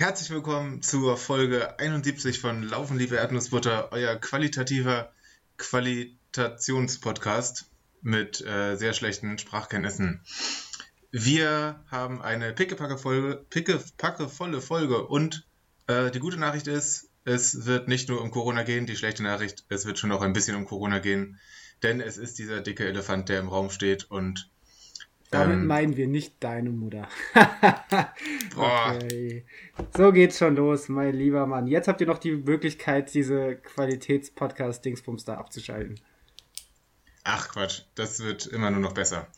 Herzlich willkommen zur Folge 71 von Laufen, liebe Erdnussbutter, euer qualitativer Qualitationspodcast mit äh, sehr schlechten Sprachkenntnissen. Wir haben eine pickepacke-volle Picke Folge und äh, die gute Nachricht ist, es wird nicht nur um Corona gehen, die schlechte Nachricht, es wird schon auch ein bisschen um Corona gehen, denn es ist dieser dicke Elefant, der im Raum steht und damit ähm, meinen wir nicht deine Mutter. okay. So geht's schon los, mein lieber Mann. Jetzt habt ihr noch die Möglichkeit, diese Qualitätspodcast-Dingsbums da abzuschalten. Ach Quatsch, das wird immer nur noch besser.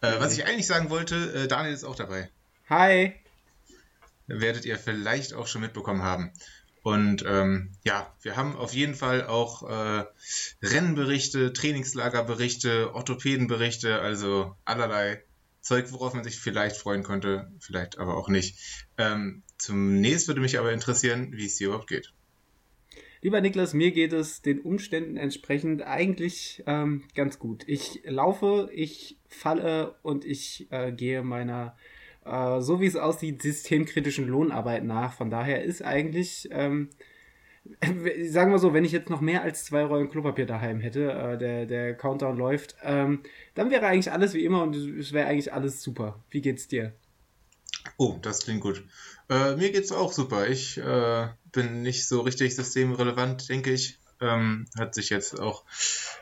Äh, was ich eigentlich sagen wollte, äh, Daniel ist auch dabei. Hi. Werdet ihr vielleicht auch schon mitbekommen haben. Und ähm, ja, wir haben auf jeden Fall auch äh, Rennberichte, Trainingslagerberichte, Orthopädenberichte, also allerlei Zeug, worauf man sich vielleicht freuen könnte, vielleicht aber auch nicht. Ähm, zunächst würde mich aber interessieren, wie es dir überhaupt geht. Lieber Niklas, mir geht es den Umständen entsprechend eigentlich ähm, ganz gut. Ich laufe, ich falle und ich äh, gehe meiner, äh, so wie es aussieht, systemkritischen Lohnarbeit nach. Von daher ist eigentlich ähm, sagen wir so, wenn ich jetzt noch mehr als zwei Rollen Klopapier daheim hätte, äh, der, der Countdown läuft, ähm, dann wäre eigentlich alles wie immer und es wäre eigentlich alles super. Wie geht's dir? Oh, das klingt gut. Äh, mir geht's auch super. Ich äh, bin nicht so richtig systemrelevant, denke ich. Ähm, hat sich jetzt auch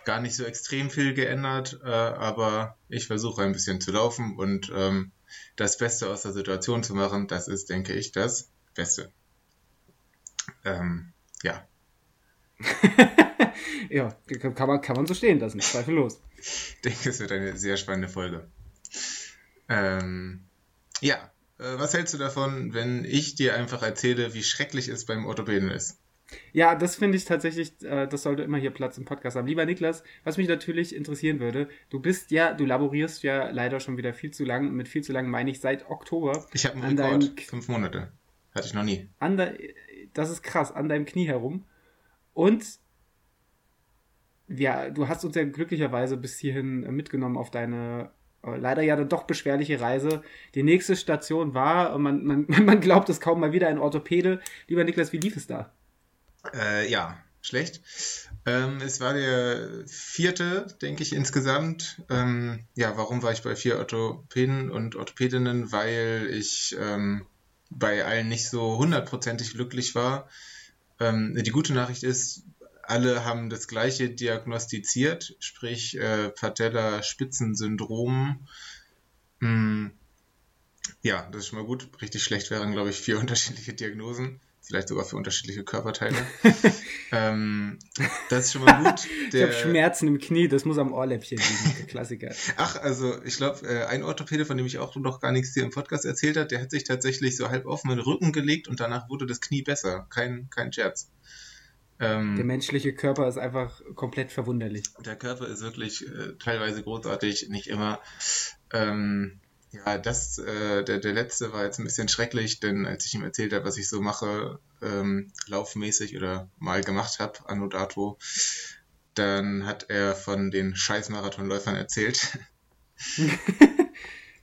gar nicht so extrem viel geändert, äh, aber ich versuche ein bisschen zu laufen und ähm, das Beste aus der Situation zu machen. Das ist, denke ich, das Beste. Ähm, ja. ja, kann man, kann man so stehen lassen, zweifellos. Ich denke, es wird eine sehr spannende Folge. Ähm, ja, äh, was hältst du davon, wenn ich dir einfach erzähle, wie schrecklich es beim Orthopäden ist? Ja, das finde ich tatsächlich, äh, das sollte immer hier Platz im Podcast haben. Lieber Niklas, was mich natürlich interessieren würde, du bist ja, du laborierst ja leider schon wieder viel zu lang. Mit viel zu lang meine ich seit Oktober. Ich habe einen Rekord, deinem, fünf Monate. Hatte ich noch nie. An de, das ist krass, an deinem Knie herum. Und ja, du hast uns ja glücklicherweise bis hierhin mitgenommen auf deine äh, leider ja dann doch beschwerliche Reise. Die nächste Station war, man, man, man glaubt es kaum mal wieder, ein Orthopäde. Lieber Niklas, wie lief es da? Äh, ja, schlecht. Ähm, es war der vierte, denke ich, insgesamt. Ähm, ja, warum war ich bei vier Orthopäden und Orthopädinnen? Weil ich ähm, bei allen nicht so hundertprozentig glücklich war. Ähm, die gute Nachricht ist, alle haben das gleiche diagnostiziert, sprich äh, Patella-Spitzensyndrom. Hm, ja, das ist schon mal gut. Richtig schlecht wären, glaube ich, vier unterschiedliche Diagnosen vielleicht sogar für unterschiedliche Körperteile. ähm, das ist schon mal gut. Der, ich habe Schmerzen im Knie, das muss am Ohrläppchen liegen, der Klassiker. Ach, also ich glaube, äh, ein Orthopäde, von dem ich auch noch gar nichts hier im Podcast erzählt hat, der hat sich tatsächlich so halb auf den Rücken gelegt und danach wurde das Knie besser. Kein, kein Scherz. Ähm, der menschliche Körper ist einfach komplett verwunderlich. Der Körper ist wirklich äh, teilweise großartig, nicht immer. Ähm, ja, das, äh, der, der letzte war jetzt ein bisschen schrecklich, denn als ich ihm erzählt habe, was ich so mache, ähm, laufmäßig oder mal gemacht habe, anno dato, dann hat er von den Scheiß-Marathonläufern erzählt.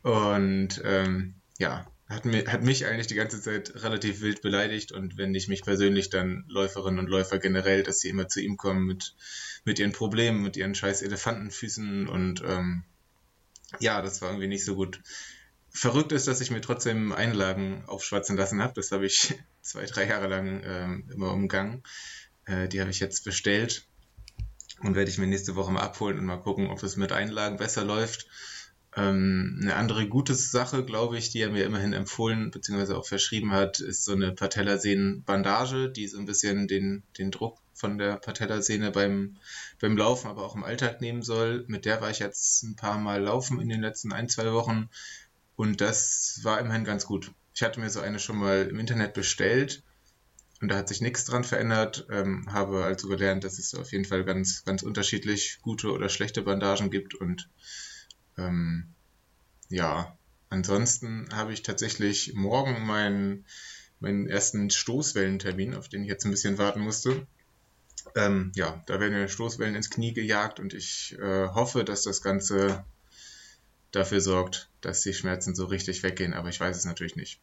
und ähm, ja, hat, mir, hat mich eigentlich die ganze Zeit relativ wild beleidigt und wenn ich mich persönlich dann Läuferinnen und Läufer generell, dass sie immer zu ihm kommen mit, mit ihren Problemen, mit ihren scheiß Elefantenfüßen und ähm, ja, das war irgendwie nicht so gut. Verrückt ist, dass ich mir trotzdem Einlagen aufschwatzen lassen habe. Das habe ich zwei, drei Jahre lang ähm, immer umgangen. Äh, die habe ich jetzt bestellt und werde ich mir nächste Woche mal abholen und mal gucken, ob es mit Einlagen besser läuft. Ähm, eine andere gute Sache, glaube ich, die er mir immerhin empfohlen bzw. auch verschrieben hat, ist so eine Patellasehnenbandage, die so ein bisschen den, den Druck von der Patellasehne beim, beim Laufen, aber auch im Alltag nehmen soll. Mit der war ich jetzt ein paar Mal laufen in den letzten ein, zwei Wochen und das war immerhin ganz gut. Ich hatte mir so eine schon mal im Internet bestellt und da hat sich nichts dran verändert. Ähm, habe also gelernt, dass es auf jeden Fall ganz, ganz unterschiedlich gute oder schlechte Bandagen gibt und ähm, ja, ansonsten habe ich tatsächlich morgen meinen, meinen ersten Stoßwellentermin, auf den ich jetzt ein bisschen warten musste. Ähm, ja, da werden mir Stoßwellen ins Knie gejagt und ich äh, hoffe, dass das Ganze dafür sorgt, dass die Schmerzen so richtig weggehen, aber ich weiß es natürlich nicht.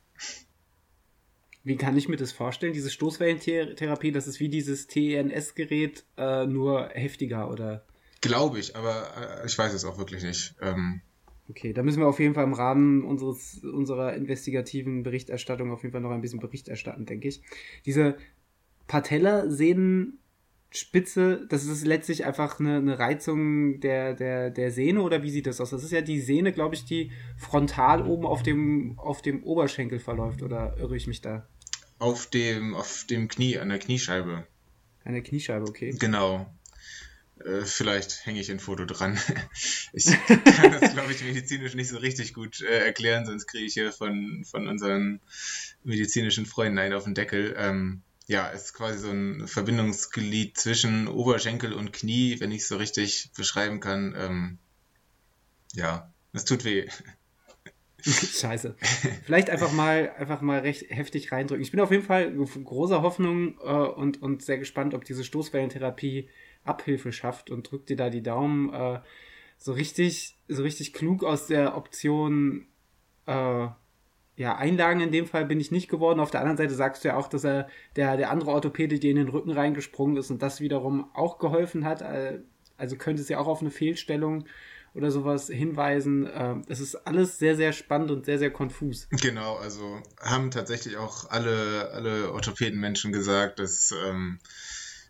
Wie kann ich mir das vorstellen? Diese Stoßwellentherapie, das ist wie dieses TENS-Gerät, äh, nur heftiger, oder? Glaube ich, aber äh, ich weiß es auch wirklich nicht. Ähm, okay, da müssen wir auf jeden Fall im Rahmen unseres, unserer investigativen Berichterstattung auf jeden Fall noch ein bisschen Bericht erstatten, denke ich. Diese Patellasehnen Spitze, das ist letztlich einfach eine, eine, Reizung der, der, der Sehne oder wie sieht das aus? Das ist ja die Sehne, glaube ich, die frontal oben auf dem, auf dem Oberschenkel verläuft oder irre ich mich da? Auf dem, auf dem Knie, an der Kniescheibe. An der Kniescheibe, okay. Genau. Äh, vielleicht hänge ich ein Foto dran. ich kann das, glaube ich, medizinisch nicht so richtig gut äh, erklären, sonst kriege ich hier von, von unseren medizinischen Freunden einen auf den Deckel. Ähm, ja, ist quasi so ein Verbindungsglied zwischen Oberschenkel und Knie, wenn ich es so richtig beschreiben kann. Ähm, ja, es tut weh. Scheiße. Vielleicht einfach mal, einfach mal recht heftig reindrücken. Ich bin auf jeden Fall großer Hoffnung äh, und, und sehr gespannt, ob diese Stoßwellentherapie Abhilfe schafft und drückt dir da die Daumen. Äh, so richtig, so richtig klug aus der Option äh, ja, Einlagen in dem Fall bin ich nicht geworden. Auf der anderen Seite sagst du ja auch, dass er der, der andere Orthopäde dir in den Rücken reingesprungen ist und das wiederum auch geholfen hat. Äh, also könnte es ja auch auf eine Fehlstellung oder sowas hinweisen. Ähm, es ist alles sehr, sehr spannend und sehr, sehr konfus. Genau, also haben tatsächlich auch alle, alle Orthopädenmenschen gesagt, dass, ähm,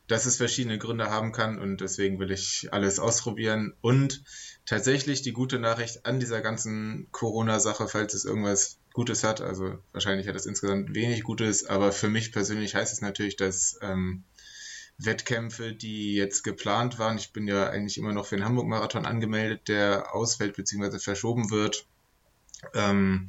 dass es verschiedene Gründe haben kann und deswegen will ich alles ausprobieren. Und tatsächlich die gute Nachricht an dieser ganzen Corona-Sache, falls es irgendwas Gutes hat. Also wahrscheinlich hat es insgesamt wenig Gutes, aber für mich persönlich heißt es natürlich, dass ähm, Wettkämpfe, die jetzt geplant waren, ich bin ja eigentlich immer noch für den Hamburg-Marathon angemeldet, der ausfällt bzw. verschoben wird, ähm,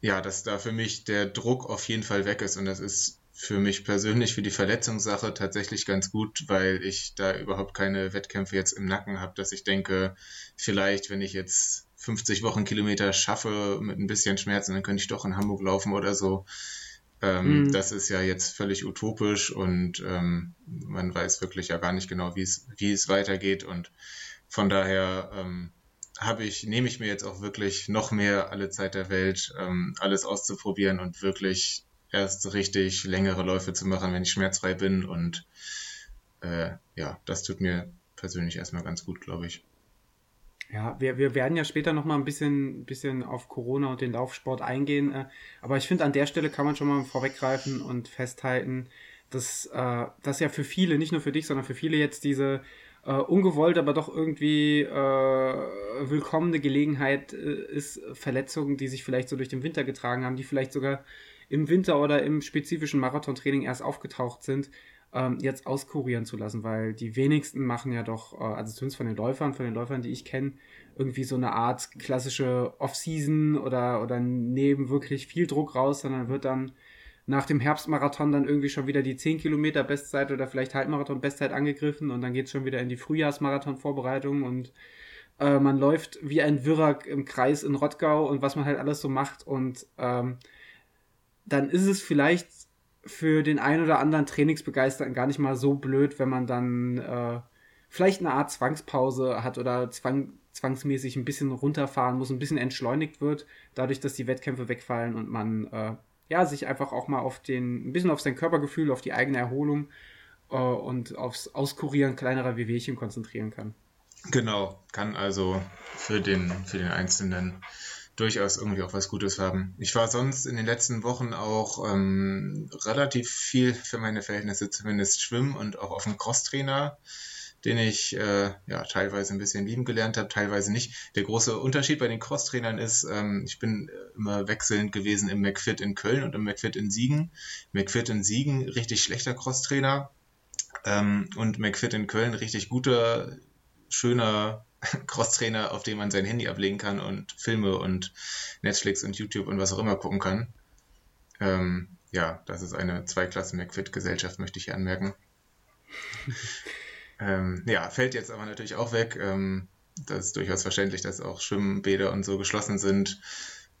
ja, dass da für mich der Druck auf jeden Fall weg ist und das ist für mich persönlich für die Verletzungssache tatsächlich ganz gut, weil ich da überhaupt keine Wettkämpfe jetzt im Nacken habe, dass ich denke, vielleicht, wenn ich jetzt 50 Wochenkilometer schaffe mit ein bisschen Schmerzen, dann könnte ich doch in Hamburg laufen oder so. Ähm, mhm. Das ist ja jetzt völlig utopisch und ähm, man weiß wirklich ja gar nicht genau, wie es, wie es weitergeht. Und von daher ähm, habe ich, nehme ich mir jetzt auch wirklich noch mehr alle Zeit der Welt, ähm, alles auszuprobieren und wirklich erst richtig längere Läufe zu machen, wenn ich schmerzfrei bin. Und äh, ja, das tut mir persönlich erstmal ganz gut, glaube ich. Ja, wir, wir werden ja später noch mal ein bisschen, bisschen auf Corona und den Laufsport eingehen. Äh, aber ich finde, an der Stelle kann man schon mal vorweggreifen und festhalten, dass äh, das ja für viele, nicht nur für dich, sondern für viele jetzt diese äh, ungewollt, aber doch irgendwie äh, willkommene Gelegenheit äh, ist, Verletzungen, die sich vielleicht so durch den Winter getragen haben, die vielleicht sogar im Winter oder im spezifischen Marathontraining erst aufgetaucht sind, ähm, jetzt auskurieren zu lassen, weil die wenigsten machen ja doch, äh, also zumindest von den Läufern, von den Läufern, die ich kenne, irgendwie so eine Art klassische Off-Season oder, oder nehmen wirklich viel Druck raus, sondern wird dann nach dem Herbstmarathon dann irgendwie schon wieder die 10 Kilometer Bestzeit oder vielleicht Halbmarathon Bestzeit angegriffen und dann geht es schon wieder in die Frühjahrsmarathon-Vorbereitung und äh, man läuft wie ein Wirrak im Kreis in Rottgau und was man halt alles so macht und ähm, dann ist es vielleicht für den einen oder anderen Trainingsbegeisterten gar nicht mal so blöd, wenn man dann äh, vielleicht eine Art Zwangspause hat oder zwang, zwangsmäßig ein bisschen runterfahren muss, ein bisschen entschleunigt wird, dadurch, dass die Wettkämpfe wegfallen und man äh, ja sich einfach auch mal auf den, ein bisschen auf sein Körpergefühl, auf die eigene Erholung äh, und aufs Auskurieren kleinerer Wehwehchen konzentrieren kann. Genau, kann also für den, für den Einzelnen durchaus irgendwie auch was Gutes haben. Ich war sonst in den letzten Wochen auch ähm, relativ viel für meine Verhältnisse zumindest schwimmen und auch auf dem Crosstrainer, den ich äh, ja teilweise ein bisschen lieben gelernt habe, teilweise nicht. Der große Unterschied bei den Crosstrainern ist, ähm, ich bin immer wechselnd gewesen im McFit in Köln und im McFit in Siegen. McFit in Siegen richtig schlechter Crosstrainer ähm, und McFit in Köln richtig guter, schöner Crosstrainer, auf dem man sein Handy ablegen kann und Filme und Netflix und YouTube und was auch immer gucken kann. Ähm, ja, das ist eine Zweiklassen-McFit-Gesellschaft, möchte ich hier anmerken. ähm, ja, fällt jetzt aber natürlich auch weg. Ähm, das ist durchaus verständlich, dass auch Schwimmbäder und so geschlossen sind.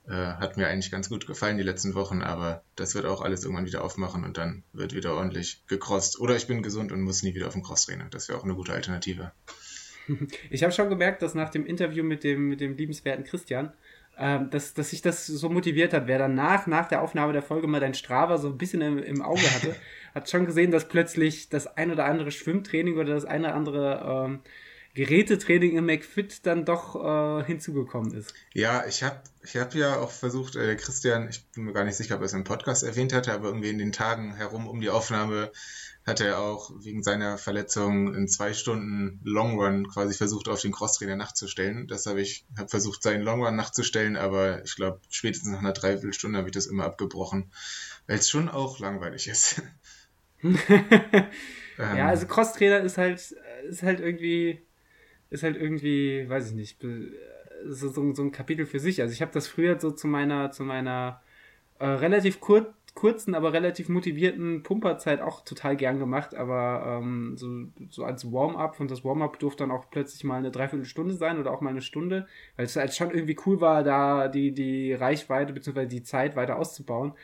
Äh, hat mir eigentlich ganz gut gefallen die letzten Wochen, aber das wird auch alles irgendwann wieder aufmachen und dann wird wieder ordentlich gecrossed. Oder ich bin gesund und muss nie wieder auf den Crosstrainer. Das wäre auch eine gute Alternative. Ich habe schon gemerkt, dass nach dem Interview mit dem, mit dem liebenswerten Christian ähm, dass, dass sich das so motiviert hat. Wer danach, nach der Aufnahme der Folge mal dein Strava so ein bisschen im, im Auge hatte, hat schon gesehen, dass plötzlich das ein oder andere Schwimmtraining oder das eine oder andere ähm, Gerätetraining im McFit dann doch äh, hinzugekommen ist. Ja, ich habe ich hab ja auch versucht, äh, Christian, ich bin mir gar nicht sicher, ob er es im Podcast erwähnt hatte, aber irgendwie in den Tagen herum um die Aufnahme hat er auch wegen seiner Verletzung in zwei Stunden Long Run quasi versucht, auf den Crosstrainer nachzustellen. Das habe ich hab versucht, seinen Long Run nachzustellen, aber ich glaube, spätestens nach einer Dreiviertelstunde habe ich das immer abgebrochen, weil es schon auch langweilig ist. ja, also Crosstrainer ist halt, ist halt irgendwie ist halt irgendwie, weiß ich nicht, so, so, so ein Kapitel für sich. Also ich habe das früher so zu meiner, zu meiner äh, relativ kur kurzen, aber relativ motivierten Pumperzeit auch total gern gemacht, aber ähm, so, so als Warm-up und das Warm-up durfte dann auch plötzlich mal eine Dreiviertelstunde sein oder auch mal eine Stunde, weil es halt schon irgendwie cool war, da die, die Reichweite bzw. die Zeit weiter auszubauen.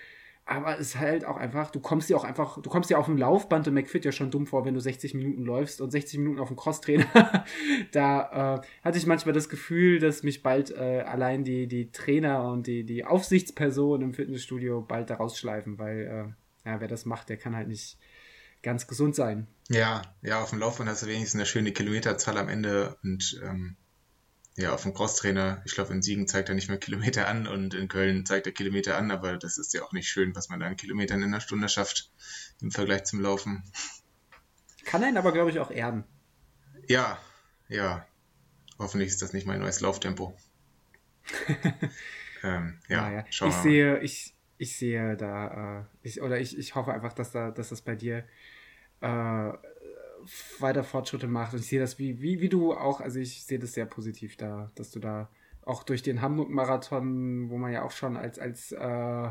Aber es halt auch einfach, du kommst dir auch einfach, du kommst dir auf dem Laufband im McFit ja schon dumm vor, wenn du 60 Minuten läufst und 60 Minuten auf dem Crosstrainer. da äh, hatte ich manchmal das Gefühl, dass mich bald äh, allein die, die Trainer und die, die Aufsichtspersonen im Fitnessstudio bald da rausschleifen, weil äh, ja, wer das macht, der kann halt nicht ganz gesund sein. Ja, ja, auf dem Laufband hast du wenigstens eine schöne Kilometerzahl am Ende und ähm, ja, auf dem Crosstrainer, ich glaube, in Siegen zeigt er nicht mehr Kilometer an und in Köln zeigt er Kilometer an, aber das ist ja auch nicht schön, was man da an Kilometern in einer Stunde schafft im Vergleich zum Laufen. Kann einen aber, glaube ich, auch erden. Ja, ja. Hoffentlich ist das nicht mein neues Lauftempo. ähm, ja, ja, ich sehe, ich, ich sehe da, äh, ich, oder ich, ich hoffe einfach, dass da, dass das bei dir äh, weiter Fortschritte macht. Und ich sehe das wie, wie, wie du auch, also ich sehe das sehr positiv da, dass du da auch durch den Hamburg-Marathon, wo man ja auch schon als, als äh,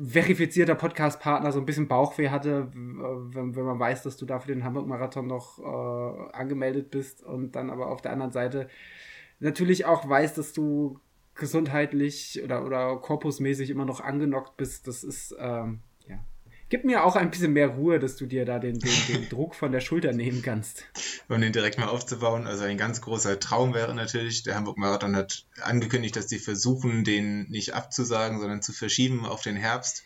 verifizierter Podcast-Partner so ein bisschen Bauchweh hatte, wenn, wenn man weiß, dass du da für den Hamburg-Marathon noch äh, angemeldet bist und dann aber auf der anderen Seite natürlich auch weiß, dass du gesundheitlich oder, oder korpusmäßig immer noch angenockt bist. Das ist, ähm, Gib mir auch ein bisschen mehr Ruhe, dass du dir da den, den, den Druck von der Schulter nehmen kannst. Um den direkt mal aufzubauen, also ein ganz großer Traum wäre natürlich, der Hamburg Marathon hat angekündigt, dass sie versuchen, den nicht abzusagen, sondern zu verschieben auf den Herbst.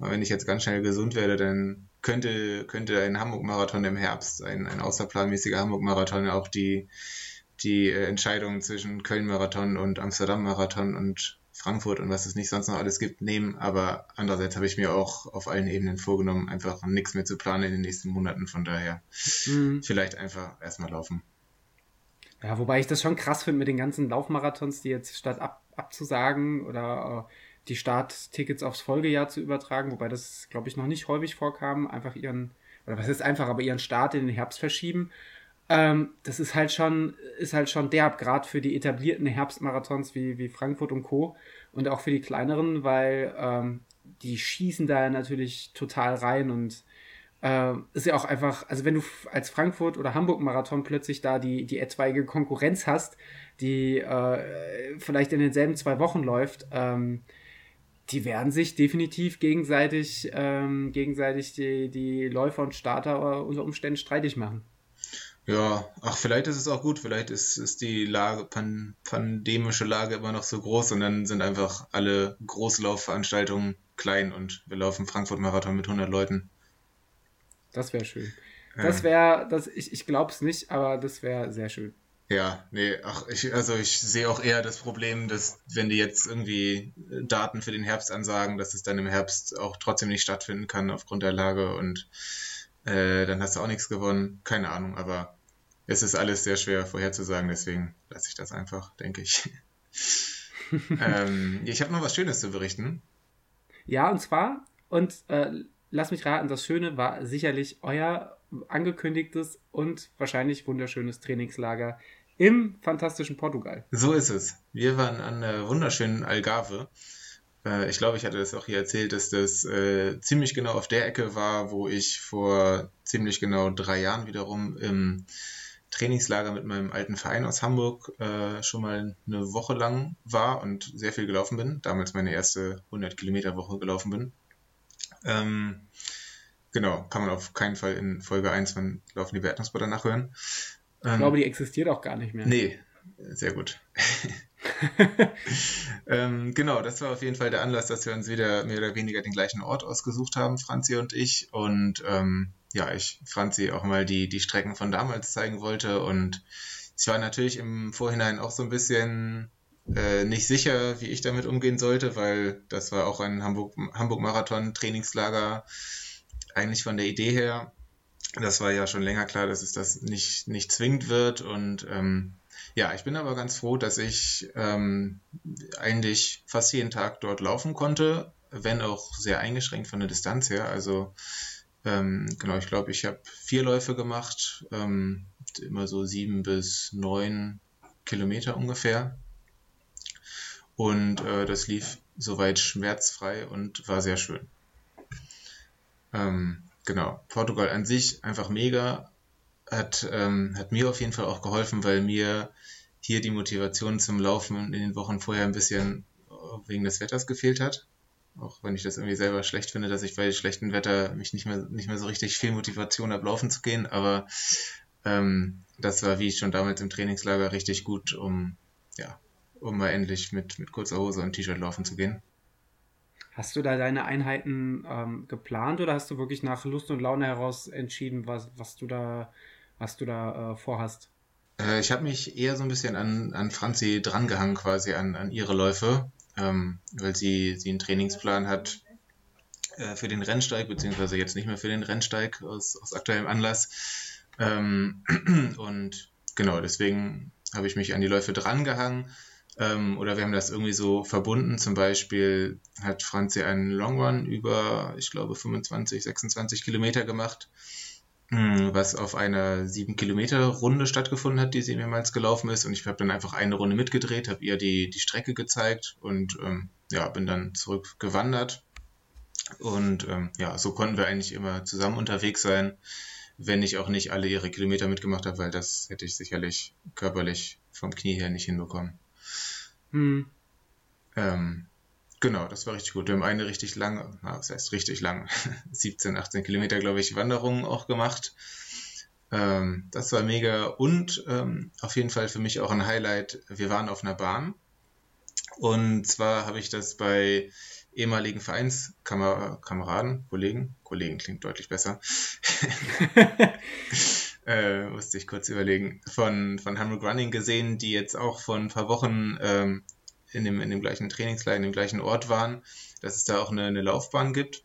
Aber wenn ich jetzt ganz schnell gesund werde, dann könnte, könnte ein Hamburg-Marathon im Herbst, ein, ein außerplanmäßiger Hamburg-Marathon, auch die, die äh, Entscheidung zwischen Köln-Marathon und Amsterdam-Marathon und Frankfurt und was es nicht sonst noch alles gibt, nehmen. Aber andererseits habe ich mir auch auf allen Ebenen vorgenommen, einfach nichts mehr zu planen in den nächsten Monaten. Von daher mhm. vielleicht einfach erstmal laufen. Ja, wobei ich das schon krass finde mit den ganzen Laufmarathons, die jetzt statt ab, abzusagen oder äh, die Starttickets aufs Folgejahr zu übertragen, wobei das, glaube ich, noch nicht häufig vorkam, einfach ihren, oder was ist einfach, aber ihren Start in den Herbst verschieben. Ähm, das ist halt schon, ist halt schon derb, gerade für die etablierten Herbstmarathons wie, wie Frankfurt und Co. und auch für die kleineren, weil ähm, die schießen da natürlich total rein und äh, ist ja auch einfach, also wenn du als Frankfurt oder Hamburg Marathon plötzlich da die, die etwaige Konkurrenz hast, die äh, vielleicht in denselben zwei Wochen läuft, ähm, die werden sich definitiv gegenseitig, ähm, gegenseitig die, die Läufer und Starter unter Umständen streitig machen. Ja, ach, vielleicht ist es auch gut, vielleicht ist, ist die Lage, pan, pandemische Lage immer noch so groß und dann sind einfach alle Großlaufveranstaltungen klein und wir laufen Frankfurt-Marathon mit 100 Leuten. Das wäre schön. Das wäre, das, ich, ich glaube es nicht, aber das wäre sehr schön. Ja, nee, ach, ich, also ich sehe auch eher das Problem, dass wenn die jetzt irgendwie Daten für den Herbst ansagen, dass es dann im Herbst auch trotzdem nicht stattfinden kann aufgrund der Lage und äh, dann hast du auch nichts gewonnen. Keine Ahnung, aber es ist alles sehr schwer vorherzusagen, deswegen lasse ich das einfach, denke ich. ähm, ich habe noch was Schönes zu berichten. Ja, und zwar, und äh, lass mich raten, das Schöne war sicherlich euer angekündigtes und wahrscheinlich wunderschönes Trainingslager im fantastischen Portugal. So ist es. Wir waren an der wunderschönen Algarve äh, ich glaube, ich hatte das auch hier erzählt, dass das äh, ziemlich genau auf der Ecke war, wo ich vor ziemlich genau drei Jahren wiederum im Trainingslager mit meinem alten Verein aus Hamburg äh, schon mal eine Woche lang war und sehr viel gelaufen bin. Damals meine erste 100 Kilometer Woche gelaufen bin. Ähm, genau, kann man auf keinen Fall in Folge 1 von Laufen die Wertungsbotter nachhören. Ähm, ich glaube, die existiert auch gar nicht mehr. Nee, sehr gut. ähm, genau, das war auf jeden Fall der Anlass, dass wir uns wieder mehr oder weniger den gleichen Ort ausgesucht haben, Franzi und ich. Und ähm, ja, ich Franzi auch mal die, die Strecken von damals zeigen wollte. Und ich war natürlich im Vorhinein auch so ein bisschen äh, nicht sicher, wie ich damit umgehen sollte, weil das war auch ein Hamburg-Marathon-Trainingslager Hamburg eigentlich von der Idee her. Das war ja schon länger klar, dass es das nicht, nicht zwingend wird. Und ähm, ja, ich bin aber ganz froh, dass ich ähm, eigentlich fast jeden Tag dort laufen konnte, wenn auch sehr eingeschränkt von der Distanz her. Also ähm, genau, ich glaube, ich habe vier Läufe gemacht, ähm, immer so sieben bis neun Kilometer ungefähr. Und äh, das lief soweit schmerzfrei und war sehr schön. Ähm, genau, Portugal an sich einfach mega. Hat, ähm, hat mir auf jeden Fall auch geholfen, weil mir hier die Motivation zum Laufen in den Wochen vorher ein bisschen wegen des Wetters gefehlt hat. Auch wenn ich das irgendwie selber schlecht finde, dass ich bei schlechtem Wetter mich nicht mehr, nicht mehr so richtig viel Motivation habe, laufen zu gehen. Aber ähm, das war, wie schon damals im Trainingslager, richtig gut, um, ja, um mal endlich mit, mit kurzer Hose und T-Shirt laufen zu gehen. Hast du da deine Einheiten ähm, geplant oder hast du wirklich nach Lust und Laune heraus entschieden, was, was du da, was du da äh, vorhast? Äh, ich habe mich eher so ein bisschen an, an Franzi drangehangen, quasi an, an ihre Läufe, ähm, weil sie, sie einen Trainingsplan hat äh, für den Rennsteig, beziehungsweise jetzt nicht mehr für den Rennsteig aus, aus aktuellem Anlass. Ähm, und genau, deswegen habe ich mich an die Läufe drangehangen. Ähm, oder wir haben das irgendwie so verbunden. Zum Beispiel hat Franzi einen Long Run über, ich glaube, 25, 26 Kilometer gemacht. Hm, was auf einer 7 Kilometer Runde stattgefunden hat, die sie mehrmals gelaufen ist. Und ich habe dann einfach eine Runde mitgedreht, habe ihr die, die Strecke gezeigt und ähm, ja, bin dann zurückgewandert. Und ähm, ja, so konnten wir eigentlich immer zusammen unterwegs sein, wenn ich auch nicht alle ihre Kilometer mitgemacht habe, weil das hätte ich sicherlich körperlich vom Knie her nicht hinbekommen. Hm. Ähm, Genau, das war richtig gut. Wir haben eine richtig lange, na, was heißt richtig lang, 17, 18 Kilometer, glaube ich, Wanderung auch gemacht. Ähm, das war mega und ähm, auf jeden Fall für mich auch ein Highlight. Wir waren auf einer Bahn und zwar habe ich das bei ehemaligen Vereinskameraden, Kollegen, Kollegen klingt deutlich besser, äh, musste ich kurz überlegen, von, von Hamburg Running gesehen, die jetzt auch vor ein paar Wochen ähm, in dem, in dem gleichen Trainingslager, in dem gleichen Ort waren, dass es da auch eine, eine Laufbahn gibt.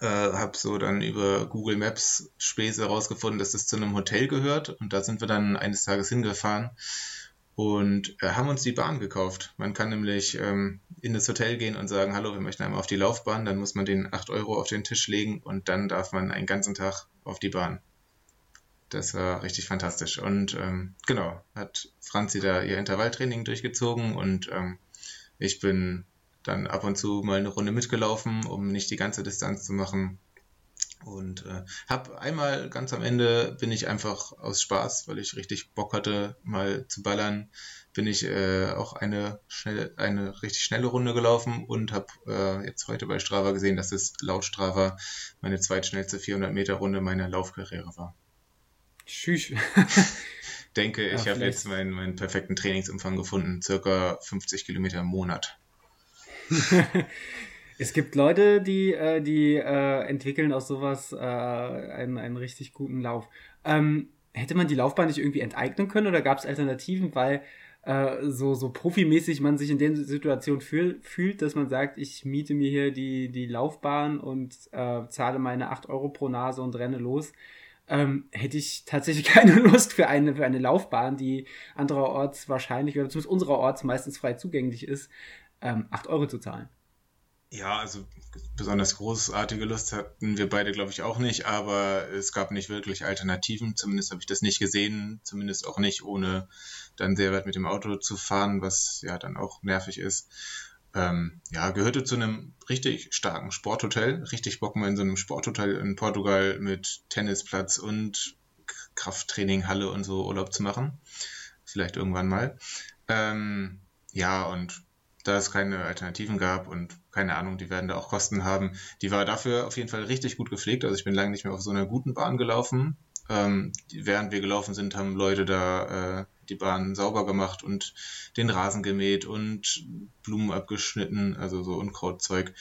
Äh, habe so dann über Google Maps Späße herausgefunden, dass das zu einem Hotel gehört und da sind wir dann eines Tages hingefahren und äh, haben uns die Bahn gekauft. Man kann nämlich ähm, in das Hotel gehen und sagen, hallo, wir möchten einmal auf die Laufbahn, dann muss man den 8 Euro auf den Tisch legen und dann darf man einen ganzen Tag auf die Bahn. Das war richtig fantastisch. Und ähm, genau, hat Franzi da ihr Intervalltraining durchgezogen und ähm, ich bin dann ab und zu mal eine Runde mitgelaufen, um nicht die ganze Distanz zu machen. Und äh, habe einmal ganz am Ende bin ich einfach aus Spaß, weil ich richtig Bock hatte, mal zu ballern, bin ich äh, auch eine schnelle, eine richtig schnelle Runde gelaufen und habe äh, jetzt heute bei Strava gesehen, dass es laut Strava meine zweitschnellste 400 Meter Runde meiner Laufkarriere war. Tschüss. denke, ich ja, habe jetzt meinen, meinen perfekten Trainingsumfang gefunden, circa 50 Kilometer im Monat. es gibt Leute, die, äh, die äh, entwickeln aus sowas äh, einen, einen richtig guten Lauf. Ähm, hätte man die Laufbahn nicht irgendwie enteignen können oder gab es Alternativen, weil äh, so, so profimäßig man sich in der Situation fühl, fühlt, dass man sagt, ich miete mir hier die, die Laufbahn und äh, zahle meine 8 Euro pro Nase und renne los ähm, hätte ich tatsächlich keine Lust für eine, für eine Laufbahn, die andererorts wahrscheinlich, oder zumindest unsererorts meistens frei zugänglich ist, ähm, 8 Euro zu zahlen. Ja, also besonders großartige Lust hatten wir beide, glaube ich, auch nicht, aber es gab nicht wirklich Alternativen. Zumindest habe ich das nicht gesehen, zumindest auch nicht, ohne dann sehr weit mit dem Auto zu fahren, was ja dann auch nervig ist ähm, ja, gehörte zu einem richtig starken Sporthotel. Richtig Bock mal in so einem Sporthotel in Portugal mit Tennisplatz und Krafttraininghalle und so Urlaub zu machen. Vielleicht irgendwann mal. Ähm, ja, und da es keine Alternativen gab und keine Ahnung, die werden da auch Kosten haben, die war dafür auf jeden Fall richtig gut gepflegt. Also ich bin lange nicht mehr auf so einer guten Bahn gelaufen. Ähm, während wir gelaufen sind, haben Leute da äh, die Bahn sauber gemacht und den Rasen gemäht und Blumen abgeschnitten, also so Unkrautzeug.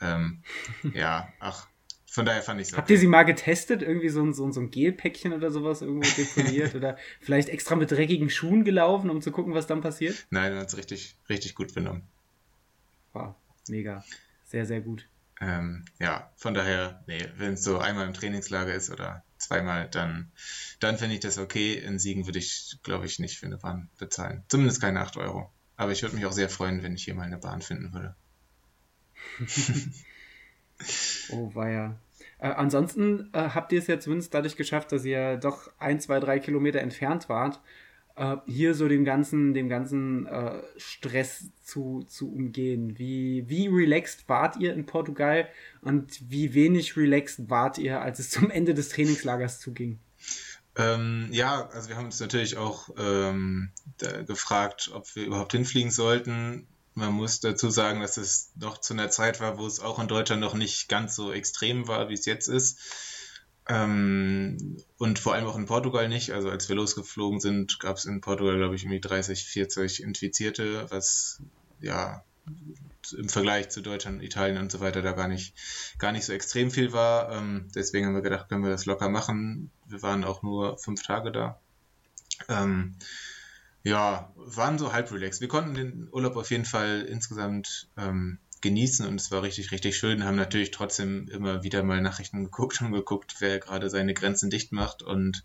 Ähm, ja, ach, von daher fand ich es. Habt ihr sie mal getestet? Irgendwie so ein, so ein, so ein Gelpäckchen oder sowas irgendwo deponiert? oder vielleicht extra mit dreckigen Schuhen gelaufen, um zu gucken, was dann passiert? Nein, man hat es richtig, richtig gut benommen. Wow, mega. Sehr, sehr gut. Ähm, ja, von daher, nee, wenn es so einmal im Trainingslager ist oder zweimal, dann, dann finde ich das okay. In Siegen würde ich, glaube ich, nicht für eine Bahn bezahlen. Zumindest keine 8 Euro. Aber ich würde mich auch sehr freuen, wenn ich hier mal eine Bahn finden würde. oh, war ja. Äh, ansonsten äh, habt ihr es ja zumindest dadurch geschafft, dass ihr doch ein, zwei, drei Kilometer entfernt wart äh, hier so den ganzen, dem ganzen äh, Stress zu, zu umgehen? Wie, wie relaxed wart ihr in Portugal und wie wenig relaxed wart ihr, als es zum Ende des Trainingslagers zuging? Ähm, ja, also wir haben uns natürlich auch ähm, gefragt, ob wir überhaupt hinfliegen sollten. Man muss dazu sagen, dass es noch zu einer Zeit war, wo es auch in Deutschland noch nicht ganz so extrem war, wie es jetzt ist. Ähm, und vor allem auch in Portugal nicht. Also als wir losgeflogen sind, gab es in Portugal, glaube ich, irgendwie 30, 40 Infizierte, was ja im Vergleich zu Deutschland, Italien und so weiter da gar nicht, gar nicht so extrem viel war. Ähm, deswegen haben wir gedacht, können wir das locker machen. Wir waren auch nur fünf Tage da. Ähm, ja, waren so halb relaxed. Wir konnten den Urlaub auf jeden Fall insgesamt ähm, genießen und es war richtig, richtig schön. Haben natürlich trotzdem immer wieder mal Nachrichten geguckt und geguckt, wer gerade seine Grenzen dicht macht. Und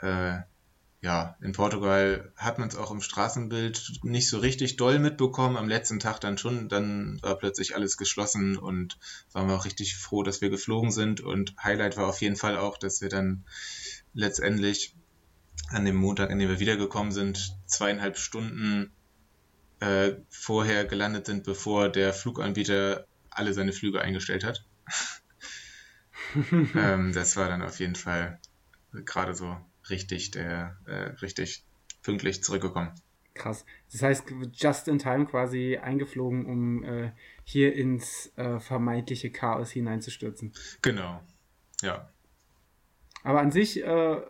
äh, ja, in Portugal hat man es auch im Straßenbild nicht so richtig doll mitbekommen. Am letzten Tag dann schon, dann war plötzlich alles geschlossen und waren wir auch richtig froh, dass wir geflogen sind. Und Highlight war auf jeden Fall auch, dass wir dann letztendlich an dem Montag, an dem wir wiedergekommen sind, zweieinhalb Stunden äh, vorher gelandet sind, bevor der Fluganbieter alle seine Flüge eingestellt hat. ähm, das war dann auf jeden Fall gerade so richtig, der äh, richtig pünktlich zurückgekommen. Krass. Das heißt, just in time quasi eingeflogen, um äh, hier ins äh, vermeintliche Chaos hineinzustürzen. Genau. Ja. Aber an sich äh, äh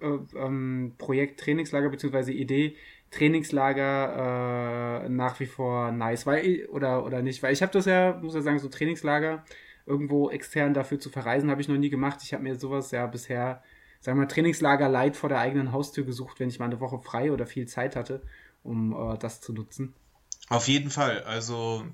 ähm, Projekt Trainingslager bzw. Idee Trainingslager äh, nach wie vor nice, weil oder oder nicht, weil ich habe das ja, muss ja sagen, so Trainingslager irgendwo extern dafür zu verreisen, habe ich noch nie gemacht. Ich habe mir sowas ja bisher, sagen wir mal, Trainingslager light vor der eigenen Haustür gesucht, wenn ich mal eine Woche frei oder viel Zeit hatte, um äh, das zu nutzen. Auf jeden Fall. Also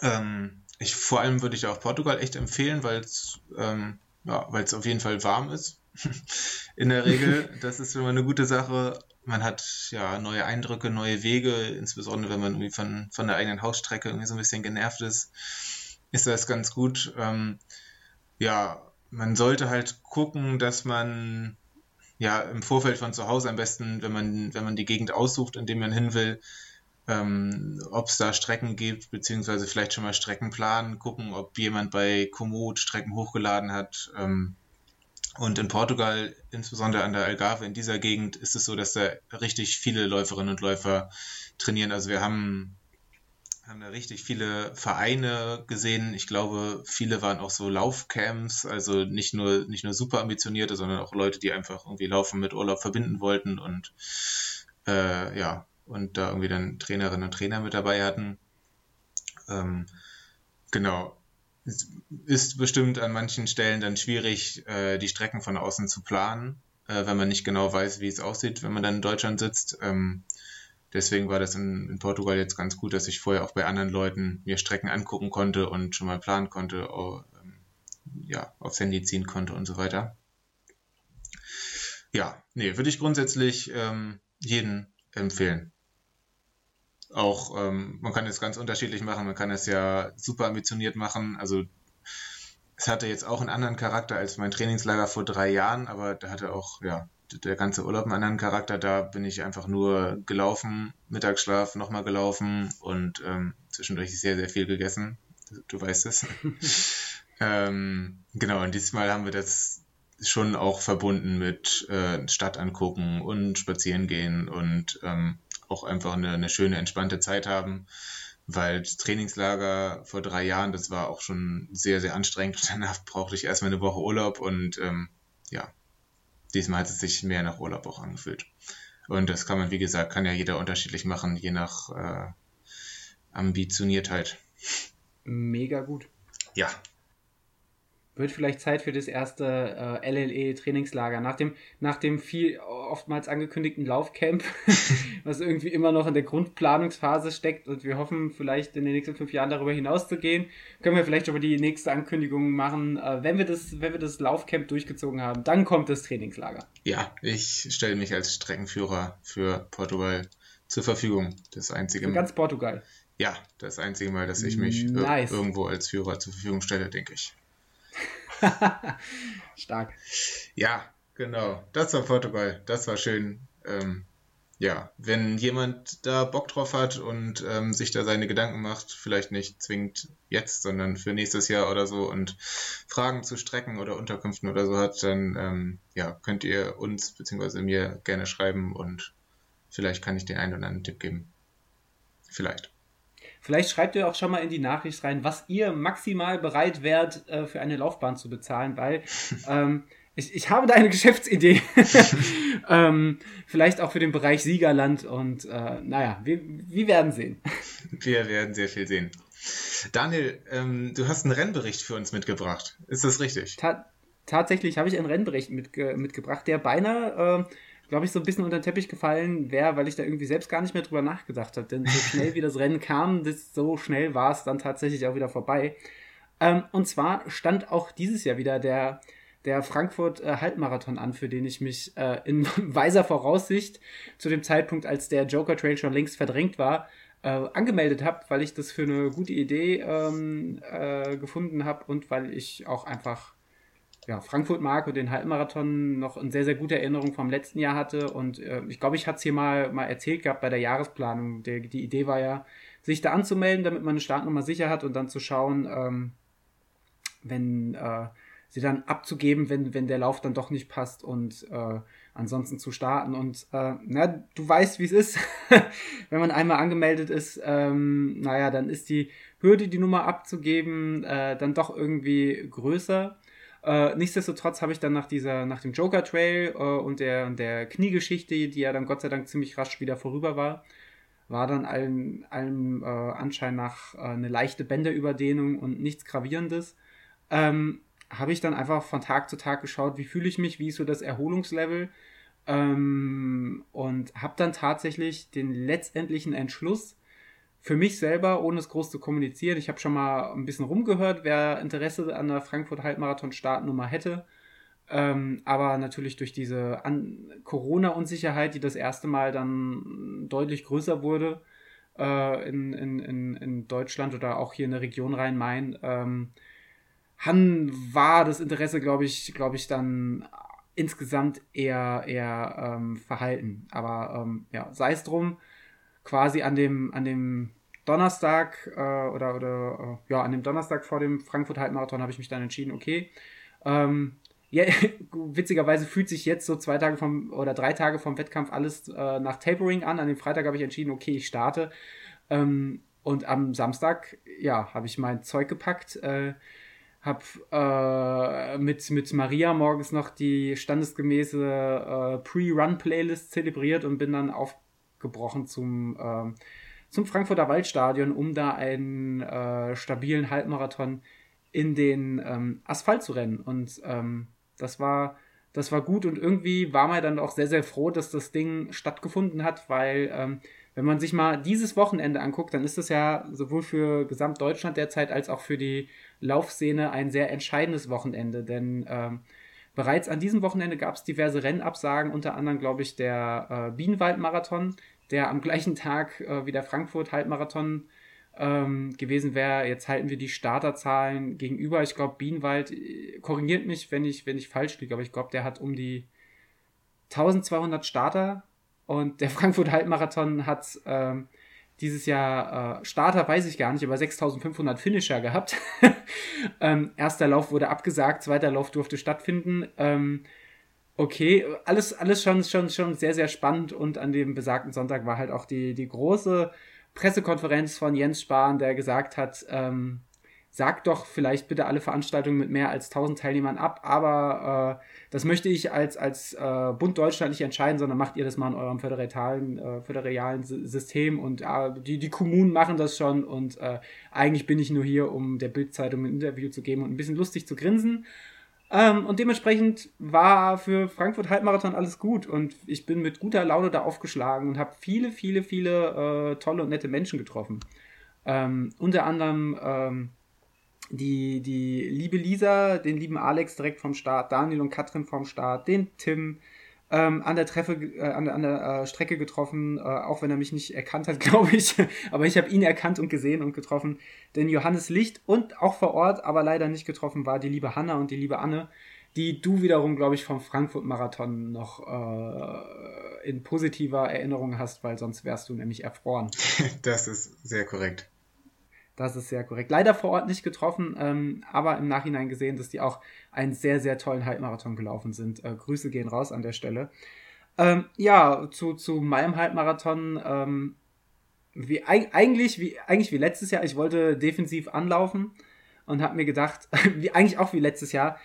ähm, ich vor allem würde ich auch Portugal echt empfehlen, weil es ähm, ja, weil es auf jeden Fall warm ist. In der Regel, das ist immer eine gute Sache man hat ja neue Eindrücke, neue Wege, insbesondere wenn man irgendwie von, von der eigenen Hausstrecke irgendwie so ein bisschen genervt ist, ist das ganz gut. Ähm, ja, man sollte halt gucken, dass man ja im Vorfeld von zu Hause am besten, wenn man, wenn man die Gegend aussucht, in dem man hin will, ähm, ob es da Strecken gibt, beziehungsweise vielleicht schon mal Strecken planen, gucken, ob jemand bei Komoot Strecken hochgeladen hat. Ähm, und in Portugal, insbesondere an der Algarve, in dieser Gegend, ist es so, dass da richtig viele Läuferinnen und Läufer trainieren. Also wir haben, haben da richtig viele Vereine gesehen. Ich glaube, viele waren auch so Laufcamps, also nicht nur, nicht nur super ambitionierte, sondern auch Leute, die einfach irgendwie Laufen mit Urlaub verbinden wollten und äh, ja, und da irgendwie dann Trainerinnen und Trainer mit dabei hatten. Ähm, genau ist bestimmt an manchen Stellen dann schwierig, äh, die Strecken von außen zu planen, äh, wenn man nicht genau weiß, wie es aussieht, wenn man dann in Deutschland sitzt. Ähm, deswegen war das in, in, Portugal jetzt ganz gut, dass ich vorher auch bei anderen Leuten mir Strecken angucken konnte und schon mal planen konnte, oh, ähm, ja, aufs Handy ziehen konnte und so weiter. Ja, nee, würde ich grundsätzlich ähm, jeden empfehlen auch, ähm, man kann es ganz unterschiedlich machen, man kann es ja super ambitioniert machen. Also es hatte jetzt auch einen anderen Charakter als mein Trainingslager vor drei Jahren, aber da hatte auch, ja, der ganze Urlaub einen anderen Charakter. Da bin ich einfach nur gelaufen, Mittagsschlaf, nochmal gelaufen und ähm, zwischendurch sehr, sehr viel gegessen. Du weißt es. ähm, genau, und diesmal haben wir das schon auch verbunden mit äh, Stadt angucken und spazieren gehen und ähm, auch einfach eine, eine schöne, entspannte Zeit haben, weil das Trainingslager vor drei Jahren, das war auch schon sehr, sehr anstrengend und danach brauchte ich erstmal eine Woche Urlaub und ähm, ja, diesmal hat es sich mehr nach Urlaub auch angefühlt. Und das kann man, wie gesagt, kann ja jeder unterschiedlich machen, je nach äh, Ambitioniertheit. Mega gut. Ja, wird vielleicht Zeit für das erste äh, LLE-Trainingslager. Nach dem, nach dem viel oftmals angekündigten Laufcamp, was irgendwie immer noch in der Grundplanungsphase steckt und wir hoffen vielleicht in den nächsten fünf Jahren darüber hinaus zu gehen, können wir vielleicht aber die nächste Ankündigung machen. Äh, wenn, wir das, wenn wir das Laufcamp durchgezogen haben, dann kommt das Trainingslager. Ja, ich stelle mich als Streckenführer für Portugal zur Verfügung. Das einzige Mal. Ganz Portugal. Ja, das einzige Mal, dass ich mich nice. irgendwo als Führer zur Verfügung stelle, denke ich. Stark. Ja, genau. Das war Portugal. Das war schön. Ähm, ja, wenn jemand da Bock drauf hat und ähm, sich da seine Gedanken macht, vielleicht nicht zwingend jetzt, sondern für nächstes Jahr oder so und Fragen zu Strecken oder Unterkünften oder so hat, dann ähm, ja, könnt ihr uns bzw. mir gerne schreiben und vielleicht kann ich den einen oder anderen Tipp geben. Vielleicht. Vielleicht schreibt ihr auch schon mal in die Nachricht rein, was ihr maximal bereit wärt, äh, für eine Laufbahn zu bezahlen, weil ähm, ich, ich habe da eine Geschäftsidee. ähm, vielleicht auch für den Bereich Siegerland und äh, naja, wir, wir werden sehen. Wir werden sehr viel sehen. Daniel, ähm, du hast einen Rennbericht für uns mitgebracht. Ist das richtig? Ta tatsächlich habe ich einen Rennbericht mitge mitgebracht, der beinahe äh, glaube ich, so ein bisschen unter den Teppich gefallen wäre, weil ich da irgendwie selbst gar nicht mehr drüber nachgedacht habe. Denn so schnell wie das Rennen kam, das, so schnell war es dann tatsächlich auch wieder vorbei. Ähm, und zwar stand auch dieses Jahr wieder der, der Frankfurt-Halbmarathon äh, an, für den ich mich äh, in weiser Voraussicht zu dem Zeitpunkt, als der Joker Trail schon längst verdrängt war, äh, angemeldet habe, weil ich das für eine gute Idee ähm, äh, gefunden habe und weil ich auch einfach ja, Frankfurt mag und den Halbmarathon noch in sehr, sehr guter Erinnerung vom letzten Jahr hatte. Und äh, ich glaube, ich hatte es hier mal, mal erzählt gehabt bei der Jahresplanung. Der, die Idee war ja, sich da anzumelden, damit man eine Startnummer sicher hat und dann zu schauen, ähm, wenn äh, sie dann abzugeben, wenn, wenn der Lauf dann doch nicht passt und äh, ansonsten zu starten. Und äh, na, du weißt, wie es ist. wenn man einmal angemeldet ist, ähm, naja, dann ist die Hürde, die Nummer abzugeben, äh, dann doch irgendwie größer. Äh, nichtsdestotrotz habe ich dann nach dieser, nach dem Joker Trail äh, und der, der Kniegeschichte, die ja dann Gott sei Dank ziemlich rasch wieder vorüber war, war dann allem, allem äh, Anschein nach äh, eine leichte Bänderüberdehnung und nichts Gravierendes. Ähm, habe ich dann einfach von Tag zu Tag geschaut, wie fühle ich mich, wie ist so das Erholungslevel ähm, und habe dann tatsächlich den letztendlichen Entschluss für mich selber, ohne es groß zu kommunizieren, ich habe schon mal ein bisschen rumgehört, wer Interesse an der Frankfurt Halbmarathon Startnummer hätte. Ähm, aber natürlich durch diese Corona-Unsicherheit, die das erste Mal dann deutlich größer wurde äh, in, in, in, in Deutschland oder auch hier in der Region Rhein-Main, ähm, war das Interesse, glaube ich, glaube ich, dann insgesamt eher, eher ähm, verhalten. Aber ähm, ja, sei es drum quasi an dem, an dem Donnerstag äh, oder, oder äh, ja, an dem Donnerstag vor dem Frankfurt Halbmarathon habe ich mich dann entschieden, okay, ähm, ja, witzigerweise fühlt sich jetzt so zwei Tage vom oder drei Tage vom Wettkampf alles äh, nach Tapering an. An dem Freitag habe ich entschieden, okay, ich starte. Ähm, und am Samstag, ja, habe ich mein Zeug gepackt, äh, habe äh, mit, mit Maria morgens noch die standesgemäße äh, Pre-Run-Playlist zelebriert und bin dann auf gebrochen zum, äh, zum Frankfurter Waldstadion, um da einen äh, stabilen Halbmarathon in den ähm, Asphalt zu rennen. Und ähm, das war das war gut. Und irgendwie war man dann auch sehr, sehr froh, dass das Ding stattgefunden hat, weil ähm, wenn man sich mal dieses Wochenende anguckt, dann ist es ja sowohl für Gesamtdeutschland derzeit als auch für die Laufszene ein sehr entscheidendes Wochenende, denn ähm, bereits an diesem Wochenende gab es diverse Rennabsagen, unter anderem glaube ich der äh, Bienenwald-Marathon, der am gleichen Tag äh, wie der Frankfurt-Halbmarathon ähm, gewesen wäre. Jetzt halten wir die Starterzahlen gegenüber. Ich glaube, Bienenwald äh, korrigiert mich, wenn ich, wenn ich falsch liege, aber ich glaube, der hat um die 1200 Starter und der Frankfurt-Halbmarathon hat ähm, dieses Jahr äh, Starter, weiß ich gar nicht, aber 6500 Finisher gehabt. ähm, erster Lauf wurde abgesagt, zweiter Lauf durfte stattfinden. Ähm, okay, alles, alles schon, schon, schon sehr, sehr spannend und an dem besagten Sonntag war halt auch die, die große Pressekonferenz von Jens Spahn, der gesagt hat, ähm, sagt doch vielleicht bitte alle Veranstaltungen mit mehr als 1000 Teilnehmern ab, aber äh, das möchte ich als, als äh, Bund Deutschland nicht entscheiden, sondern macht ihr das mal in eurem föderalen, äh, föderalen System und äh, die, die Kommunen machen das schon und äh, eigentlich bin ich nur hier, um der Bildzeitung ein Interview zu geben und ein bisschen lustig zu grinsen. Ähm, und dementsprechend war für Frankfurt Halbmarathon alles gut und ich bin mit guter Laune da aufgeschlagen und habe viele, viele, viele äh, tolle und nette Menschen getroffen. Ähm, unter anderem ähm, die, die liebe Lisa, den lieben Alex direkt vom Start, Daniel und Katrin vom Start, den Tim ähm, an der Treffe, äh, an, an der äh, Strecke getroffen, äh, auch wenn er mich nicht erkannt hat, glaube ich. aber ich habe ihn erkannt und gesehen und getroffen. Den Johannes Licht und auch vor Ort, aber leider nicht getroffen war die liebe Hanna und die liebe Anne, die du wiederum, glaube ich, vom Frankfurt-Marathon noch äh, in positiver Erinnerung hast, weil sonst wärst du nämlich erfroren. Das ist sehr korrekt. Das ist sehr korrekt. Leider vor Ort nicht getroffen, ähm, aber im Nachhinein gesehen, dass die auch einen sehr, sehr tollen Halbmarathon gelaufen sind. Äh, Grüße gehen raus an der Stelle. Ähm, ja, zu, zu meinem Halbmarathon. Ähm, wie, eigentlich, wie, eigentlich wie letztes Jahr. Ich wollte defensiv anlaufen und habe mir gedacht, wie, eigentlich auch wie letztes Jahr,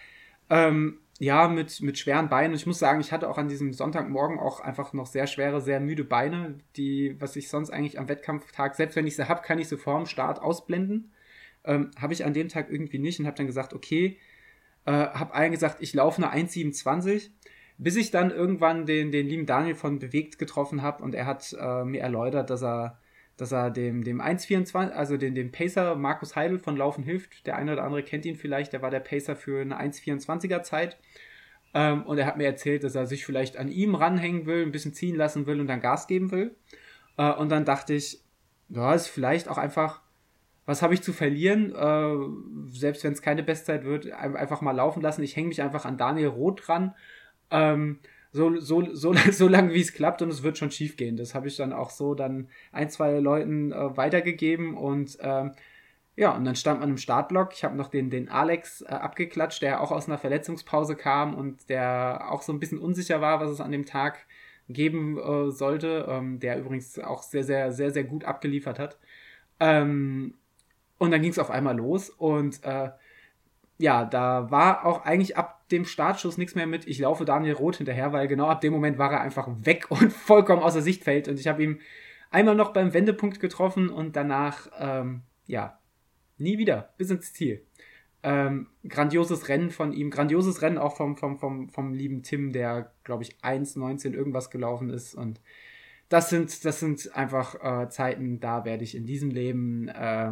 ähm, ja, mit, mit schweren Beinen. Und ich muss sagen, ich hatte auch an diesem Sonntagmorgen auch einfach noch sehr schwere, sehr müde Beine, die, was ich sonst eigentlich am Wettkampftag, selbst wenn ich sie habe, kann ich sie vor dem Start ausblenden. Ähm, habe ich an dem Tag irgendwie nicht und habe dann gesagt, okay, äh, habe allen gesagt, ich laufe eine 1,27, bis ich dann irgendwann den, den lieben Daniel von Bewegt getroffen habe und er hat äh, mir erläutert, dass er dass er dem, dem 1,24, also den, dem Pacer Markus Heidel von Laufen hilft. Der eine oder andere kennt ihn vielleicht, der war der Pacer für eine 1,24er Zeit. Ähm, und er hat mir erzählt, dass er sich vielleicht an ihm ranhängen will, ein bisschen ziehen lassen will und dann Gas geben will. Äh, und dann dachte ich, ja, ist vielleicht auch einfach, was habe ich zu verlieren? Äh, selbst wenn es keine Bestzeit wird, einfach mal laufen lassen. Ich hänge mich einfach an Daniel Roth ran. Ähm, so, so, so, so lange wie es klappt und es wird schon schief gehen. Das habe ich dann auch so dann ein, zwei Leuten äh, weitergegeben und ähm, ja, und dann stand man im Startblock. Ich habe noch den, den Alex äh, abgeklatscht, der auch aus einer Verletzungspause kam und der auch so ein bisschen unsicher war, was es an dem Tag geben äh, sollte, ähm, der übrigens auch sehr, sehr, sehr, sehr gut abgeliefert hat. Ähm, und dann ging es auf einmal los und äh, ja, da war auch eigentlich ab dem Startschuss nichts mehr mit, ich laufe Daniel Roth hinterher, weil genau ab dem Moment war er einfach weg und vollkommen außer Sichtfeld. Und ich habe ihn einmal noch beim Wendepunkt getroffen und danach, ähm, ja, nie wieder, bis ins Ziel. Ähm, grandioses Rennen von ihm, grandioses Rennen auch vom, vom, vom, vom lieben Tim, der, glaube ich, 1,19 irgendwas gelaufen ist. Und das sind, das sind einfach äh, Zeiten, da werde ich in diesem Leben äh,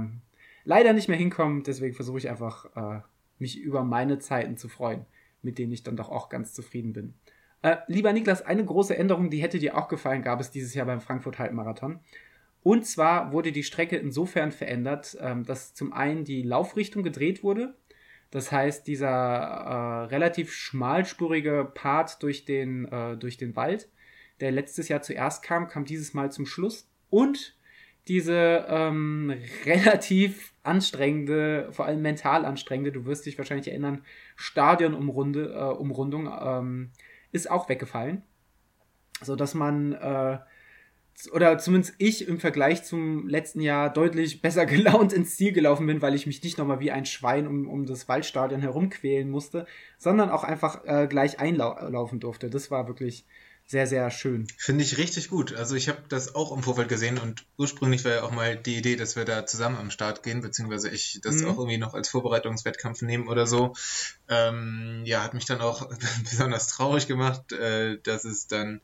leider nicht mehr hinkommen. Deswegen versuche ich einfach, äh, mich über meine Zeiten zu freuen mit denen ich dann doch auch ganz zufrieden bin. Äh, lieber Niklas, eine große Änderung, die hätte dir auch gefallen, gab es dieses Jahr beim Frankfurt Halbmarathon. Und zwar wurde die Strecke insofern verändert, ähm, dass zum einen die Laufrichtung gedreht wurde. Das heißt, dieser äh, relativ schmalspurige Part durch den, äh, durch den Wald, der letztes Jahr zuerst kam, kam dieses Mal zum Schluss. Und diese ähm, relativ anstrengende, vor allem mental anstrengende, du wirst dich wahrscheinlich erinnern, Stadionumrunde, äh, Umrundung ähm, ist auch weggefallen. So dass man, äh, oder zumindest ich im Vergleich zum letzten Jahr deutlich besser gelaunt ins Ziel gelaufen bin, weil ich mich nicht nochmal wie ein Schwein um, um das Waldstadion herumquälen musste, sondern auch einfach äh, gleich einlaufen durfte. Das war wirklich sehr, sehr schön. Finde ich richtig gut. Also ich habe das auch im Vorfeld gesehen und ursprünglich war ja auch mal die Idee, dass wir da zusammen am Start gehen, beziehungsweise ich das mhm. auch irgendwie noch als Vorbereitungswettkampf nehmen oder so. Ähm, ja, hat mich dann auch besonders traurig gemacht, äh, dass es dann,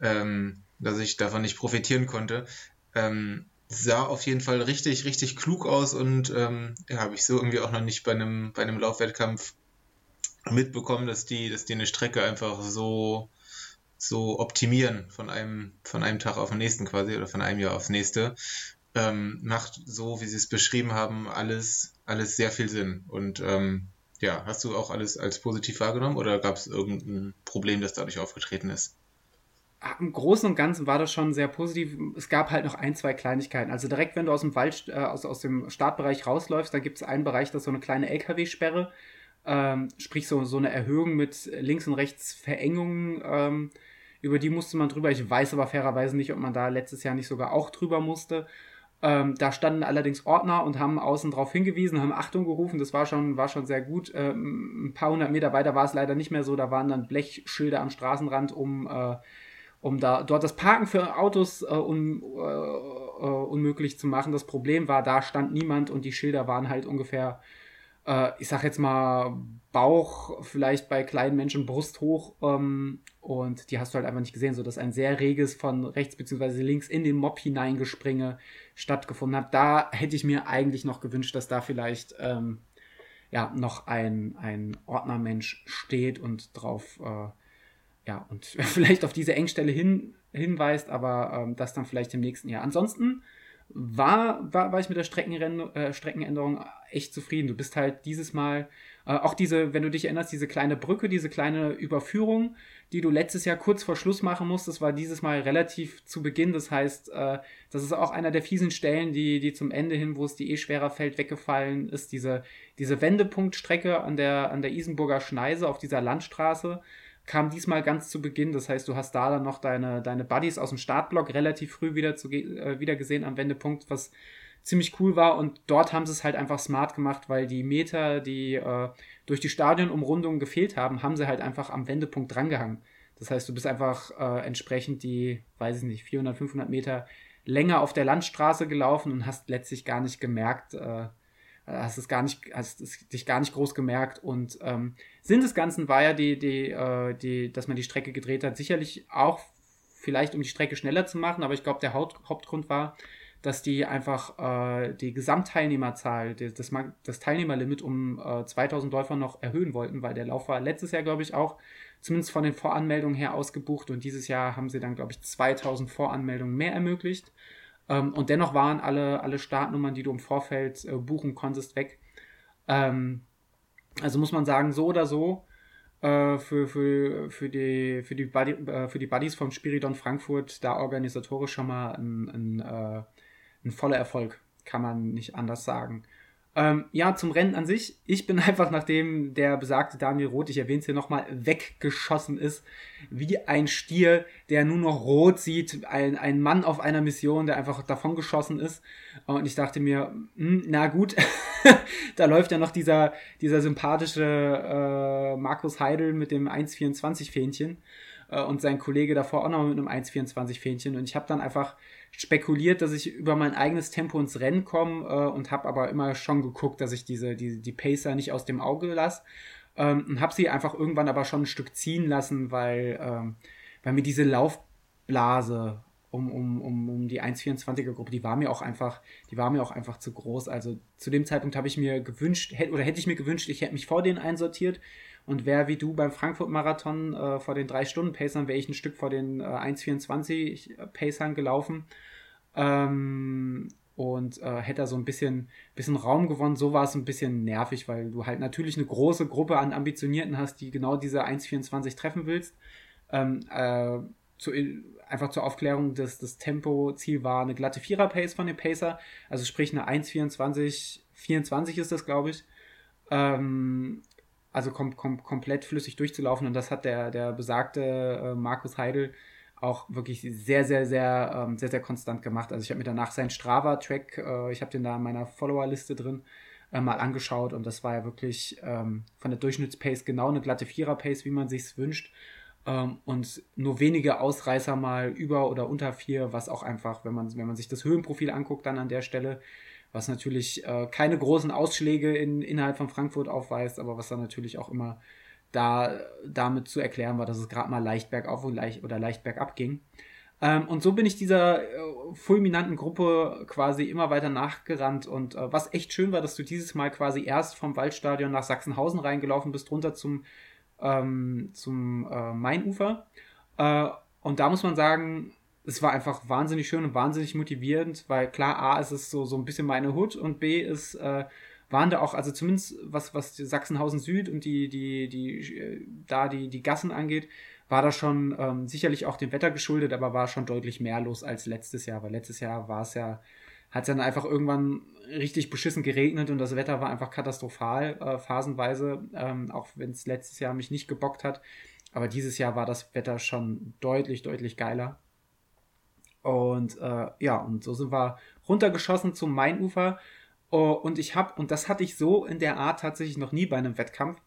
ähm, dass ich davon nicht profitieren konnte. Ähm, sah auf jeden Fall richtig, richtig klug aus und ähm, ja, habe ich so irgendwie auch noch nicht bei einem, bei einem Laufwettkampf mitbekommen, dass die, dass die eine Strecke einfach so so optimieren von einem, von einem Tag auf den nächsten quasi oder von einem Jahr aufs nächste, ähm, macht so, wie Sie es beschrieben haben, alles, alles sehr viel Sinn. Und ähm, ja, hast du auch alles als positiv wahrgenommen oder gab es irgendein Problem, das dadurch aufgetreten ist? Ah, Im Großen und Ganzen war das schon sehr positiv. Es gab halt noch ein, zwei Kleinigkeiten. Also direkt, wenn du aus dem Wald, äh, aus, aus dem Startbereich rausläufst, da gibt es einen Bereich, das ist so eine kleine LKW-Sperre. Ähm, sprich, so, so eine Erhöhung mit links und rechts Verengungen. Ähm, über die musste man drüber. Ich weiß aber fairerweise nicht, ob man da letztes Jahr nicht sogar auch drüber musste. Ähm, da standen allerdings Ordner und haben außen darauf hingewiesen, haben Achtung gerufen. Das war schon, war schon sehr gut. Ähm, ein paar hundert Meter weiter war es leider nicht mehr so. Da waren dann Blechschilder am Straßenrand, um, äh, um da, dort das Parken für Autos äh, un, äh, äh unmöglich zu machen. Das Problem war, da stand niemand und die Schilder waren halt ungefähr äh, ich sag jetzt mal, Bauch, vielleicht bei kleinen Menschen Brust hoch. Ähm, und die hast du halt einfach nicht gesehen, sodass ein sehr reges von rechts bzw. links in den Mob hineingespringe stattgefunden hat. Da hätte ich mir eigentlich noch gewünscht, dass da vielleicht ähm, ja, noch ein, ein Ordnermensch steht und drauf, äh, ja, und vielleicht auf diese Engstelle hin, hinweist, aber ähm, das dann vielleicht im nächsten Jahr. Ansonsten war, war, war ich mit der äh, Streckenänderung echt zufrieden. Du bist halt dieses Mal, äh, auch diese, wenn du dich erinnerst, diese kleine Brücke, diese kleine Überführung, die du letztes Jahr kurz vor Schluss machen musstest, war dieses Mal relativ zu Beginn. Das heißt, äh, das ist auch einer der fiesen Stellen, die, die zum Ende hin, wo es die eh schwerer fällt, weggefallen ist. Diese, diese Wendepunktstrecke an der, an der Isenburger Schneise auf dieser Landstraße kam diesmal ganz zu Beginn. Das heißt, du hast da dann noch deine, deine Buddies aus dem Startblock relativ früh wieder, zu, äh, wieder gesehen am Wendepunkt, was ziemlich cool war. Und dort haben sie es halt einfach smart gemacht, weil die Meter, die äh, durch die Stadionumrundung gefehlt haben, haben sie halt einfach am Wendepunkt drangehangen. Das heißt, du bist einfach äh, entsprechend die, weiß ich nicht, 400, 500 Meter länger auf der Landstraße gelaufen und hast letztlich gar nicht gemerkt, äh, hast es gar nicht, hast es dich gar nicht groß gemerkt. Und ähm, Sinn des Ganzen war ja, die, die, äh, die, dass man die Strecke gedreht hat, sicherlich auch vielleicht um die Strecke schneller zu machen, aber ich glaube, der Haupt, Hauptgrund war, dass die einfach äh, die Gesamtteilnehmerzahl, das, das, das Teilnehmerlimit um äh, 2000 Läufer noch erhöhen wollten, weil der Lauf war letztes Jahr, glaube ich, auch zumindest von den Voranmeldungen her ausgebucht und dieses Jahr haben sie dann, glaube ich, 2000 Voranmeldungen mehr ermöglicht. Ähm, und dennoch waren alle, alle Startnummern, die du im Vorfeld äh, buchen konntest, weg. Ähm, also muss man sagen, so oder so, äh, für, für, für, die, für, die Buddy, äh, für die Buddies vom Spiridon Frankfurt da organisatorisch schon mal ein, ein, äh, ein voller Erfolg, kann man nicht anders sagen. Ähm, ja, zum Rennen an sich. Ich bin einfach, nachdem der besagte Daniel Roth, ich erwähne es hier nochmal, weggeschossen ist, wie ein Stier, der nur noch rot sieht, ein, ein Mann auf einer Mission, der einfach davongeschossen ist. Und ich dachte mir, mh, hm, na gut, da läuft ja noch dieser, dieser sympathische äh, Markus Heidel mit dem 1,24-Fähnchen äh, und sein Kollege davor auch noch mit einem 1,24-Fähnchen. Und ich habe dann einfach spekuliert, dass ich über mein eigenes Tempo ins Rennen komme äh, und habe aber immer schon geguckt, dass ich diese, die, die Pacer nicht aus dem Auge lasse. Ähm, und habe sie einfach irgendwann aber schon ein Stück ziehen lassen, weil, ähm, weil mir diese Laufblase um, um, um, um die 1,24er Gruppe, die war mir auch einfach, die war mir auch einfach zu groß. Also zu dem Zeitpunkt habe ich mir gewünscht, hätte, oder hätte ich mir gewünscht, ich hätte mich vor denen einsortiert und wäre wie du beim Frankfurt-Marathon äh, vor den drei Stunden Pacern, wäre ich ein Stück vor den äh, 1,24 Pacern gelaufen. Ähm, und äh, hätte da so ein bisschen, bisschen Raum gewonnen. So war es ein bisschen nervig, weil du halt natürlich eine große Gruppe an Ambitionierten hast, die genau diese 1,24 treffen willst. Ähm, äh, zu, einfach zur Aufklärung, das, das Tempo-Ziel war eine glatte Vierer-Pace von dem Pacer, also sprich eine 1,24, 24 ist das, glaube ich. Ähm, also kom kom komplett flüssig durchzulaufen. Und das hat der, der besagte äh, Markus Heidel auch wirklich sehr, sehr, sehr, ähm, sehr, sehr konstant gemacht. Also ich habe mir danach seinen Strava-Track, äh, ich habe den da in meiner Follower-Liste drin, äh, mal angeschaut und das war ja wirklich ähm, von der Durchschnittspace genau eine glatte Vierer-Pace, wie man sich wünscht. Ähm, und nur wenige Ausreißer mal über oder unter vier, was auch einfach, wenn man, wenn man sich das Höhenprofil anguckt, dann an der Stelle was natürlich äh, keine großen Ausschläge in, innerhalb von Frankfurt aufweist, aber was dann natürlich auch immer da damit zu erklären war, dass es gerade mal leicht bergauf und leicht, oder leicht bergab ging. Ähm, und so bin ich dieser äh, fulminanten Gruppe quasi immer weiter nachgerannt. Und äh, was echt schön war, dass du dieses Mal quasi erst vom Waldstadion nach Sachsenhausen reingelaufen bist, runter zum, ähm, zum äh, Mainufer. Äh, und da muss man sagen, es war einfach wahnsinnig schön und wahnsinnig motivierend, weil klar, A ist es so, so ein bisschen meine Hut und B ist, äh, waren da auch, also zumindest was, was Sachsenhausen Süd und die, die, die, äh, da die, die Gassen angeht, war da schon ähm, sicherlich auch dem Wetter geschuldet, aber war schon deutlich mehr los als letztes Jahr, weil letztes Jahr war es ja, hat es dann einfach irgendwann richtig beschissen geregnet und das Wetter war einfach katastrophal, äh, phasenweise, ähm, auch wenn es letztes Jahr mich nicht gebockt hat. Aber dieses Jahr war das Wetter schon deutlich, deutlich geiler. Und äh, ja, und so sind wir runtergeschossen zum Mainufer. Oh, und ich habe, und das hatte ich so in der Art tatsächlich noch nie bei einem Wettkampf,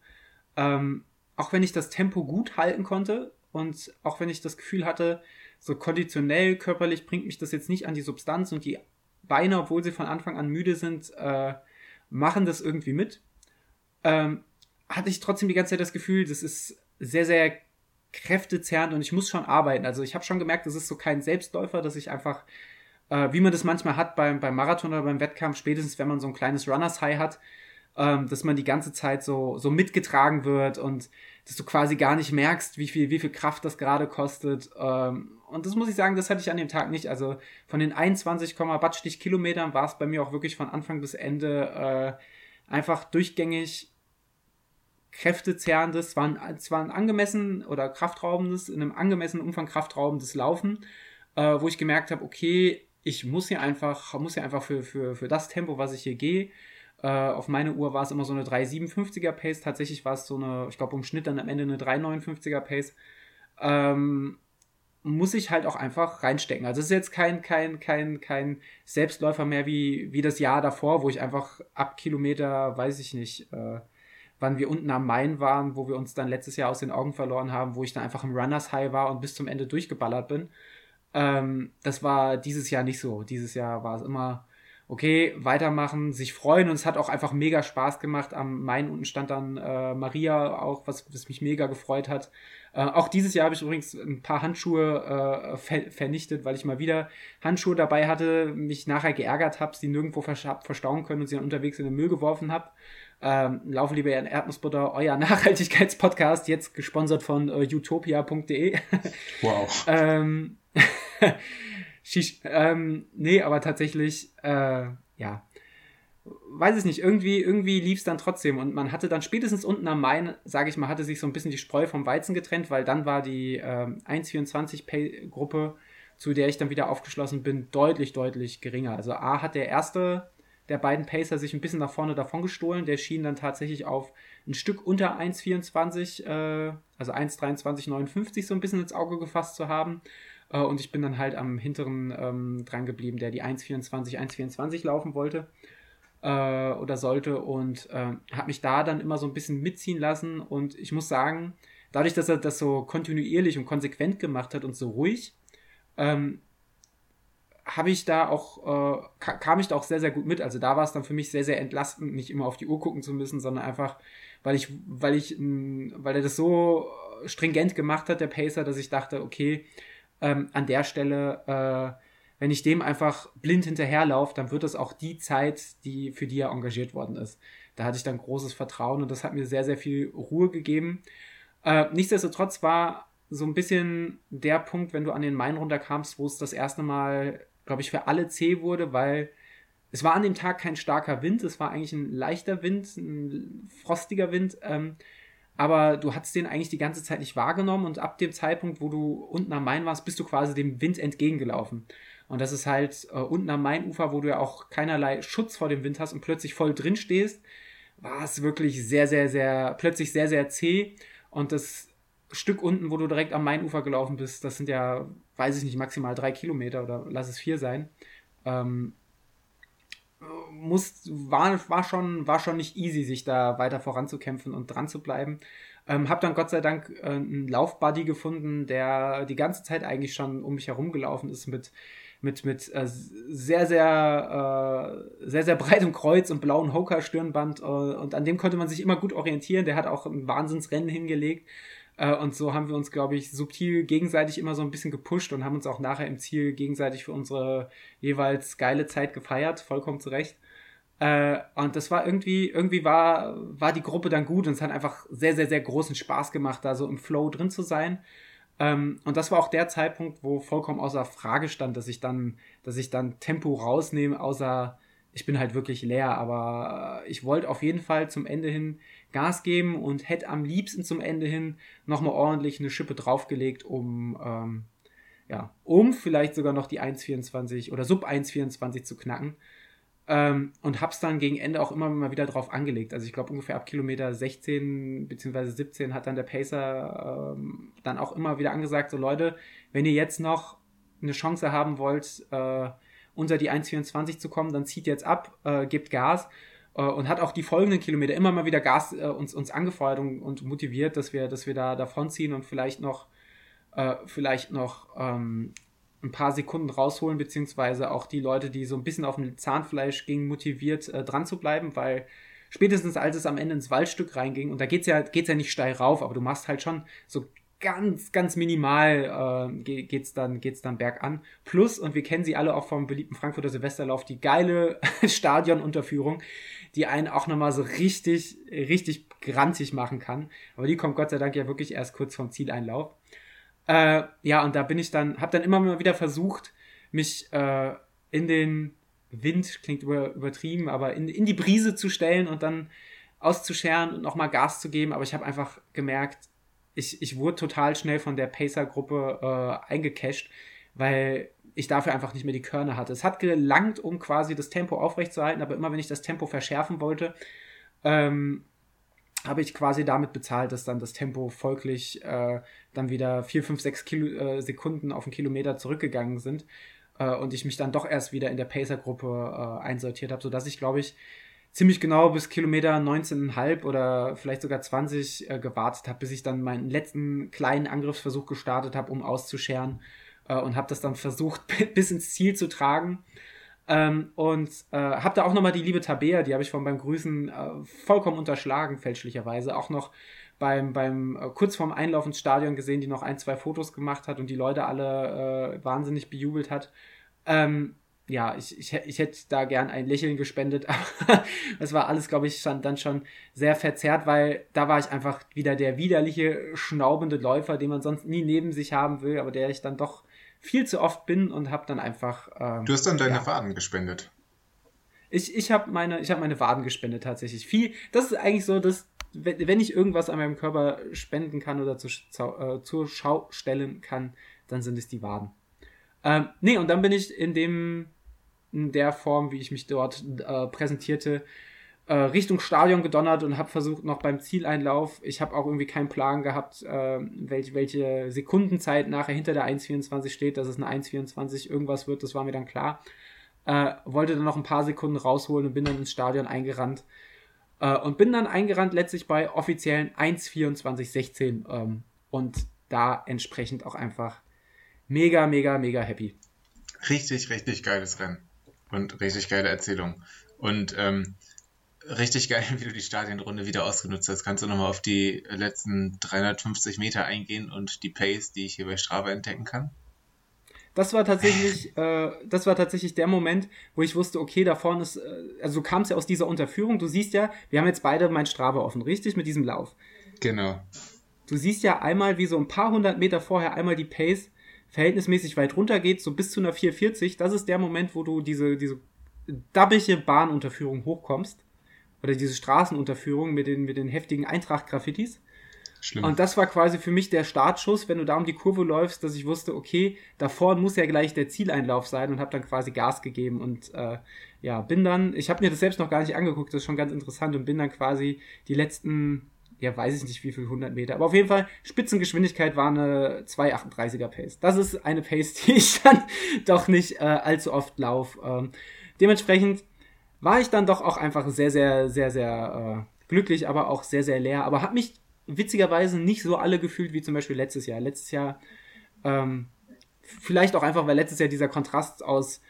ähm, auch wenn ich das Tempo gut halten konnte und auch wenn ich das Gefühl hatte, so konditionell, körperlich bringt mich das jetzt nicht an die Substanz und die Beine, obwohl sie von Anfang an müde sind, äh, machen das irgendwie mit. Ähm, hatte ich trotzdem die ganze Zeit das Gefühl, das ist sehr, sehr kräftezerrend und ich muss schon arbeiten. Also ich habe schon gemerkt, das ist so kein Selbstläufer, dass ich einfach, äh, wie man das manchmal hat beim, beim Marathon oder beim Wettkampf, spätestens wenn man so ein kleines Runners High hat, ähm, dass man die ganze Zeit so, so mitgetragen wird und dass du quasi gar nicht merkst, wie viel, wie viel Kraft das gerade kostet. Ähm, und das muss ich sagen, das hatte ich an dem Tag nicht. Also von den 21, Batschstich Kilometern war es bei mir auch wirklich von Anfang bis Ende äh, einfach durchgängig kräftezerrendes, zwar ein, zwar ein angemessen oder kraftraubendes, in einem angemessenen Umfang kraftraubendes Laufen, äh, wo ich gemerkt habe, okay, ich muss hier einfach, muss hier einfach für, für, für das Tempo, was ich hier gehe, äh, auf meine Uhr war es immer so eine 3,57er Pace. Tatsächlich war es so eine, ich glaube, im Schnitt dann am Ende eine 3,59er Pace. Ähm, muss ich halt auch einfach reinstecken. Also es ist jetzt kein, kein, kein, kein Selbstläufer mehr wie, wie das Jahr davor, wo ich einfach ab Kilometer, weiß ich nicht, äh, wann wir unten am Main waren, wo wir uns dann letztes Jahr aus den Augen verloren haben, wo ich dann einfach im Runners High war und bis zum Ende durchgeballert bin. Ähm, das war dieses Jahr nicht so. Dieses Jahr war es immer okay, weitermachen, sich freuen und es hat auch einfach mega Spaß gemacht. Am Main unten stand dann äh, Maria auch, was, was mich mega gefreut hat. Äh, auch dieses Jahr habe ich übrigens ein paar Handschuhe äh, ver vernichtet, weil ich mal wieder Handschuhe dabei hatte, mich nachher geärgert habe, sie nirgendwo vers verstauen können und sie dann unterwegs in den Müll geworfen habe. Ähm, Laufe lieber in Erdnussbutter, euer Nachhaltigkeitspodcast, jetzt gesponsert von äh, utopia.de. Wow. ähm, Shish, ähm, nee, aber tatsächlich, äh, ja, weiß ich nicht, irgendwie, irgendwie lief es dann trotzdem und man hatte dann spätestens unten am Main, sage ich mal, hatte sich so ein bisschen die Spreu vom Weizen getrennt, weil dann war die äh, 1.24-Pay-Gruppe, zu der ich dann wieder aufgeschlossen bin, deutlich, deutlich geringer. Also A hat der erste der beiden Pacer sich ein bisschen nach vorne davon gestohlen, der schien dann tatsächlich auf ein Stück unter 1,24, äh, also 1,23,59 so ein bisschen ins Auge gefasst zu haben. Äh, und ich bin dann halt am hinteren ähm, dran geblieben, der die 1,24, 1,24 laufen wollte äh, oder sollte und äh, habe mich da dann immer so ein bisschen mitziehen lassen. Und ich muss sagen, dadurch, dass er das so kontinuierlich und konsequent gemacht hat und so ruhig, ähm, habe ich da auch, äh, kam ich da auch sehr, sehr gut mit. Also da war es dann für mich sehr, sehr entlastend, nicht immer auf die Uhr gucken zu müssen, sondern einfach, weil ich, weil ich, weil er das so stringent gemacht hat, der Pacer, dass ich dachte, okay, ähm, an der Stelle, äh, wenn ich dem einfach blind hinterherlaufe, dann wird das auch die Zeit, die für die er engagiert worden ist. Da hatte ich dann großes Vertrauen und das hat mir sehr, sehr viel Ruhe gegeben. Äh, nichtsdestotrotz war so ein bisschen der Punkt, wenn du an den Main runterkamst, wo es das erste Mal, glaube ich, für alle zäh wurde, weil es war an dem Tag kein starker Wind, es war eigentlich ein leichter Wind, ein frostiger Wind. Ähm, aber du hast den eigentlich die ganze Zeit nicht wahrgenommen und ab dem Zeitpunkt, wo du unten am Main warst, bist du quasi dem Wind entgegengelaufen. Und das ist halt äh, unten am Mainufer, wo du ja auch keinerlei Schutz vor dem Wind hast und plötzlich voll drin stehst, war es wirklich sehr, sehr, sehr, plötzlich sehr, sehr zäh. Und das Stück unten, wo du direkt am Mainufer gelaufen bist, das sind ja, weiß ich nicht, maximal drei Kilometer oder lass es vier sein. Ähm, muss, war, war, schon, war schon nicht easy, sich da weiter voranzukämpfen und dran zu bleiben. Ähm, hab dann Gott sei Dank äh, einen Laufbuddy gefunden, der die ganze Zeit eigentlich schon um mich herum gelaufen ist mit mit, mit äh, sehr, sehr, äh, sehr, sehr breitem Kreuz und blauen Hoka-Stirnband. Äh, und an dem konnte man sich immer gut orientieren. Der hat auch ein Wahnsinnsrennen hingelegt. Äh, und so haben wir uns, glaube ich, subtil gegenseitig immer so ein bisschen gepusht und haben uns auch nachher im Ziel gegenseitig für unsere jeweils geile Zeit gefeiert, vollkommen zurecht. Äh, und das war irgendwie, irgendwie war, war die Gruppe dann gut und es hat einfach sehr, sehr, sehr großen Spaß gemacht, da so im Flow drin zu sein. Ähm, und das war auch der Zeitpunkt, wo vollkommen außer Frage stand, dass ich dann, dass ich dann Tempo rausnehme, außer ich bin halt wirklich leer, aber ich wollte auf jeden Fall zum Ende hin Gas geben und hätte am liebsten zum Ende hin nochmal ordentlich eine Schippe draufgelegt, um, ähm, ja, um vielleicht sogar noch die 1,24 oder Sub 1,24 zu knacken. Ähm, und hab's dann gegen Ende auch immer mal wieder drauf angelegt. Also ich glaube ungefähr ab Kilometer 16 bzw. 17 hat dann der Pacer ähm, dann auch immer wieder angesagt, so Leute, wenn ihr jetzt noch eine Chance haben wollt, äh, unter die 1,24 zu kommen, dann zieht jetzt ab, äh, gibt Gas äh, und hat auch die folgenden Kilometer immer mal wieder Gas äh, uns, uns angefeuert und, und, motiviert, dass wir, dass wir da davon ziehen und vielleicht noch, äh, vielleicht noch ähm, ein paar Sekunden rausholen, beziehungsweise auch die Leute, die so ein bisschen auf dem Zahnfleisch gingen, motiviert äh, dran zu bleiben, weil spätestens als es am Ende ins Waldstück reinging, und da geht es ja, geht's ja nicht steil rauf, aber du machst halt schon so ganz, ganz minimal äh, geht's dann, geht's dann bergan. Plus, und wir kennen sie alle auch vom beliebten Frankfurter Silvesterlauf, die geile Stadionunterführung, die einen auch nochmal so richtig, richtig grantig machen kann. Aber die kommt Gott sei Dank ja wirklich erst kurz vom Zieleinlauf. Äh, ja, und da bin ich dann, habe dann immer mal wieder versucht, mich äh, in den Wind, klingt über, übertrieben, aber in, in die Brise zu stellen und dann auszuscheren und nochmal Gas zu geben. Aber ich habe einfach gemerkt, ich, ich wurde total schnell von der Pacer-Gruppe äh, eingecasht, weil ich dafür einfach nicht mehr die Körner hatte. Es hat gelangt, um quasi das Tempo aufrechtzuerhalten, aber immer wenn ich das Tempo verschärfen wollte, ähm, habe ich quasi damit bezahlt, dass dann das Tempo folglich äh, dann wieder 4, 5, 6 Kilo, äh, Sekunden auf den Kilometer zurückgegangen sind äh, und ich mich dann doch erst wieder in der Pacer-Gruppe äh, einsortiert habe, sodass ich, glaube ich, ziemlich genau bis Kilometer 19,5 oder vielleicht sogar 20 äh, gewartet habe, bis ich dann meinen letzten kleinen Angriffsversuch gestartet habe, um auszuscheren äh, und habe das dann versucht bis ins Ziel zu tragen. Ähm, und äh, habe da auch nochmal die liebe Tabea, die habe ich von beim Grüßen äh, vollkommen unterschlagen, fälschlicherweise. Auch noch beim, beim äh, kurz vorm Einlauf ins Stadion gesehen, die noch ein, zwei Fotos gemacht hat und die Leute alle äh, wahnsinnig bejubelt hat. Ähm, ja, ich, ich, ich hätte da gern ein Lächeln gespendet, aber das war alles, glaube ich, dann schon sehr verzerrt, weil da war ich einfach wieder der widerliche, schnaubende Läufer, den man sonst nie neben sich haben will, aber der ich dann doch viel zu oft bin und habe dann einfach. Ähm, du hast dann deine ja, Waden gespendet. Ich, ich habe meine, hab meine Waden gespendet tatsächlich. Viel, das ist eigentlich so, dass, wenn ich irgendwas an meinem Körper spenden kann oder zu, äh, zur Schau stellen kann, dann sind es die Waden. Ähm, nee, und dann bin ich in dem, in der Form, wie ich mich dort äh, präsentierte, äh, Richtung Stadion gedonnert und habe versucht, noch beim Zieleinlauf, ich habe auch irgendwie keinen Plan gehabt, äh, welche, welche Sekundenzeit nachher hinter der 1,24 steht, dass es eine 1,24 irgendwas wird, das war mir dann klar. Äh, wollte dann noch ein paar Sekunden rausholen und bin dann ins Stadion eingerannt. Äh, und bin dann eingerannt letztlich bei offiziellen 1,24,16 ähm, und da entsprechend auch einfach mega, mega, mega happy. Richtig, richtig geiles Rennen und richtig geile Erzählung. Und ähm, richtig geil, wie du die Stadionrunde wieder ausgenutzt hast. Kannst du nochmal auf die letzten 350 Meter eingehen und die Pace, die ich hier bei Strava entdecken kann? Das war tatsächlich, äh, das war tatsächlich der Moment, wo ich wusste, okay, da vorne ist, äh, also du kamst ja aus dieser Unterführung, du siehst ja, wir haben jetzt beide mein Strava offen, richtig, mit diesem Lauf. Genau. Du siehst ja einmal, wie so ein paar hundert Meter vorher einmal die Pace verhältnismäßig weit runter geht, so bis zu einer 440. Das ist der Moment, wo du diese, diese dabbige Bahnunterführung hochkommst oder diese Straßenunterführung mit den, mit den heftigen Eintracht-Graffitis. Schlimm. Und das war quasi für mich der Startschuss, wenn du da um die Kurve läufst, dass ich wusste, okay, da vorne muss ja gleich der Zieleinlauf sein und habe dann quasi Gas gegeben und äh, ja, bin dann, ich habe mir das selbst noch gar nicht angeguckt, das ist schon ganz interessant und bin dann quasi die letzten, ja, weiß ich nicht wie viel, 100 Meter, aber auf jeden Fall, Spitzengeschwindigkeit war eine 2,38er Pace. Das ist eine Pace, die ich dann doch nicht äh, allzu oft laufe. Ähm, dementsprechend war ich dann doch auch einfach sehr, sehr, sehr, sehr äh, glücklich, aber auch sehr, sehr leer. Aber habe mich witzigerweise nicht so alle gefühlt wie zum Beispiel letztes Jahr. Letztes Jahr, ähm, vielleicht auch einfach, weil letztes Jahr dieser Kontrast aus,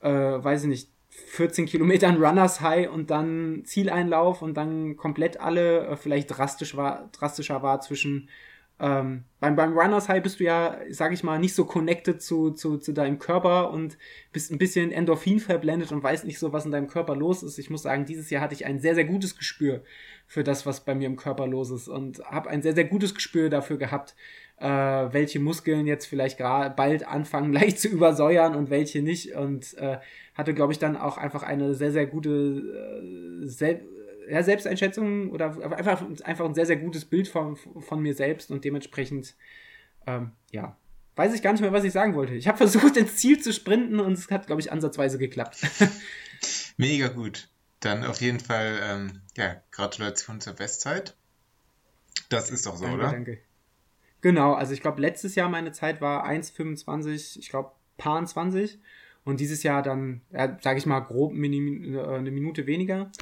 äh, weiß ich nicht, 14 Kilometern Runners High und dann Zieleinlauf und dann komplett alle äh, vielleicht drastisch war, drastischer war zwischen ähm, beim, beim Runners High bist du ja, sag ich mal, nicht so connected zu, zu, zu deinem Körper und bist ein bisschen Endorphin verblendet und weißt nicht so, was in deinem Körper los ist. Ich muss sagen, dieses Jahr hatte ich ein sehr, sehr gutes Gespür für das, was bei mir im Körper los ist und habe ein sehr, sehr gutes Gespür dafür gehabt, äh, welche Muskeln jetzt vielleicht gerade bald anfangen, leicht zu übersäuern und welche nicht und äh, hatte, glaube ich, dann auch einfach eine sehr, sehr gute äh, Sel ja, Selbsteinschätzung oder einfach, einfach ein sehr, sehr gutes Bild von, von mir selbst und dementsprechend, ähm, ja, weiß ich gar nicht mehr, was ich sagen wollte. Ich habe versucht, ins Ziel zu sprinten und es hat, glaube ich, ansatzweise geklappt. Mega gut. Dann auf jeden Fall, ähm, ja, Gratulation zur Bestzeit. Das ist doch so, danke, oder? Danke. Genau, also ich glaube, letztes Jahr meine Zeit war 1,25, ich glaube paar 20 und dieses Jahr dann, ja, sage ich mal, grob äh, eine Minute weniger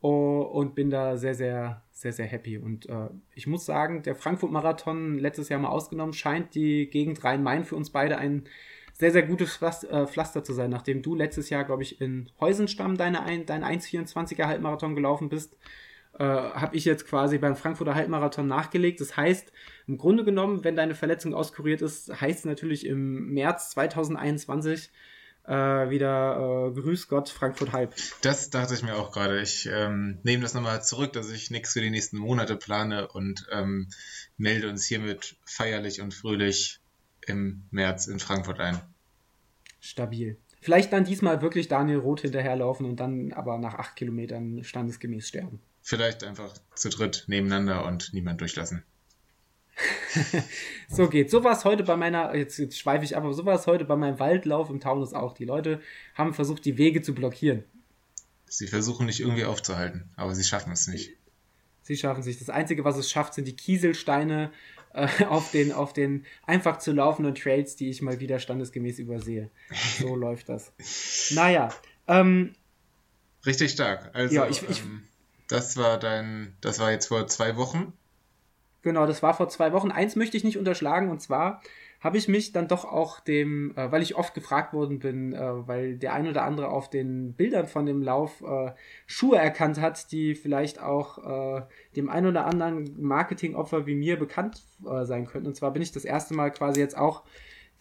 oh, und bin da sehr, sehr, sehr, sehr happy. Und äh, ich muss sagen, der Frankfurt-Marathon letztes Jahr mal ausgenommen, scheint die Gegend Rhein-Main für uns beide ein sehr, sehr gutes äh, Pflaster zu sein, nachdem du letztes Jahr, glaube ich, in Heusenstamm deine, dein 1,24er Halbmarathon gelaufen bist äh, habe ich jetzt quasi beim Frankfurter Halbmarathon nachgelegt. Das heißt, im Grunde genommen, wenn deine Verletzung auskuriert ist, heißt es natürlich im März 2021 äh, wieder äh, Grüß Gott Frankfurt Halb. Das dachte ich mir auch gerade. Ich ähm, nehme das nochmal zurück, dass ich nichts für die nächsten Monate plane und ähm, melde uns hiermit feierlich und fröhlich im März in Frankfurt ein. Stabil. Vielleicht dann diesmal wirklich Daniel Roth hinterherlaufen und dann aber nach acht Kilometern standesgemäß sterben. Vielleicht einfach zu dritt nebeneinander und niemand durchlassen. so geht. So war es heute bei meiner, jetzt, jetzt schweife ich ab, aber so war es heute bei meinem Waldlauf im Taunus auch. Die Leute haben versucht, die Wege zu blockieren. Sie versuchen nicht irgendwie aufzuhalten, aber sie schaffen es nicht. Sie schaffen es nicht. Das Einzige, was es schafft, sind die Kieselsteine äh, auf, den, auf den einfach zu laufenden Trails, die ich mal wieder standesgemäß übersehe. So läuft das. Naja. Ähm, Richtig stark. Also, ja, ich, ich, ähm, das war dein, das war jetzt vor zwei Wochen. Genau, das war vor zwei Wochen. Eins möchte ich nicht unterschlagen und zwar habe ich mich dann doch auch dem, äh, weil ich oft gefragt worden bin, äh, weil der ein oder andere auf den Bildern von dem Lauf äh, Schuhe erkannt hat, die vielleicht auch äh, dem ein oder anderen Marketingopfer wie mir bekannt äh, sein könnten. Und zwar bin ich das erste Mal quasi jetzt auch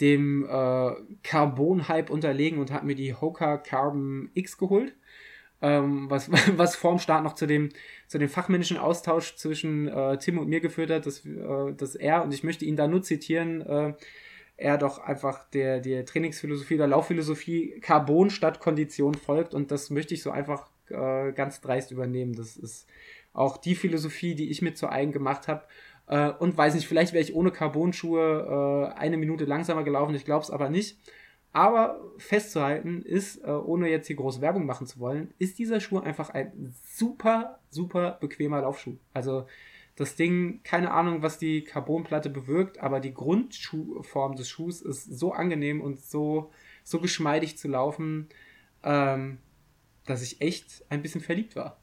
dem äh, Carbon-Hype unterlegen und habe mir die Hoka Carbon X geholt ähm, was, was vorm Start noch zu dem, zu dem fachmännischen Austausch zwischen äh, Tim und mir geführt hat, dass, äh, dass er, und ich möchte ihn da nur zitieren, äh, er doch einfach der, der Trainingsphilosophie der Laufphilosophie Carbon statt Kondition folgt und das möchte ich so einfach äh, ganz dreist übernehmen. Das ist auch die Philosophie, die ich mir zu eigen gemacht habe. Äh, und weiß nicht, vielleicht wäre ich ohne Carbon-Schuhe äh, eine Minute langsamer gelaufen, ich glaube es aber nicht. Aber festzuhalten ist, äh, ohne jetzt hier große Werbung machen zu wollen, ist dieser Schuh einfach ein super, super bequemer Laufschuh. Also das Ding, keine Ahnung, was die Carbonplatte bewirkt, aber die Grundform des Schuhs ist so angenehm und so, so geschmeidig zu laufen, ähm, dass ich echt ein bisschen verliebt war.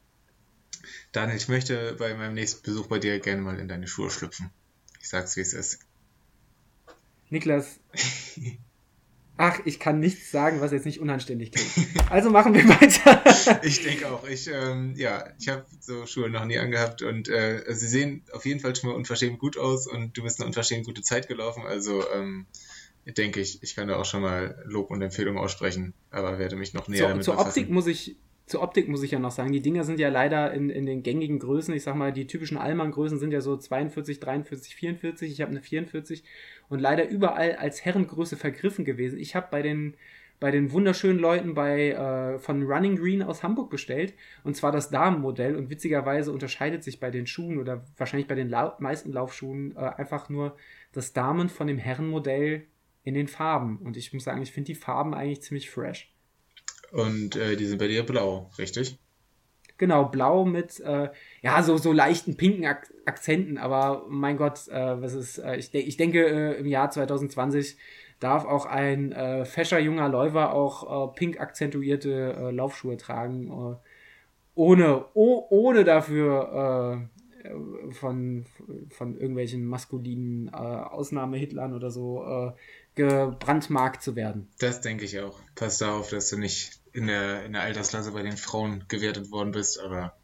Daniel, ich möchte bei meinem nächsten Besuch bei dir gerne mal in deine Schuhe schlüpfen. Ich sag's, wie es ist. Niklas, Ach, ich kann nichts sagen, was jetzt nicht unanständig klingt. Also machen wir weiter. ich denke auch. Ich, ähm, ja, ich habe so Schuhe noch nie angehabt und äh, sie sehen auf jeden Fall schon mal unverschämt gut aus und du bist eine unverschämt gute Zeit gelaufen. Also ähm, denke ich, ich kann da auch schon mal Lob und Empfehlung aussprechen, aber werde mich noch näher zur, damit Zur befassen. Optik muss ich zur Optik muss ich ja noch sagen, die Dinger sind ja leider in, in den gängigen Größen. Ich sag mal, die typischen Allmann-Größen sind ja so 42, 43, 44. Ich habe eine 44 und leider überall als Herrengröße vergriffen gewesen. Ich habe bei den bei den wunderschönen Leuten bei äh, von Running Green aus Hamburg bestellt und zwar das Damenmodell und witzigerweise unterscheidet sich bei den Schuhen oder wahrscheinlich bei den Lau meisten Laufschuhen äh, einfach nur das Damen von dem Herrenmodell in den Farben und ich muss sagen, ich finde die Farben eigentlich ziemlich fresh. Und äh, die sind bei dir blau, richtig? Genau, blau mit, äh, ja, so, so leichten pinken Ak Akzenten, aber mein Gott, äh, was ist, äh, ich, de ich denke, äh, im Jahr 2020 darf auch ein äh, fescher junger Läufer auch äh, pink akzentuierte äh, Laufschuhe tragen, äh, ohne, oh, ohne dafür von, von irgendwelchen maskulinen Ausnahmehitlern oder so gebrandmarkt zu werden. Das denke ich auch. Pass darauf, dass du nicht in der, in der Altersklasse bei den Frauen gewertet worden bist, aber.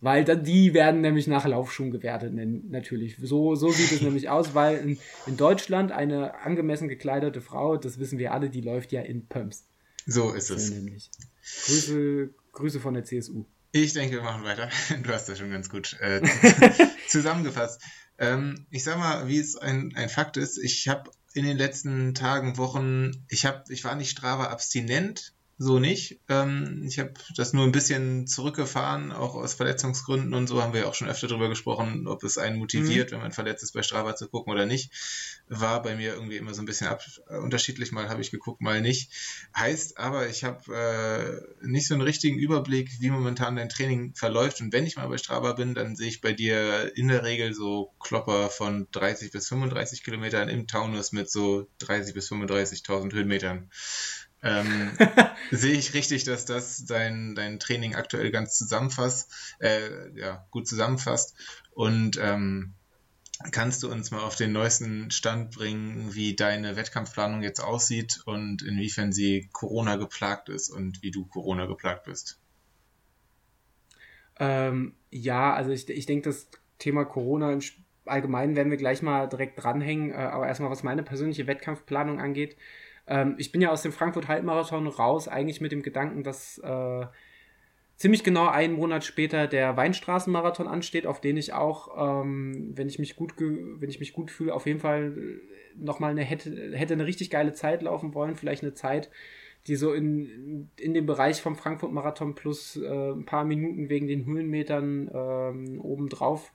Weil dann, die werden nämlich nach Laufschuhen gewertet, natürlich. So, so sieht es nämlich aus, weil in, in Deutschland eine angemessen gekleidete Frau, das wissen wir alle, die läuft ja in Pumps. So ist es. nämlich. Grüße, Grüße von der CSU. Ich denke, wir machen weiter. Du hast das schon ganz gut äh, zusammengefasst. Ähm, ich sag mal, wie es ein, ein Fakt ist, ich habe in den letzten Tagen, Wochen, ich habe, ich war nicht Strava abstinent, so nicht. Ähm, ich habe das nur ein bisschen zurückgefahren, auch aus Verletzungsgründen und so haben wir auch schon öfter darüber gesprochen, ob es einen motiviert, mhm. wenn man verletzt ist, bei Strava zu gucken oder nicht. War bei mir irgendwie immer so ein bisschen ab, äh, unterschiedlich, mal habe ich geguckt, mal nicht. Heißt aber, ich habe äh, nicht so einen richtigen Überblick, wie momentan dein Training verläuft und wenn ich mal bei Strava bin, dann sehe ich bei dir in der Regel so Klopper von 30 bis 35 Kilometern im Taunus mit so 30 bis 35.000 Höhenmetern. Ähm, sehe ich richtig, dass das dein, dein Training aktuell ganz zusammenfasst, äh, ja, gut zusammenfasst. Und ähm, kannst du uns mal auf den neuesten Stand bringen, wie deine Wettkampfplanung jetzt aussieht und inwiefern sie Corona geplagt ist und wie du Corona geplagt bist? Ähm, ja, also ich, ich denke, das Thema Corona im Allgemeinen werden wir gleich mal direkt dranhängen. Äh, aber erstmal, was meine persönliche Wettkampfplanung angeht, ähm, ich bin ja aus dem Frankfurt-Halbmarathon raus, eigentlich mit dem Gedanken, dass äh, ziemlich genau einen Monat später der Weinstraßenmarathon ansteht, auf den ich auch, ähm, wenn ich mich gut, wenn ich mich gut fühle, auf jeden Fall nochmal eine hätte, hätte eine richtig geile Zeit laufen wollen, vielleicht eine Zeit, die so in, in dem Bereich vom Frankfurt-Marathon plus äh, ein paar Minuten wegen den Höhenmetern ähm, obendrauf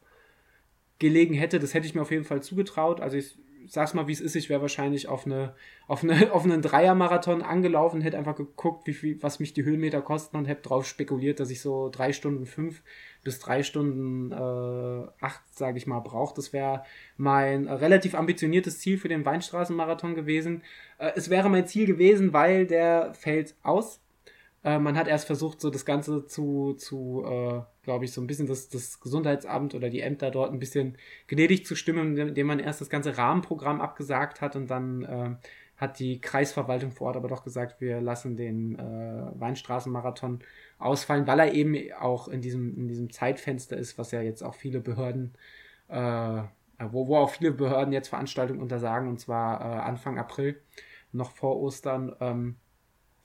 gelegen hätte. Das hätte ich mir auf jeden Fall zugetraut. Also ich sag's mal, wie es ist, ich wäre wahrscheinlich auf, eine, auf, eine, auf einen Dreier-Marathon angelaufen, hätte einfach geguckt, wie viel, was mich die Höhenmeter kosten und hätte drauf spekuliert, dass ich so drei Stunden fünf bis drei Stunden äh, acht, sage ich mal, brauche. Das wäre mein äh, relativ ambitioniertes Ziel für den Weinstraßenmarathon gewesen. Äh, es wäre mein Ziel gewesen, weil der fällt aus äh, man hat erst versucht, so das Ganze zu, zu äh, glaube ich, so ein bisschen das, das Gesundheitsamt oder die Ämter dort ein bisschen gnädig zu stimmen, indem man erst das ganze Rahmenprogramm abgesagt hat und dann äh, hat die Kreisverwaltung vor Ort aber doch gesagt, wir lassen den äh, Weinstraßenmarathon ausfallen, weil er eben auch in diesem, in diesem Zeitfenster ist, was ja jetzt auch viele Behörden, äh, wo, wo auch viele Behörden jetzt Veranstaltungen untersagen, und zwar äh, Anfang April, noch vor Ostern. Ähm,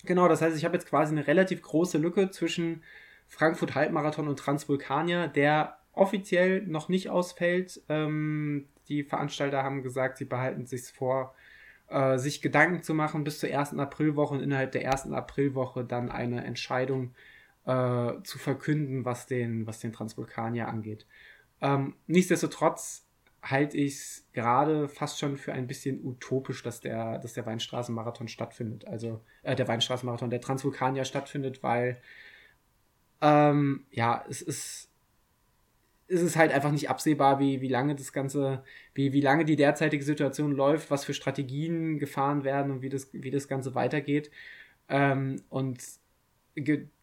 Genau, das heißt, ich habe jetzt quasi eine relativ große Lücke zwischen Frankfurt Halbmarathon und Transvulkania, der offiziell noch nicht ausfällt. Ähm, die Veranstalter haben gesagt, sie behalten sich vor, äh, sich Gedanken zu machen bis zur ersten Aprilwoche und innerhalb der ersten Aprilwoche dann eine Entscheidung äh, zu verkünden, was den, was den Transvulkanier angeht. Ähm, nichtsdestotrotz halte ich es gerade fast schon für ein bisschen utopisch, dass der, dass der Weinstraßenmarathon stattfindet. Also äh, der Weinstraßenmarathon, der Transvulkanier stattfindet, weil ähm, ja, es ist, es ist halt einfach nicht absehbar, wie, wie lange das Ganze, wie, wie lange die derzeitige Situation läuft, was für Strategien gefahren werden und wie das, wie das Ganze weitergeht. Ähm, und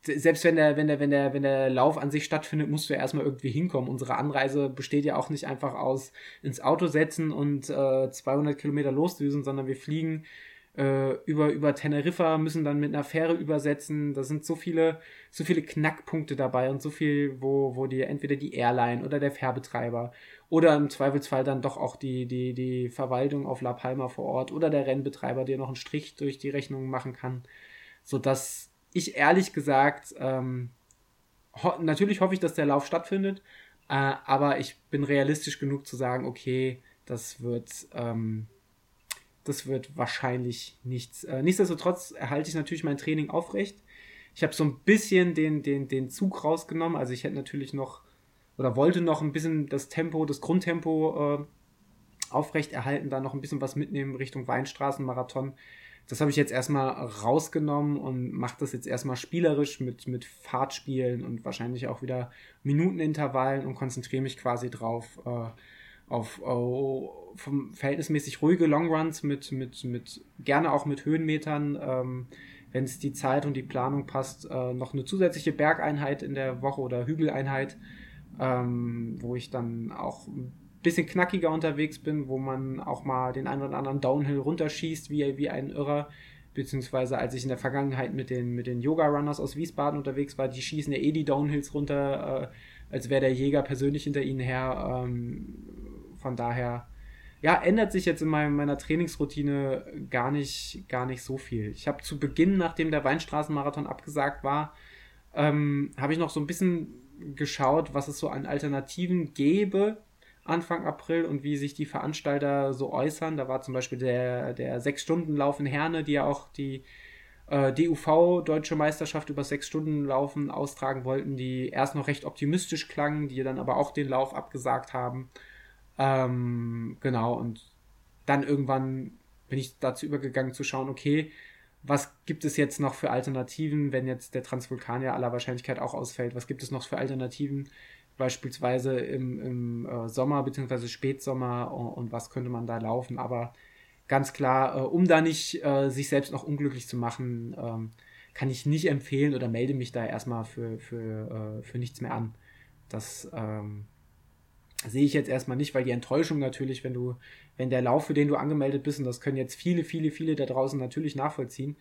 selbst wenn der, wenn der, wenn der, wenn der Lauf an sich stattfindet, musst du ja erstmal irgendwie hinkommen. Unsere Anreise besteht ja auch nicht einfach aus ins Auto setzen und äh, 200 Kilometer losdüsen, sondern wir fliegen äh, über, über Teneriffa, müssen dann mit einer Fähre übersetzen. Da sind so viele, so viele Knackpunkte dabei und so viel, wo, wo dir entweder die Airline oder der Fährbetreiber oder im Zweifelsfall dann doch auch die, die, die Verwaltung auf La Palma vor Ort oder der Rennbetreiber dir noch einen Strich durch die Rechnung machen kann, sodass ich ehrlich gesagt, ähm, ho natürlich hoffe ich, dass der Lauf stattfindet, äh, aber ich bin realistisch genug zu sagen, okay, das wird, ähm, das wird wahrscheinlich nichts. Äh, nichtsdestotrotz erhalte ich natürlich mein Training aufrecht. Ich habe so ein bisschen den, den, den Zug rausgenommen, also ich hätte natürlich noch oder wollte noch ein bisschen das Tempo, das Grundtempo äh, aufrecht erhalten, da noch ein bisschen was mitnehmen Richtung Weinstraßenmarathon das habe ich jetzt erstmal rausgenommen und mache das jetzt erstmal spielerisch mit, mit Fahrtspielen und wahrscheinlich auch wieder Minutenintervallen und konzentriere mich quasi drauf äh, auf oh, vom verhältnismäßig ruhige Longruns mit, mit, mit gerne auch mit Höhenmetern, ähm, wenn es die Zeit und die Planung passt, äh, noch eine zusätzliche Bergeinheit in der Woche oder Hügeleinheit, ähm, wo ich dann auch bisschen knackiger unterwegs bin, wo man auch mal den einen oder anderen Downhill runterschießt, wie, wie ein Irrer. Beziehungsweise als ich in der Vergangenheit mit den, mit den Yoga-Runners aus Wiesbaden unterwegs war, die schießen ja eh die Downhills runter, äh, als wäre der Jäger persönlich hinter ihnen her. Ähm, von daher, ja, ändert sich jetzt in meinem, meiner Trainingsroutine gar nicht, gar nicht so viel. Ich habe zu Beginn, nachdem der Weinstraßenmarathon abgesagt war, ähm, habe ich noch so ein bisschen geschaut, was es so an Alternativen gäbe Anfang April und wie sich die Veranstalter so äußern. Da war zum Beispiel der, der Sechs-Stunden-Lauf in Herne, die ja auch die äh, DUV, Deutsche Meisterschaft über sechs Stunden laufen, austragen wollten, die erst noch recht optimistisch klangen, die dann aber auch den Lauf abgesagt haben. Ähm, genau, und dann irgendwann bin ich dazu übergegangen zu schauen, okay, was gibt es jetzt noch für Alternativen, wenn jetzt der Transvulkanier aller Wahrscheinlichkeit auch ausfällt? Was gibt es noch für Alternativen, beispielsweise im, im äh, Sommer bzw. Spätsommer und, und, was könnte man da laufen? Aber ganz klar, äh, um da nicht äh, sich selbst noch unglücklich zu machen, ähm, kann ich nicht empfehlen oder melde mich da erstmal für, für, äh, für nichts mehr an. Das ähm, sehe ich jetzt erstmal nicht, weil die Enttäuschung natürlich, wenn du, wenn der Lauf, für den du angemeldet bist, und das können jetzt viele, viele, viele da draußen natürlich nachvollziehen,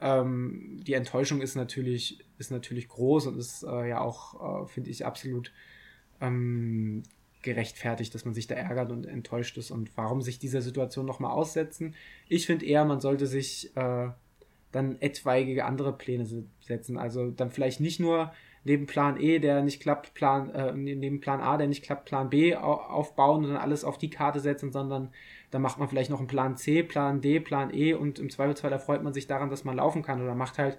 ähm, die Enttäuschung ist natürlich, ist natürlich groß und ist äh, ja auch, äh, finde ich, absolut ähm, gerechtfertigt, dass man sich da ärgert und enttäuscht ist und warum sich dieser Situation nochmal aussetzen. Ich finde eher, man sollte sich äh, dann etwaige andere Pläne setzen. Also dann vielleicht nicht nur neben Plan E, der nicht klappt, Plan, äh, neben Plan A, der nicht klappt, Plan B aufbauen und dann alles auf die Karte setzen, sondern dann macht man vielleicht noch einen Plan C, Plan D, Plan E und im Zweifelsfall erfreut man sich daran, dass man laufen kann oder macht halt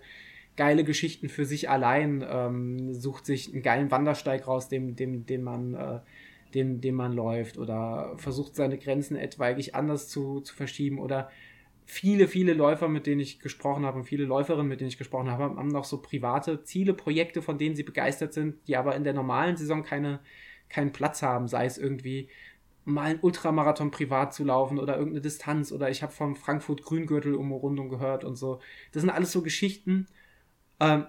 geile Geschichten für sich allein, ähm, sucht sich einen geilen Wandersteig raus, dem, dem, den man äh, den, den man läuft oder versucht seine Grenzen etwaig anders zu, zu verschieben oder viele, viele Läufer, mit denen ich gesprochen habe und viele Läuferinnen, mit denen ich gesprochen habe, haben noch so private Ziele, Projekte, von denen sie begeistert sind, die aber in der normalen Saison keine, keinen Platz haben, sei es irgendwie mal einen Ultramarathon privat zu laufen oder irgendeine Distanz oder ich habe vom Frankfurt Grüngürtel um Rundung gehört und so. Das sind alles so Geschichten, ähm,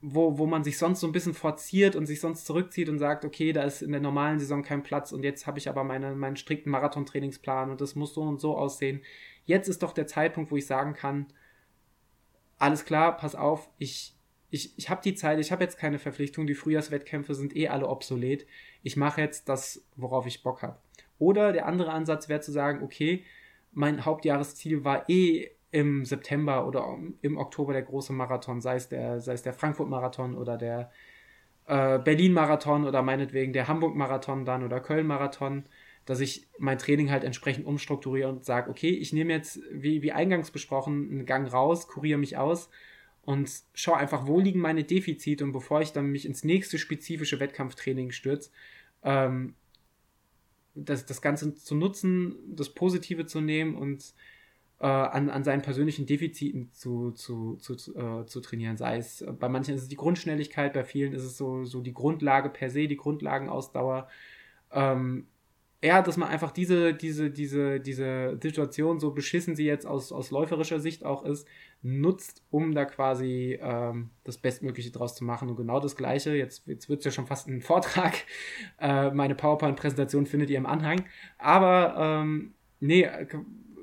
wo, wo man sich sonst so ein bisschen forciert und sich sonst zurückzieht und sagt, okay, da ist in der normalen Saison kein Platz und jetzt habe ich aber meine, meinen strikten Marathon-Trainingsplan und das muss so und so aussehen. Jetzt ist doch der Zeitpunkt, wo ich sagen kann, alles klar, pass auf, ich, ich, ich habe die Zeit, ich habe jetzt keine Verpflichtung, die Frühjahrswettkämpfe sind eh alle obsolet. Ich mache jetzt das, worauf ich Bock habe. Oder der andere Ansatz wäre zu sagen, okay, mein Hauptjahresziel war eh im September oder im Oktober der große Marathon, sei es der, sei es der Frankfurt-Marathon oder der äh, Berlin-Marathon oder meinetwegen der Hamburg-Marathon dann oder Köln-Marathon, dass ich mein Training halt entsprechend umstrukturiere und sage, okay, ich nehme jetzt, wie, wie eingangs besprochen, einen Gang raus, kuriere mich aus und schaue einfach, wo liegen meine Defizite und bevor ich dann mich ins nächste spezifische Wettkampftraining stürze, ähm, das, das Ganze zu nutzen, das Positive zu nehmen und äh, an, an seinen persönlichen Defiziten zu, zu, zu, äh, zu trainieren. Sei es, äh, bei manchen ist es die Grundschnelligkeit, bei vielen ist es so, so die Grundlage per se, die Grundlagenausdauer. Ähm, ja, dass man einfach diese, diese, diese, diese Situation, so beschissen sie jetzt aus, aus läuferischer Sicht auch ist, nutzt, um da quasi ähm, das Bestmögliche draus zu machen. Und genau das Gleiche, jetzt, jetzt wird es ja schon fast ein Vortrag, äh, meine PowerPoint-Präsentation findet ihr im Anhang. Aber ähm, nee,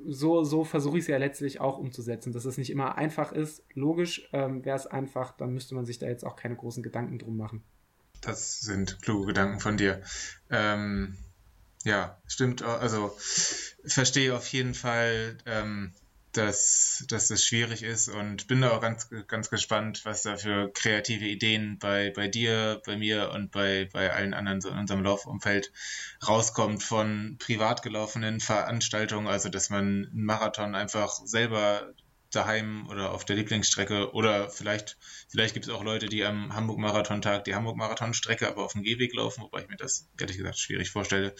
so, so versuche ich es ja letztlich auch umzusetzen, dass es nicht immer einfach ist. Logisch, ähm, wäre es einfach, dann müsste man sich da jetzt auch keine großen Gedanken drum machen. Das sind kluge Gedanken von dir. Ähm, ja, stimmt. Also verstehe auf jeden Fall, ähm, dass, dass das schwierig ist und bin da auch ganz, ganz gespannt, was da für kreative Ideen bei, bei dir, bei mir und bei, bei allen anderen so in unserem Laufumfeld rauskommt von privat gelaufenen Veranstaltungen, also dass man einen Marathon einfach selber daheim oder auf der Lieblingsstrecke oder vielleicht, vielleicht gibt es auch Leute, die am Hamburg-Marathon-Tag die Hamburg-Marathon-Strecke aber auf dem Gehweg laufen, wobei ich mir das ehrlich gesagt schwierig vorstelle.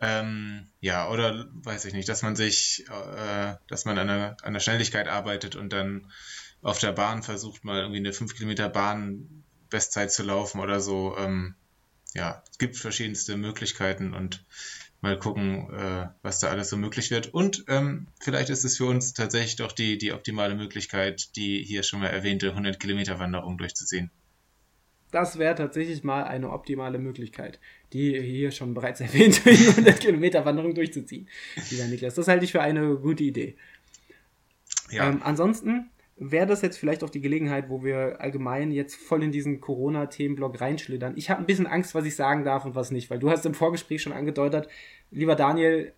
Ähm, ja, oder weiß ich nicht, dass man sich, äh, dass man an der, an der Schnelligkeit arbeitet und dann auf der Bahn versucht, mal irgendwie eine 5 Kilometer Bahn Bestzeit zu laufen oder so. Ähm, ja, es gibt verschiedenste Möglichkeiten und mal gucken, äh, was da alles so möglich wird. Und ähm, vielleicht ist es für uns tatsächlich doch die, die optimale Möglichkeit, die hier schon mal erwähnte 100 Kilometer Wanderung durchzuziehen. Das wäre tatsächlich mal eine optimale Möglichkeit, die hier schon bereits erwähnte 100 Kilometer Wanderung durchzuziehen, lieber Niklas. Das halte ich für eine gute Idee. Ja. Ähm, ansonsten wäre das jetzt vielleicht auch die Gelegenheit, wo wir allgemein jetzt voll in diesen Corona-Themenblock reinschlittern. Ich habe ein bisschen Angst, was ich sagen darf und was nicht, weil du hast im Vorgespräch schon angedeutet, lieber Daniel,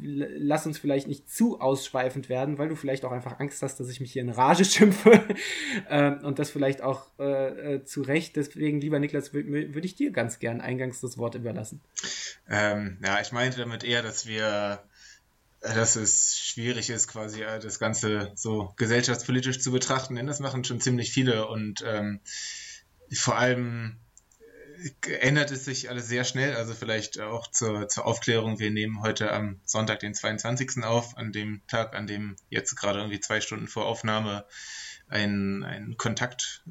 lass uns vielleicht nicht zu ausschweifend werden, weil du vielleicht auch einfach Angst hast, dass ich mich hier in Rage schimpfe ähm, und das vielleicht auch äh, äh, zu Recht. Deswegen, lieber Niklas, würde würd ich dir ganz gern eingangs das Wort überlassen. Ähm, ja, ich meinte damit eher, dass wir dass es schwierig ist, quasi äh, das Ganze so gesellschaftspolitisch zu betrachten, denn das machen schon ziemlich viele und ähm, vor allem äh, ändert es sich alles sehr schnell, also vielleicht auch zur, zur Aufklärung. Wir nehmen heute am Sonntag, den 22. auf, an dem Tag, an dem jetzt gerade irgendwie zwei Stunden vor Aufnahme ein, ein Kontakt,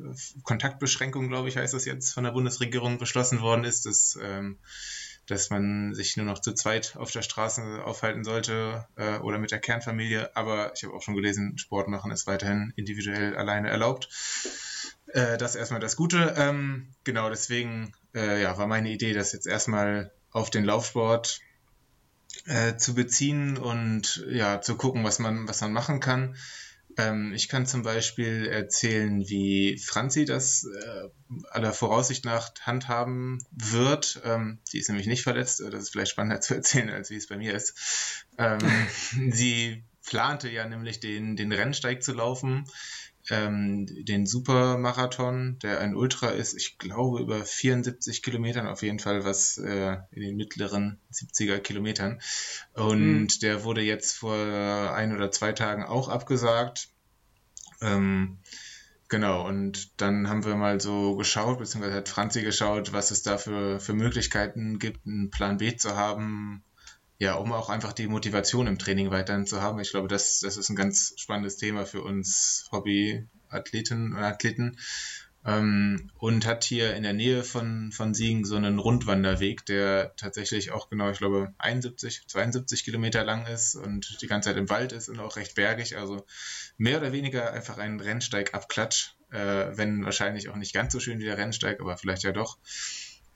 Kontaktbeschränkung, glaube ich, heißt das jetzt, von der Bundesregierung beschlossen worden ist. Das ähm, dass man sich nur noch zu zweit auf der Straße aufhalten sollte äh, oder mit der Kernfamilie. Aber ich habe auch schon gelesen, Sport machen ist weiterhin individuell alleine erlaubt. Äh, das erstmal das Gute. Ähm, genau, deswegen äh, ja, war meine Idee, das jetzt erstmal auf den Laufsport äh, zu beziehen und ja, zu gucken, was man, was man machen kann. Ähm, ich kann zum Beispiel erzählen, wie Franzi das äh, aller Voraussicht nach handhaben wird. Ähm, die ist nämlich nicht verletzt. Das ist vielleicht spannender zu erzählen, als wie es bei mir ist. Ähm, sie plante ja nämlich den, den Rennsteig zu laufen, ähm, den Supermarathon, der ein Ultra ist, ich glaube über 74 Kilometern auf jeden Fall, was äh, in den mittleren 70er Kilometern. Und mhm. der wurde jetzt vor ein oder zwei Tagen auch abgesagt. Ähm, genau, und dann haben wir mal so geschaut, beziehungsweise hat Franzi geschaut, was es da für, für Möglichkeiten gibt, einen Plan B zu haben, ja, um auch einfach die Motivation im Training weiterhin zu haben. Ich glaube, das, das ist ein ganz spannendes Thema für uns Hobbyathleten und Athleten. Ähm, und hat hier in der Nähe von, von Siegen so einen Rundwanderweg, der tatsächlich auch genau, ich glaube, 71, 72 Kilometer lang ist und die ganze Zeit im Wald ist und auch recht bergig. Also mehr oder weniger einfach ein Rennsteig-Abklatsch, äh, wenn wahrscheinlich auch nicht ganz so schön wie der Rennsteig, aber vielleicht ja doch.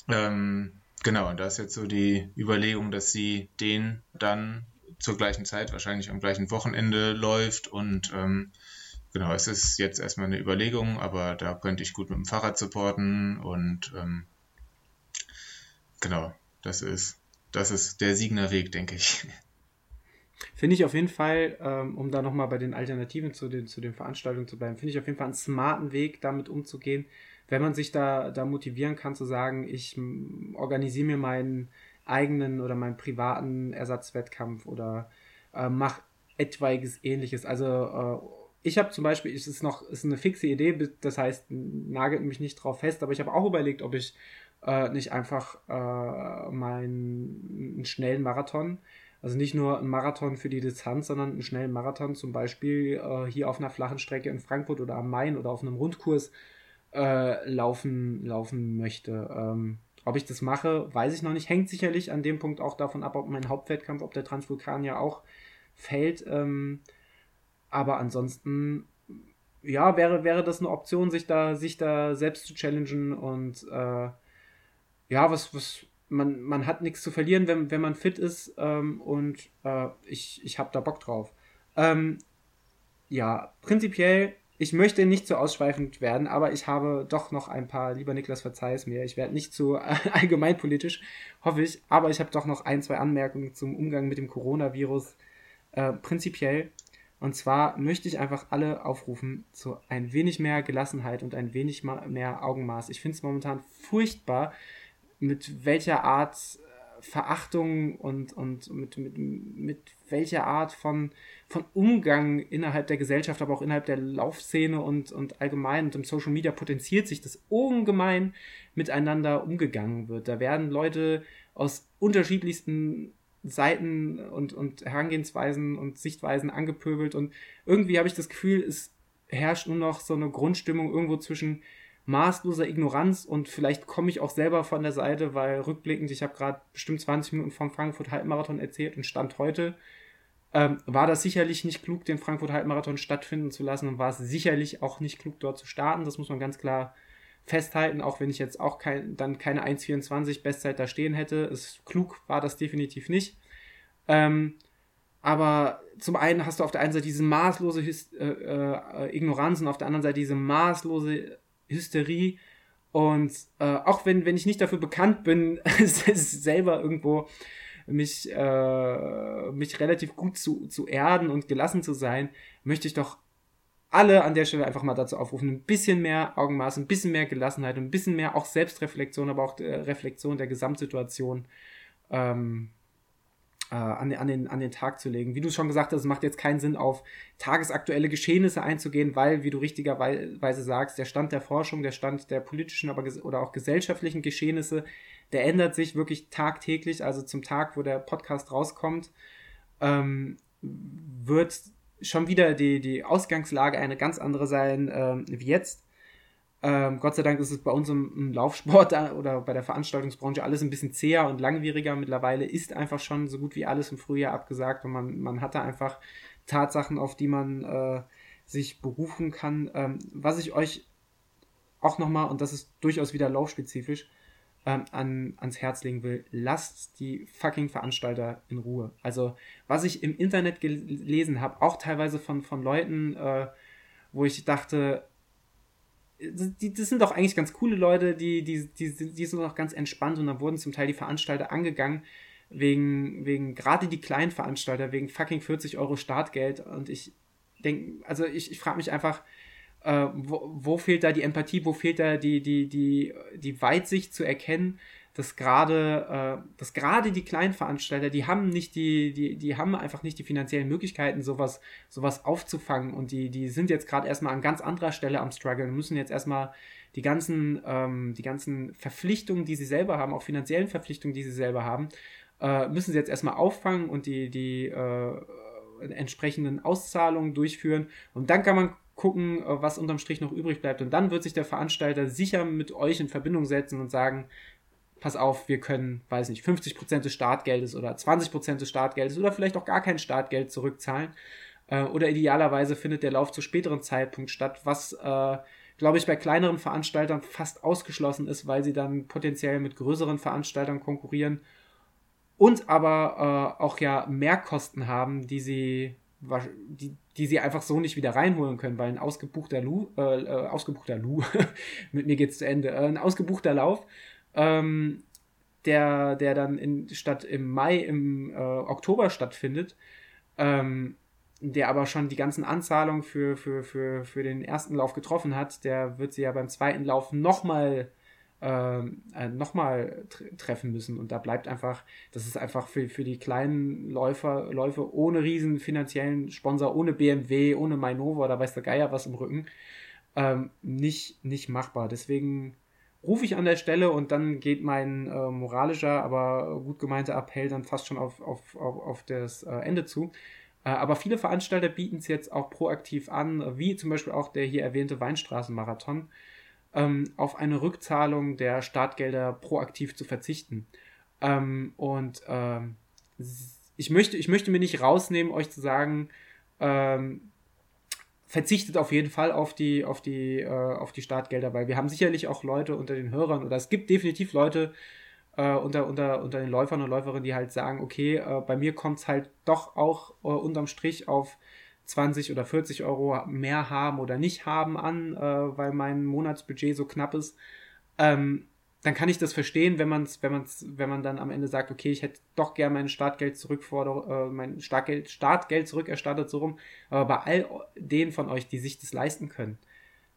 Ähm, Genau, und da ist jetzt so die Überlegung, dass sie den dann zur gleichen Zeit, wahrscheinlich am gleichen Wochenende läuft und ähm, genau, es ist jetzt erstmal eine Überlegung, aber da könnte ich gut mit dem Fahrrad supporten und ähm, genau, das ist, das ist der Siegner Weg, denke ich. Finde ich auf jeden Fall, ähm, um da nochmal bei den Alternativen zu den, zu den Veranstaltungen zu bleiben, finde ich auf jeden Fall einen smarten Weg, damit umzugehen, wenn man sich da, da motivieren kann zu sagen, ich organisiere mir meinen eigenen oder meinen privaten Ersatzwettkampf oder äh, mache etwaiges ähnliches. Also äh, ich habe zum Beispiel, es ist noch ist eine fixe Idee, das heißt, nagelt mich nicht drauf fest, aber ich habe auch überlegt, ob ich äh, nicht einfach äh, meinen einen schnellen Marathon, also nicht nur einen Marathon für die Distanz, sondern einen schnellen Marathon zum Beispiel äh, hier auf einer flachen Strecke in Frankfurt oder am Main oder auf einem Rundkurs äh, laufen, laufen möchte. Ähm, ob ich das mache, weiß ich noch nicht. Hängt sicherlich an dem Punkt auch davon ab, ob mein Hauptwettkampf, ob der Transvulkan ja auch fällt. Ähm, aber ansonsten, ja, wäre, wäre das eine Option, sich da, sich da selbst zu challengen und äh, ja, was, was, man, man hat nichts zu verlieren, wenn, wenn man fit ist ähm, und äh, ich, ich habe da Bock drauf. Ähm, ja, prinzipiell ich möchte nicht zu ausschweifend werden, aber ich habe doch noch ein paar, lieber Niklas, verzeih es mir, ich werde nicht zu allgemeinpolitisch, hoffe ich, aber ich habe doch noch ein, zwei Anmerkungen zum Umgang mit dem Coronavirus äh, prinzipiell. Und zwar möchte ich einfach alle aufrufen zu ein wenig mehr Gelassenheit und ein wenig mehr Augenmaß. Ich finde es momentan furchtbar, mit welcher Art Verachtung und, und mit, mit, mit welcher Art von, von Umgang innerhalb der Gesellschaft, aber auch innerhalb der Laufszene und, und allgemein und im Social Media potenziert sich das ungemein miteinander umgegangen wird. Da werden Leute aus unterschiedlichsten Seiten und, und Herangehensweisen und Sichtweisen angepöbelt und irgendwie habe ich das Gefühl, es herrscht nur noch so eine Grundstimmung irgendwo zwischen maßloser Ignoranz und vielleicht komme ich auch selber von der Seite, weil rückblickend, ich habe gerade bestimmt 20 Minuten vom Frankfurt Halbmarathon erzählt und Stand heute ähm, war das sicherlich nicht klug, den Frankfurt Halbmarathon stattfinden zu lassen und war es sicherlich auch nicht klug, dort zu starten. Das muss man ganz klar festhalten, auch wenn ich jetzt auch kein, dann keine 1,24 Bestzeit da stehen hätte. Ist klug war das definitiv nicht. Ähm, aber zum einen hast du auf der einen Seite diese maßlose Hist äh, äh, Ignoranz und auf der anderen Seite diese maßlose Hysterie. Und äh, auch wenn, wenn ich nicht dafür bekannt bin, selber irgendwo mich, äh, mich relativ gut zu, zu erden und gelassen zu sein, möchte ich doch alle an der Stelle einfach mal dazu aufrufen, ein bisschen mehr Augenmaß, ein bisschen mehr Gelassenheit, ein bisschen mehr auch Selbstreflexion, aber auch äh, Reflexion der Gesamtsituation ähm, äh, an, an, den, an den Tag zu legen. Wie du schon gesagt hast, es macht jetzt keinen Sinn, auf tagesaktuelle Geschehnisse einzugehen, weil, wie du richtigerweise sagst, der Stand der Forschung, der Stand der politischen aber oder auch gesellschaftlichen Geschehnisse, der ändert sich wirklich tagtäglich. Also zum Tag, wo der Podcast rauskommt, ähm, wird schon wieder die, die Ausgangslage eine ganz andere sein ähm, wie jetzt. Ähm, Gott sei Dank ist es bei uns im, im Laufsport oder bei der Veranstaltungsbranche alles ein bisschen zäher und langwieriger. Mittlerweile ist einfach schon so gut wie alles im Frühjahr abgesagt und man, man hat da einfach Tatsachen, auf die man äh, sich berufen kann. Ähm, was ich euch auch nochmal, und das ist durchaus wieder laufspezifisch, ähm, an, ans Herz legen will, lasst die fucking Veranstalter in Ruhe. Also, was ich im Internet gelesen habe, auch teilweise von, von Leuten, äh, wo ich dachte, das sind doch eigentlich ganz coole Leute, die, die, die, die sind doch ganz entspannt und da wurden zum Teil die Veranstalter angegangen, wegen, wegen gerade die kleinen Veranstalter, wegen fucking 40 Euro Startgeld. Und ich denke, also ich, ich frage mich einfach, äh, wo, wo fehlt da die Empathie, wo fehlt da die, die, die, die Weitsicht zu erkennen, dass gerade, äh, dass gerade die kleinen Veranstalter, die haben nicht die, die, die haben einfach nicht die finanziellen Möglichkeiten, sowas, sowas aufzufangen und die, die sind jetzt gerade erstmal an ganz anderer Stelle am Struggle und müssen jetzt erstmal die ganzen, ähm, die ganzen Verpflichtungen, die sie selber haben, auch finanziellen Verpflichtungen, die sie selber haben, äh, müssen sie jetzt erstmal auffangen und die, die äh, entsprechenden Auszahlungen durchführen und dann kann man gucken, äh, was unterm Strich noch übrig bleibt. Und dann wird sich der Veranstalter sicher mit euch in Verbindung setzen und sagen, pass auf, wir können, weiß nicht, 50% des Startgeldes oder 20% des Startgeldes oder vielleicht auch gar kein Startgeld zurückzahlen. Äh, oder idealerweise findet der Lauf zu späteren Zeitpunkt statt, was, äh, glaube ich, bei kleineren Veranstaltern fast ausgeschlossen ist, weil sie dann potenziell mit größeren Veranstaltern konkurrieren und aber äh, auch ja Mehrkosten haben, die sie, die, die sie einfach so nicht wieder reinholen können, weil ein ausgebuchter Lu, äh, äh ausgebuchter Lu, mit mir geht's zu Ende, äh, ein ausgebuchter Lauf ähm, der, der dann in, statt im Mai, im äh, Oktober stattfindet, ähm, der aber schon die ganzen Anzahlungen für, für, für, für den ersten Lauf getroffen hat, der wird sie ja beim zweiten Lauf nochmal ähm, äh, nochmal tre treffen müssen. Und da bleibt einfach, das ist einfach für, für die kleinen Läufer, Läufe ohne riesen finanziellen Sponsor, ohne BMW, ohne Mainova oder weiß der Geier was im Rücken, ähm, nicht, nicht machbar. Deswegen rufe ich an der Stelle und dann geht mein äh, moralischer, aber gut gemeinter Appell dann fast schon auf, auf, auf, auf das äh, Ende zu. Äh, aber viele Veranstalter bieten es jetzt auch proaktiv an, wie zum Beispiel auch der hier erwähnte Weinstraßenmarathon, ähm, auf eine Rückzahlung der Startgelder proaktiv zu verzichten. Ähm, und ähm, ich, möchte, ich möchte mir nicht rausnehmen, euch zu sagen, ähm, verzichtet auf jeden Fall auf die, auf die, äh, auf die Startgelder, weil wir haben sicherlich auch Leute unter den Hörern oder es gibt definitiv Leute äh, unter, unter, unter den Läufern und Läuferinnen, die halt sagen, okay, äh, bei mir kommt es halt doch auch äh, unterm Strich auf 20 oder 40 Euro mehr haben oder nicht haben an, äh, weil mein Monatsbudget so knapp ist. Ähm, dann kann ich das verstehen, wenn man wenn man's, wenn man dann am Ende sagt, okay, ich hätte doch gern mein Startgeld zurückfordere, äh, mein Startgeld, Startgeld zurückerstattet, so rum. Aber bei all denen von euch, die sich das leisten können,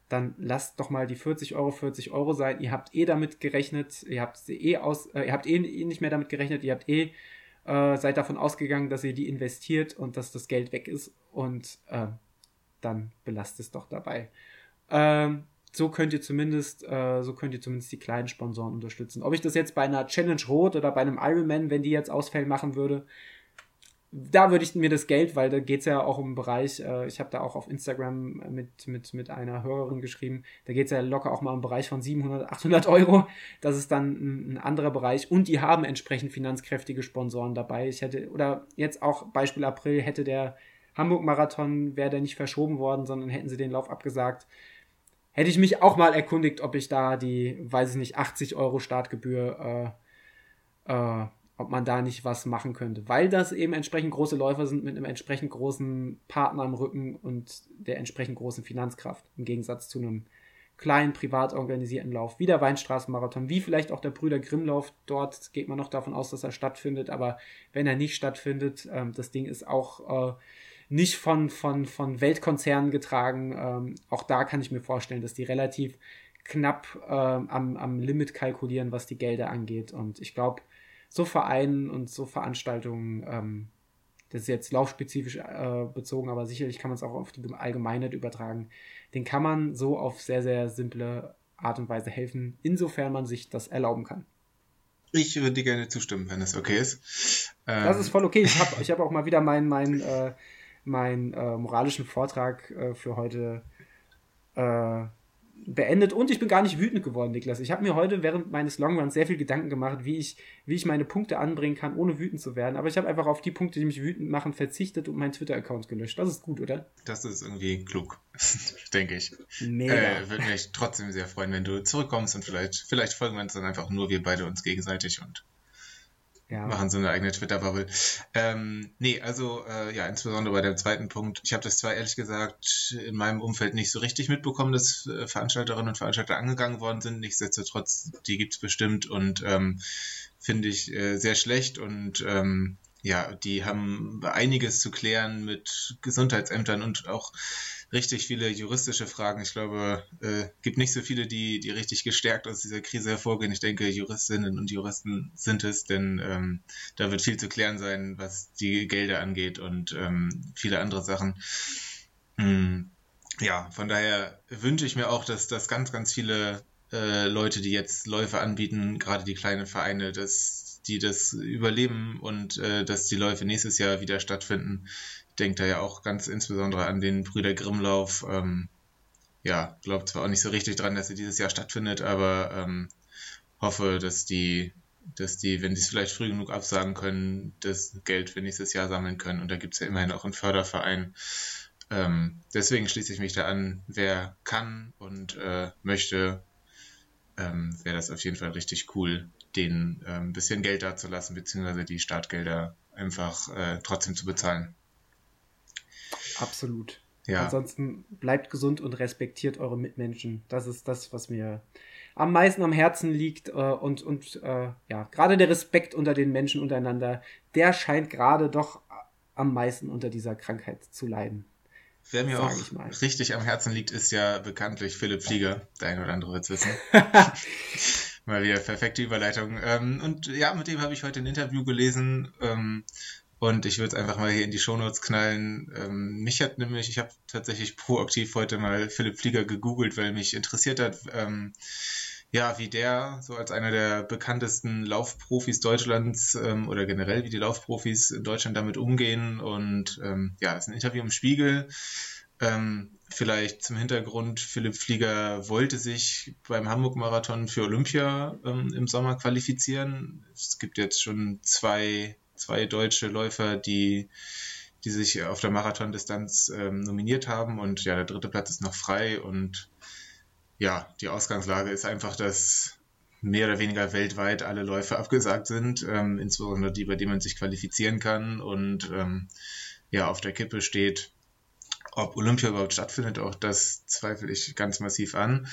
dann lasst doch mal die 40 Euro 40 Euro sein. Ihr habt eh damit gerechnet, ihr habt eh aus, äh, ihr habt eh nicht mehr damit gerechnet, ihr habt eh äh, seid davon ausgegangen, dass ihr die investiert und dass das Geld weg ist und äh, dann belasst es doch dabei. Ähm, so könnt ihr zumindest, äh, so könnt ihr zumindest die kleinen Sponsoren unterstützen. Ob ich das jetzt bei einer Challenge Rot oder bei einem Ironman, wenn die jetzt ausfällen, machen würde, da würde ich mir das Geld, weil da geht es ja auch um einen Bereich, äh, ich habe da auch auf Instagram mit, mit, mit einer Hörerin geschrieben, da geht es ja locker auch mal einen Bereich von 700, 800 Euro. Das ist dann ein, ein, anderer Bereich und die haben entsprechend finanzkräftige Sponsoren dabei. Ich hätte, oder jetzt auch Beispiel April, hätte der Hamburg-Marathon, wäre der nicht verschoben worden, sondern hätten sie den Lauf abgesagt, hätte ich mich auch mal erkundigt, ob ich da die, weiß ich nicht, 80 Euro Startgebühr, äh, äh, ob man da nicht was machen könnte. Weil das eben entsprechend große Läufer sind mit einem entsprechend großen Partner am Rücken und der entsprechend großen Finanzkraft. Im Gegensatz zu einem kleinen, privat organisierten Lauf, wie der Weinstraßenmarathon, wie vielleicht auch der Brüder Grimmlauf. Dort geht man noch davon aus, dass er stattfindet, aber wenn er nicht stattfindet, ähm, das Ding ist auch äh, nicht von, von, von Weltkonzernen getragen. Ähm, auch da kann ich mir vorstellen, dass die relativ knapp ähm, am, am Limit kalkulieren, was die Gelder angeht. Und ich glaube, so Vereinen und so Veranstaltungen, ähm, das ist jetzt laufspezifisch äh, bezogen, aber sicherlich kann man es auch auf die Allgemeinheit übertragen, den kann man so auf sehr, sehr simple Art und Weise helfen, insofern man sich das erlauben kann. Ich würde dir gerne zustimmen, wenn es okay ist. Ähm, das ist voll okay. Ich habe ich hab auch mal wieder meinen mein, äh, mein, äh, moralischen Vortrag äh, für heute äh, beendet und ich bin gar nicht wütend geworden, Niklas. Ich habe mir heute während meines Longruns sehr viel Gedanken gemacht, wie ich, wie ich meine Punkte anbringen kann, ohne wütend zu werden. Aber ich habe einfach auf die Punkte, die mich wütend machen, verzichtet und meinen Twitter-Account gelöscht. Das ist gut, oder? Das ist irgendwie klug, denke ich. Mega. Äh, Würde mich trotzdem sehr freuen, wenn du zurückkommst und vielleicht, vielleicht folgen wir uns dann einfach nur wir beide uns gegenseitig und ja. machen so eine eigene Twitter-Bubble. Ähm, nee, also äh, ja, insbesondere bei dem zweiten Punkt. Ich habe das zwar ehrlich gesagt in meinem Umfeld nicht so richtig mitbekommen, dass äh, Veranstalterinnen und Veranstalter angegangen worden sind. Nichtsdestotrotz, die gibt's bestimmt und ähm, finde ich äh, sehr schlecht und ähm, ja, die haben einiges zu klären mit Gesundheitsämtern und auch richtig viele juristische Fragen. Ich glaube, äh, gibt nicht so viele, die, die richtig gestärkt aus dieser Krise hervorgehen. Ich denke, Juristinnen und Juristen sind es, denn ähm, da wird viel zu klären sein, was die Gelder angeht und ähm, viele andere Sachen. Mhm. Ja, von daher wünsche ich mir auch, dass, dass ganz, ganz viele äh, Leute, die jetzt Läufe anbieten, gerade die kleinen Vereine, dass die das überleben und äh, dass die Läufe nächstes Jahr wieder stattfinden denke da ja auch ganz insbesondere an den Brüder Grimmlauf. Ähm, ja, glaube zwar auch nicht so richtig dran, dass sie dieses Jahr stattfindet, aber ähm, hoffe, dass die, dass die, wenn sie es vielleicht früh genug absagen können, das Geld für nächstes Jahr sammeln können. Und da gibt es ja immerhin auch einen Förderverein. Ähm, deswegen schließe ich mich da an, wer kann und äh, möchte, ähm, wäre das auf jeden Fall richtig cool, denen ein bisschen Geld dazulassen, beziehungsweise die Startgelder einfach äh, trotzdem zu bezahlen. Absolut. Ja. Ansonsten bleibt gesund und respektiert eure Mitmenschen. Das ist das, was mir am meisten am Herzen liegt. Äh, und und äh, ja, gerade der Respekt unter den Menschen untereinander, der scheint gerade doch am meisten unter dieser Krankheit zu leiden. Wer mir auch richtig am Herzen liegt, ist ja bekanntlich Philipp Flieger. Der ein oder andere wird es wissen. Mal wieder perfekte Überleitung. Ähm, und ja, mit dem habe ich heute ein Interview gelesen. Und ich würde es einfach mal hier in die Shownotes knallen. Ähm, mich hat nämlich, ich habe tatsächlich proaktiv heute mal Philipp Flieger gegoogelt, weil mich interessiert hat, ähm, ja, wie der so als einer der bekanntesten Laufprofis Deutschlands ähm, oder generell wie die Laufprofis in Deutschland damit umgehen. Und ähm, ja, es ist ein Interview im Spiegel. Ähm, vielleicht zum Hintergrund, Philipp Flieger wollte sich beim Hamburg-Marathon für Olympia ähm, im Sommer qualifizieren. Es gibt jetzt schon zwei zwei deutsche Läufer, die, die sich auf der Marathondistanz ähm, nominiert haben. Und ja, der dritte Platz ist noch frei. Und ja, die Ausgangslage ist einfach, dass mehr oder weniger weltweit alle Läufe abgesagt sind, ähm, insbesondere die, bei denen man sich qualifizieren kann. Und ähm, ja, auf der Kippe steht, ob Olympia überhaupt stattfindet, auch das zweifle ich ganz massiv an.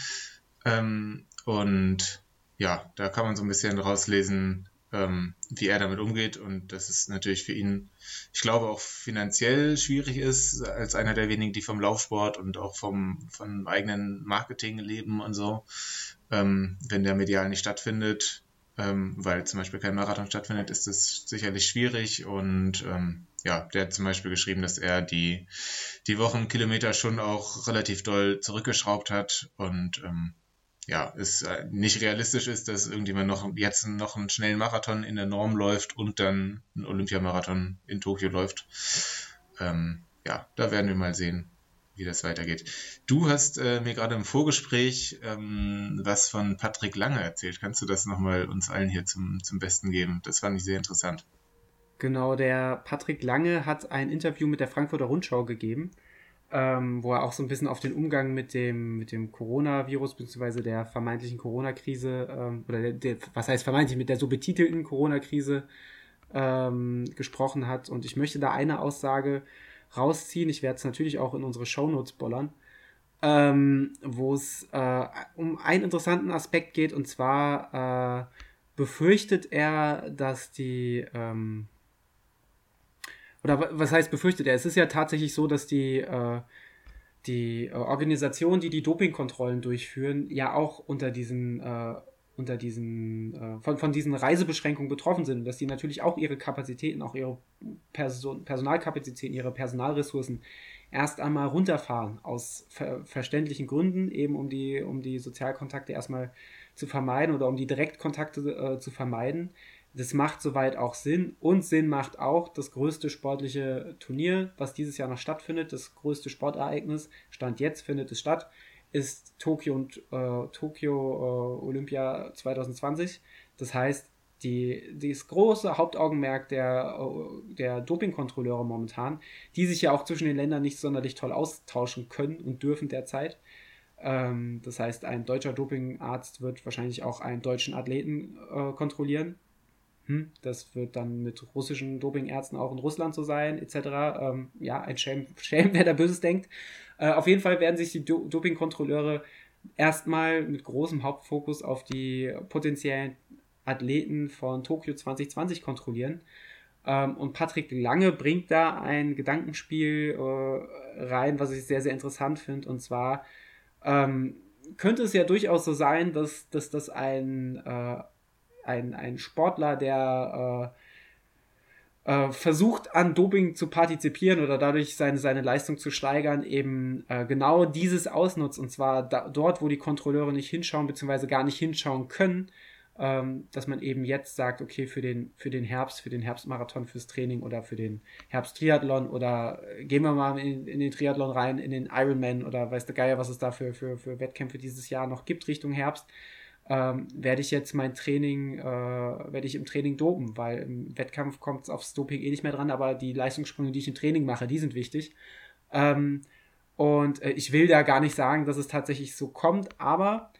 Ähm, und ja, da kann man so ein bisschen rauslesen, ähm, wie er damit umgeht. Und dass es natürlich für ihn, ich glaube, auch finanziell schwierig ist, als einer der wenigen, die vom Laufsport und auch vom, vom eigenen Marketing leben und so, ähm, wenn der medial nicht stattfindet, ähm, weil zum Beispiel kein Marathon stattfindet, ist es sicherlich schwierig. Und ähm, ja, der hat zum Beispiel geschrieben, dass er die, die Wochenkilometer schon auch relativ doll zurückgeschraubt hat. Und ähm, ja, es äh, nicht realistisch ist, dass irgendjemand noch jetzt noch einen schnellen Marathon in der Norm läuft und dann einen Olympiamarathon in Tokio läuft. Ähm, ja, da werden wir mal sehen, wie das weitergeht. Du hast äh, mir gerade im Vorgespräch ähm, was von Patrick Lange erzählt. Kannst du das nochmal uns allen hier zum, zum Besten geben? Das fand ich sehr interessant. Genau, der Patrick Lange hat ein Interview mit der Frankfurter Rundschau gegeben ähm, wo er auch so ein bisschen auf den Umgang mit dem, mit dem Coronavirus bzw. der vermeintlichen Corona-Krise ähm, oder der, der, was heißt vermeintlich mit der so betitelten Corona-Krise ähm, gesprochen hat. Und ich möchte da eine Aussage rausziehen. Ich werde es natürlich auch in unsere Shownotes bollern. Ähm, wo es äh, um einen interessanten Aspekt geht und zwar äh, befürchtet er, dass die ähm, oder was heißt befürchtet er? Es ist ja tatsächlich so, dass die, äh, die äh, Organisationen, die die Dopingkontrollen durchführen, ja auch unter diesen, äh, unter diesen, äh, von, von diesen Reisebeschränkungen betroffen sind dass die natürlich auch ihre Kapazitäten, auch ihre Person, Personalkapazitäten, ihre Personalressourcen erst einmal runterfahren, aus ver verständlichen Gründen, eben um die, um die Sozialkontakte erstmal zu vermeiden oder um die Direktkontakte äh, zu vermeiden. Das macht soweit auch Sinn und Sinn macht auch das größte sportliche Turnier, was dieses Jahr noch stattfindet, das größte Sportereignis, Stand jetzt findet es statt, ist Tokio und äh, Tokio äh, Olympia 2020. Das heißt, die, das große Hauptaugenmerk der, äh, der Dopingkontrolleure momentan, die sich ja auch zwischen den Ländern nicht sonderlich toll austauschen können und dürfen derzeit. Ähm, das heißt, ein deutscher Dopingarzt wird wahrscheinlich auch einen deutschen Athleten äh, kontrollieren. Hm, das wird dann mit russischen Dopingärzten auch in Russland so sein, etc. Ähm, ja, ein Schelm, Schelm, wer da Böses denkt. Äh, auf jeden Fall werden sich die Do Dopingkontrolleure erstmal mit großem Hauptfokus auf die potenziellen Athleten von Tokio 2020 kontrollieren. Ähm, und Patrick Lange bringt da ein Gedankenspiel äh, rein, was ich sehr, sehr interessant finde. Und zwar ähm, könnte es ja durchaus so sein, dass, dass das ein, äh, ein, ein Sportler, der äh, äh, versucht an Doping zu partizipieren oder dadurch seine, seine Leistung zu steigern, eben äh, genau dieses ausnutzt. Und zwar da, dort, wo die Kontrolleure nicht hinschauen, beziehungsweise gar nicht hinschauen können, ähm, dass man eben jetzt sagt, okay, für den, für den Herbst, für den Herbstmarathon, fürs Training oder für den Herbsttriathlon oder äh, gehen wir mal in, in, den Triathlon rein, in den Ironman oder weiß der Geier, was es da für, für, für Wettkämpfe dieses Jahr noch gibt Richtung Herbst, ähm, werde ich jetzt mein Training, äh, werde ich im Training dopen, weil im Wettkampf kommt es aufs Doping eh nicht mehr dran, aber die Leistungssprünge, die ich im Training mache, die sind wichtig. Ähm, und äh, ich will da gar nicht sagen, dass es tatsächlich so kommt, aber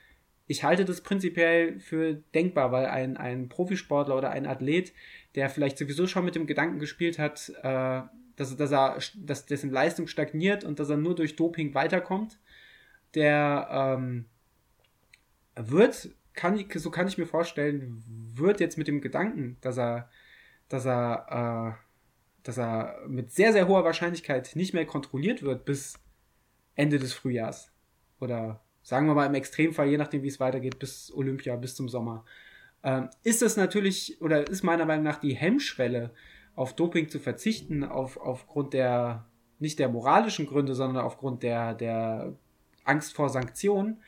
ich halte das prinzipiell für denkbar, weil ein, ein Profisportler oder ein Athlet, der vielleicht sowieso schon mit dem Gedanken gespielt hat, äh, dass, dass, er, dass dessen Leistung stagniert und dass er nur durch Doping weiterkommt, der ähm, wird, kann, so kann ich mir vorstellen, wird jetzt mit dem Gedanken, dass er, dass er, äh, dass er mit sehr, sehr hoher Wahrscheinlichkeit nicht mehr kontrolliert wird bis Ende des Frühjahrs. Oder sagen wir mal im Extremfall, je nachdem, wie es weitergeht, bis Olympia, bis zum Sommer, ähm, ist das natürlich oder ist meiner Meinung nach die Hemmschwelle, auf Doping zu verzichten, auf, aufgrund der, nicht der moralischen Gründe, sondern aufgrund der, der Angst vor Sanktionen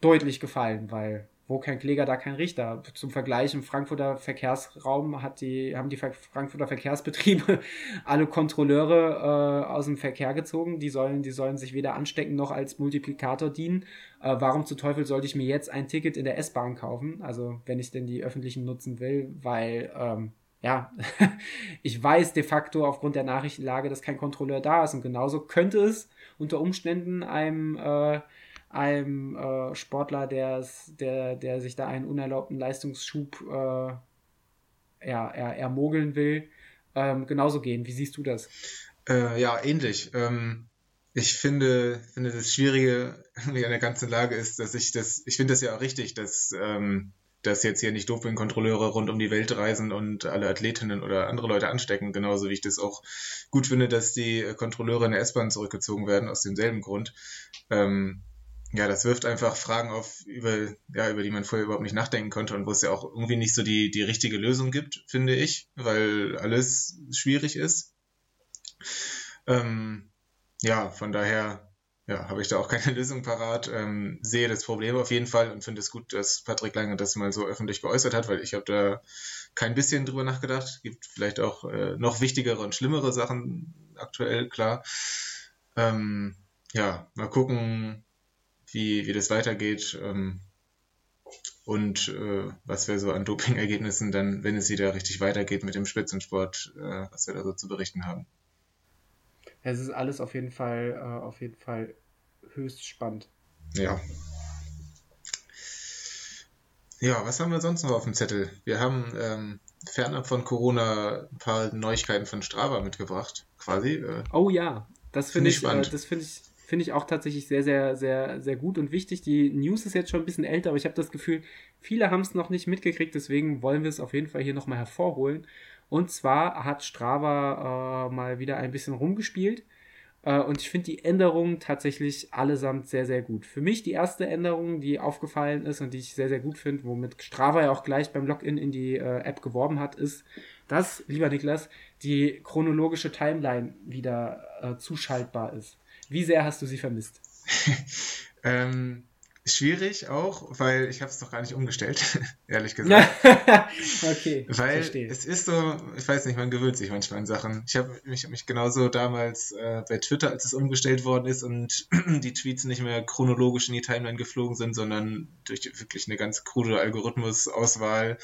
deutlich gefallen, weil wo kein Kläger, da kein Richter. Zum Vergleich im Frankfurter Verkehrsraum hat die, haben die Frankfurter Verkehrsbetriebe alle Kontrolleure äh, aus dem Verkehr gezogen. Die sollen, die sollen sich weder anstecken noch als Multiplikator dienen. Äh, warum zu Teufel sollte ich mir jetzt ein Ticket in der S-Bahn kaufen? Also wenn ich denn die öffentlichen nutzen will, weil ähm, ja, ich weiß de facto aufgrund der Nachrichtenlage, dass kein Kontrolleur da ist. Und genauso könnte es unter Umständen einem äh, einem äh, Sportler, der, der, sich da einen unerlaubten Leistungsschub äh, ja, er, ermogeln will, ähm, genauso gehen. Wie siehst du das? Äh, ja, ähnlich. Ähm, ich finde, finde das Schwierige an der ganzen Lage ist, dass ich das, ich finde das ja auch richtig, dass, ähm, dass jetzt hier nicht Dopingkontrolleure rund um die Welt reisen und alle Athletinnen oder andere Leute anstecken, genauso wie ich das auch gut finde, dass die Kontrolleure in der S-Bahn zurückgezogen werden, aus demselben Grund. Ähm, ja, das wirft einfach Fragen auf, über, ja, über die man vorher überhaupt nicht nachdenken konnte und wo es ja auch irgendwie nicht so die, die richtige Lösung gibt, finde ich, weil alles schwierig ist. Ähm, ja, von daher ja, habe ich da auch keine Lösung parat, ähm, sehe das Problem auf jeden Fall und finde es gut, dass Patrick Lange das mal so öffentlich geäußert hat, weil ich habe da kein bisschen drüber nachgedacht. Gibt vielleicht auch äh, noch wichtigere und schlimmere Sachen aktuell, klar. Ähm, ja, mal gucken, wie, wie das weitergeht ähm, und äh, was wir so an Doping-Ergebnissen dann, wenn es wieder richtig weitergeht mit dem Spitzensport, äh, was wir da so zu berichten haben. Es ist alles auf jeden Fall, äh, auf jeden Fall höchst spannend. Ja. Ja, was haben wir sonst noch auf dem Zettel? Wir haben ähm, fernab von Corona ein paar Neuigkeiten von Strava mitgebracht, quasi. Äh, oh ja, das finde find ich, äh, das finde ich finde ich auch tatsächlich sehr, sehr, sehr, sehr gut und wichtig. Die News ist jetzt schon ein bisschen älter, aber ich habe das Gefühl, viele haben es noch nicht mitgekriegt, deswegen wollen wir es auf jeden Fall hier nochmal hervorholen. Und zwar hat Strava äh, mal wieder ein bisschen rumgespielt. Äh, und ich finde die Änderungen tatsächlich allesamt sehr, sehr gut. Für mich die erste Änderung, die aufgefallen ist und die ich sehr, sehr gut finde, womit Strava ja auch gleich beim Login in die äh, App geworben hat, ist, dass, lieber Niklas, die chronologische Timeline wieder äh, zuschaltbar ist. Wie sehr hast du sie vermisst? ähm, schwierig auch, weil ich habe es doch gar nicht umgestellt, ehrlich gesagt. okay. Weil verstehe. es ist so, ich weiß nicht, man gewöhnt sich manchmal an Sachen. Ich habe mich, mich genauso damals äh, bei Twitter, als es umgestellt worden ist und die Tweets nicht mehr chronologisch in die Timeline geflogen sind, sondern durch wirklich eine ganz krude Algorithmusauswahl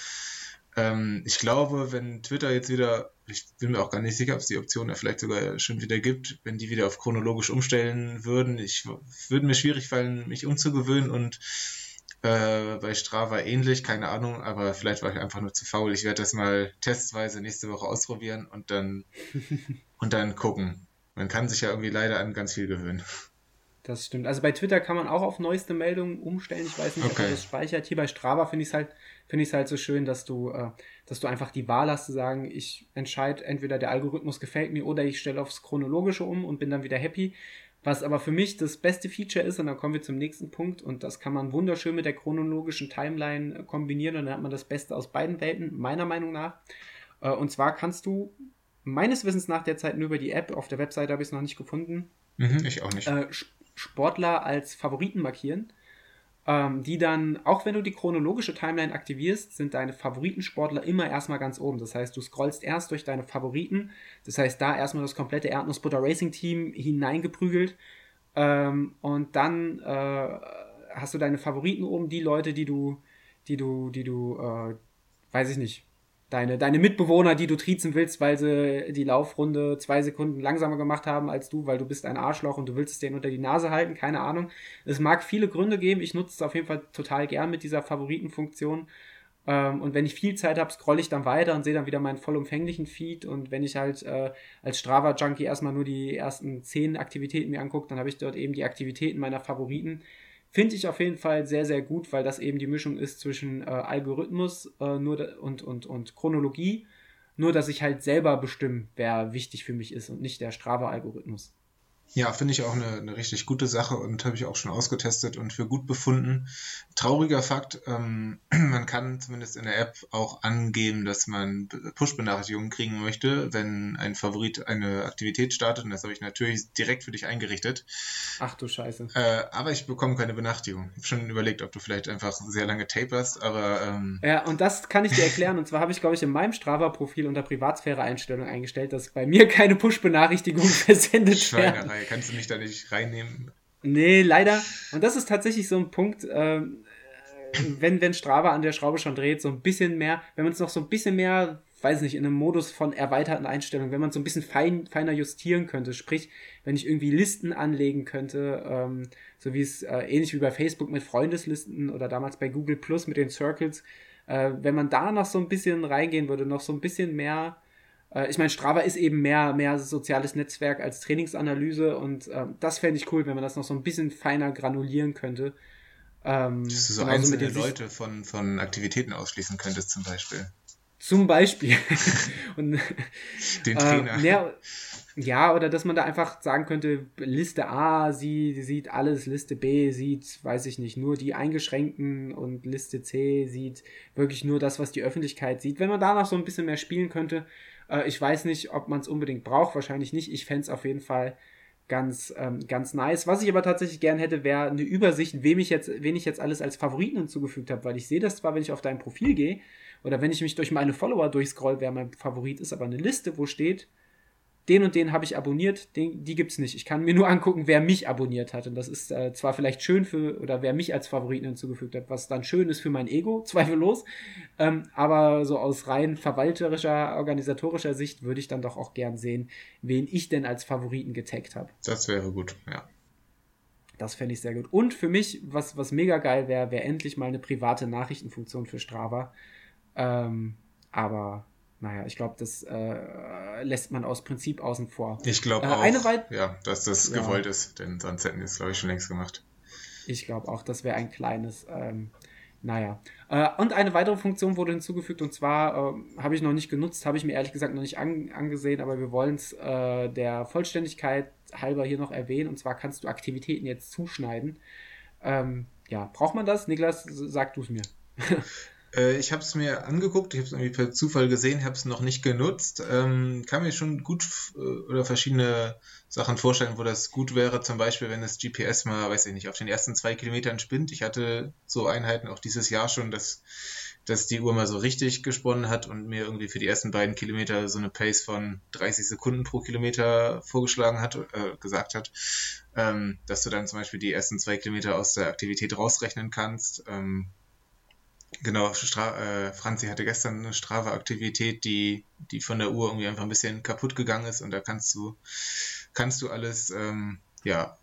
ähm, ich glaube, wenn Twitter jetzt wieder, ich bin mir auch gar nicht sicher, ob es die Option ja vielleicht sogar schon wieder gibt, wenn die wieder auf chronologisch umstellen würden, ich würde mir schwierig fallen, mich umzugewöhnen und äh, bei Strava ähnlich, keine Ahnung, aber vielleicht war ich einfach nur zu faul. Ich werde das mal testweise nächste Woche ausprobieren und dann und dann gucken. Man kann sich ja irgendwie leider an ganz viel gewöhnen. Das stimmt. Also bei Twitter kann man auch auf neueste Meldungen umstellen. Ich weiß nicht, okay. ob man das speichert. Hier bei Strava finde ich es halt, finde ich es halt so schön, dass du, äh, dass du einfach die Wahl hast zu sagen, ich entscheide entweder der Algorithmus gefällt mir oder ich stelle aufs Chronologische um und bin dann wieder happy. Was aber für mich das beste Feature ist, und dann kommen wir zum nächsten Punkt, und das kann man wunderschön mit der chronologischen Timeline äh, kombinieren und dann hat man das Beste aus beiden Welten, meiner Meinung nach. Äh, und zwar kannst du meines Wissens nach derzeit nur über die App, auf der Webseite habe ich es noch nicht gefunden. Mhm, ich auch nicht. Äh, Sportler als Favoriten markieren, ähm, die dann, auch wenn du die chronologische Timeline aktivierst, sind deine Favoritensportler immer erstmal ganz oben. Das heißt, du scrollst erst durch deine Favoriten, das heißt, da erstmal das komplette Erdnussbutter Racing Team hineingeprügelt ähm, und dann äh, hast du deine Favoriten oben, die Leute, die du, die du, die du, äh, weiß ich nicht, deine, deine Mitbewohner, die du triezen willst, weil sie die Laufrunde zwei Sekunden langsamer gemacht haben als du, weil du bist ein Arschloch und du willst es denen unter die Nase halten, keine Ahnung. Es mag viele Gründe geben, ich nutze es auf jeden Fall total gern mit dieser Favoritenfunktion. Ähm, und wenn ich viel Zeit habe, scrolle ich dann weiter und sehe dann wieder meinen vollumfänglichen Feed. Und wenn ich halt äh, als Strava-Junkie erstmal nur die ersten zehn Aktivitäten mir angucke, dann habe ich dort eben die Aktivitäten meiner Favoriten. Finde ich auf jeden Fall sehr, sehr gut, weil das eben die Mischung ist zwischen äh, Algorithmus äh, nur und, und, und Chronologie. Nur, dass ich halt selber bestimme, wer wichtig für mich ist und nicht der Strava-Algorithmus. Ja, finde ich auch eine, eine richtig gute Sache und habe ich auch schon ausgetestet und für gut befunden. Trauriger Fakt, ähm, man kann zumindest in der App auch angeben, dass man Push-Benachrichtigungen kriegen möchte, wenn ein Favorit eine Aktivität startet und das habe ich natürlich direkt für dich eingerichtet. Ach du Scheiße. Äh, aber ich bekomme keine Benachrichtigung. Ich habe schon überlegt, ob du vielleicht einfach sehr lange taperst, aber... Ähm, ja, und das kann ich dir erklären und zwar habe ich, glaube ich, in meinem Strava-Profil unter Privatsphäre-Einstellung eingestellt, dass bei mir keine Push-Benachrichtigungen versendet werden. Reihe. Kannst du mich da nicht reinnehmen? Nee, leider. Und das ist tatsächlich so ein Punkt, ähm, wenn, wenn Strava an der Schraube schon dreht, so ein bisschen mehr, wenn man es noch so ein bisschen mehr, weiß nicht, in einem Modus von erweiterten Einstellungen, wenn man es so ein bisschen fein, feiner justieren könnte, sprich, wenn ich irgendwie Listen anlegen könnte, ähm, so wie es äh, ähnlich wie bei Facebook mit Freundeslisten oder damals bei Google Plus mit den Circles, äh, wenn man da noch so ein bisschen reingehen würde, noch so ein bisschen mehr äh, ich meine, Strava ist eben mehr, mehr soziales Netzwerk als Trainingsanalyse und äh, das fände ich cool, wenn man das noch so ein bisschen feiner granulieren könnte. Ähm, Dass du so einzelne Leute von, von Aktivitäten ausschließen könntest, zum Beispiel. Zum Beispiel. und, Den Trainer. Äh, ja, ja, oder dass man da einfach sagen könnte, Liste A sie, sieht alles, Liste B sieht, weiß ich nicht, nur die Eingeschränkten und Liste C sieht wirklich nur das, was die Öffentlichkeit sieht. Wenn man da noch so ein bisschen mehr spielen könnte, äh, ich weiß nicht, ob man es unbedingt braucht, wahrscheinlich nicht. Ich fände es auf jeden Fall ganz, ähm, ganz nice. Was ich aber tatsächlich gern hätte, wäre eine Übersicht, wem ich jetzt, wen ich jetzt alles als Favoriten hinzugefügt habe, weil ich sehe das zwar, wenn ich auf dein Profil gehe oder wenn ich mich durch meine Follower durchscroll, wer mein Favorit ist, aber eine Liste, wo steht, den und den habe ich abonniert, den, die gibt's nicht. Ich kann mir nur angucken, wer mich abonniert hat. Und das ist äh, zwar vielleicht schön für, oder wer mich als Favoriten hinzugefügt hat, was dann schön ist für mein Ego, zweifellos. Ähm, aber so aus rein verwalterischer, organisatorischer Sicht würde ich dann doch auch gern sehen, wen ich denn als Favoriten getaggt habe. Das wäre gut, ja. Das fände ich sehr gut. Und für mich, was, was mega geil wäre, wäre endlich mal eine private Nachrichtenfunktion für Strava. Ähm, aber naja, ich glaube, das äh, lässt man aus Prinzip außen vor. Ich glaube äh, auch, ja, dass das ja. gewollt ist, denn sonst hätten wir es, glaube ich, schon längst gemacht. Ich glaube auch, das wäre ein kleines, ähm, naja. Äh, und eine weitere Funktion wurde hinzugefügt und zwar äh, habe ich noch nicht genutzt, habe ich mir ehrlich gesagt noch nicht an, angesehen, aber wir wollen es äh, der Vollständigkeit halber hier noch erwähnen und zwar kannst du Aktivitäten jetzt zuschneiden. Ähm, ja, braucht man das? Niklas, sag du es mir. Äh, ich habe es mir angeguckt, ich habe es irgendwie per Zufall gesehen, habe es noch nicht genutzt. Ähm, kann mir schon gut äh, oder verschiedene Sachen vorstellen, wo das gut wäre. Zum Beispiel, wenn das GPS mal, weiß ich nicht, auf den ersten zwei Kilometern spinnt. Ich hatte so Einheiten auch dieses Jahr schon, dass, dass die Uhr mal so richtig gesponnen hat und mir irgendwie für die ersten beiden Kilometer so eine Pace von 30 Sekunden pro Kilometer vorgeschlagen hat, äh, gesagt hat. Ähm, dass du dann zum Beispiel die ersten zwei Kilometer aus der Aktivität rausrechnen kannst. Ähm, Genau, Stra äh, Franzi hatte gestern eine Strava-Aktivität, die, die von der Uhr irgendwie einfach ein bisschen kaputt gegangen ist und da kannst du, kannst du alles, ähm, ja,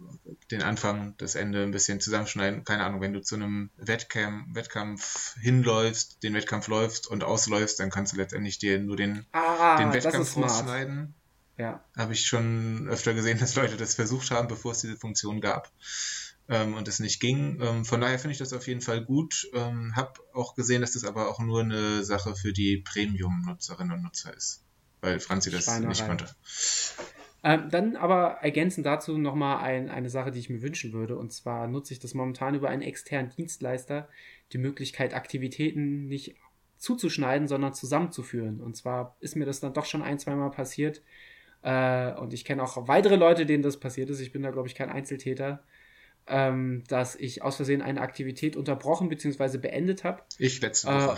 den Anfang, das Ende ein bisschen zusammenschneiden. Keine Ahnung, wenn du zu einem Wettkampf, Wettkampf hinläufst, den Wettkampf läufst und ausläufst, dann kannst du letztendlich dir nur den, ah, den Wettkampf rausschneiden. Ja. Habe ich schon öfter gesehen, dass Leute das versucht haben, bevor es diese Funktion gab ähm, und es nicht ging. Ähm, von daher finde ich das auf jeden Fall gut. Ähm, hab auch gesehen, dass das aber auch nur eine Sache für die Premium-Nutzerinnen und Nutzer ist, weil Franzi das nicht konnte. Ähm, dann aber ergänzend dazu nochmal ein, eine Sache, die ich mir wünschen würde. Und zwar nutze ich das momentan über einen externen Dienstleister, die Möglichkeit, Aktivitäten nicht zuzuschneiden, sondern zusammenzuführen. Und zwar ist mir das dann doch schon ein, zweimal passiert. Äh, und ich kenne auch weitere Leute, denen das passiert ist. Ich bin da, glaube ich, kein Einzeltäter ähm, dass ich aus Versehen eine Aktivität unterbrochen bzw. beendet habe. Ich letzte Woche.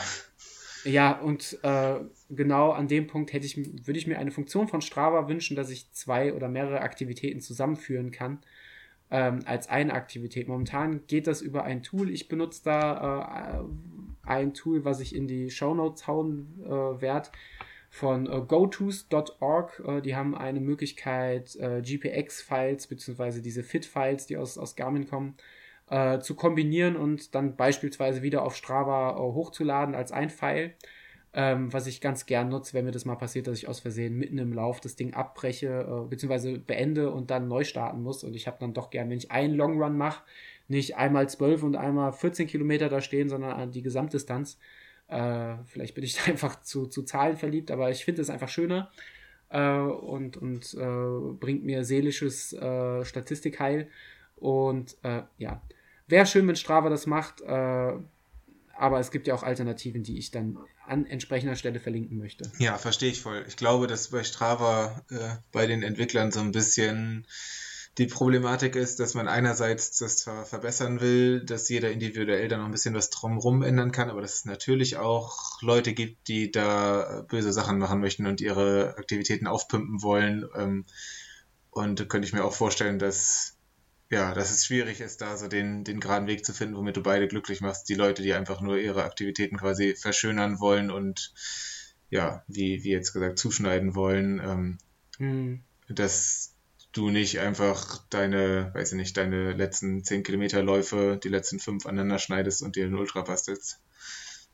Äh, ja, und äh, genau an dem Punkt hätte ich, würde ich mir eine Funktion von Strava wünschen, dass ich zwei oder mehrere Aktivitäten zusammenführen kann ähm, als eine Aktivität. Momentan geht das über ein Tool. Ich benutze da äh, ein Tool, was ich in die Show Notes hauen äh, werde von äh, gotos.org. Äh, die haben eine Möglichkeit, äh, GPX-Files bzw. diese FIT-Files, die aus, aus Garmin kommen, äh, zu kombinieren und dann beispielsweise wieder auf Strava äh, hochzuladen als ein File. Ähm, was ich ganz gern nutze, wenn mir das mal passiert, dass ich aus Versehen mitten im Lauf das Ding abbreche äh, bzw. beende und dann neu starten muss. Und ich habe dann doch gern, wenn ich einen Long Run mache, nicht einmal 12 und einmal 14 Kilometer da stehen, sondern die Gesamtdistanz. Äh, vielleicht bin ich da einfach zu, zu Zahlen verliebt, aber ich finde es einfach schöner äh, und, und äh, bringt mir seelisches äh, Statistikheil. Und äh, ja, wäre schön, wenn Strava das macht, äh, aber es gibt ja auch Alternativen, die ich dann an entsprechender Stelle verlinken möchte. Ja, verstehe ich voll. Ich glaube, dass bei Strava bei den Entwicklern so ein bisschen die Problematik ist, dass man einerseits das zwar verbessern will, dass jeder individuell da noch ein bisschen was drumherum ändern kann, aber dass es natürlich auch Leute gibt, die da böse Sachen machen möchten und ihre Aktivitäten aufpimpen wollen. Ähm, und da könnte ich mir auch vorstellen, dass ja, dass es schwierig ist, da so den, den geraden Weg zu finden, womit du beide glücklich machst. Die Leute, die einfach nur ihre Aktivitäten quasi verschönern wollen und ja, wie, wie jetzt gesagt, zuschneiden wollen. Ähm, hm. Das, du nicht einfach deine, weiß ich nicht, deine letzten 10 Kilometer Läufe, die letzten fünf aneinander schneidest und dir einen Ultra bastelst.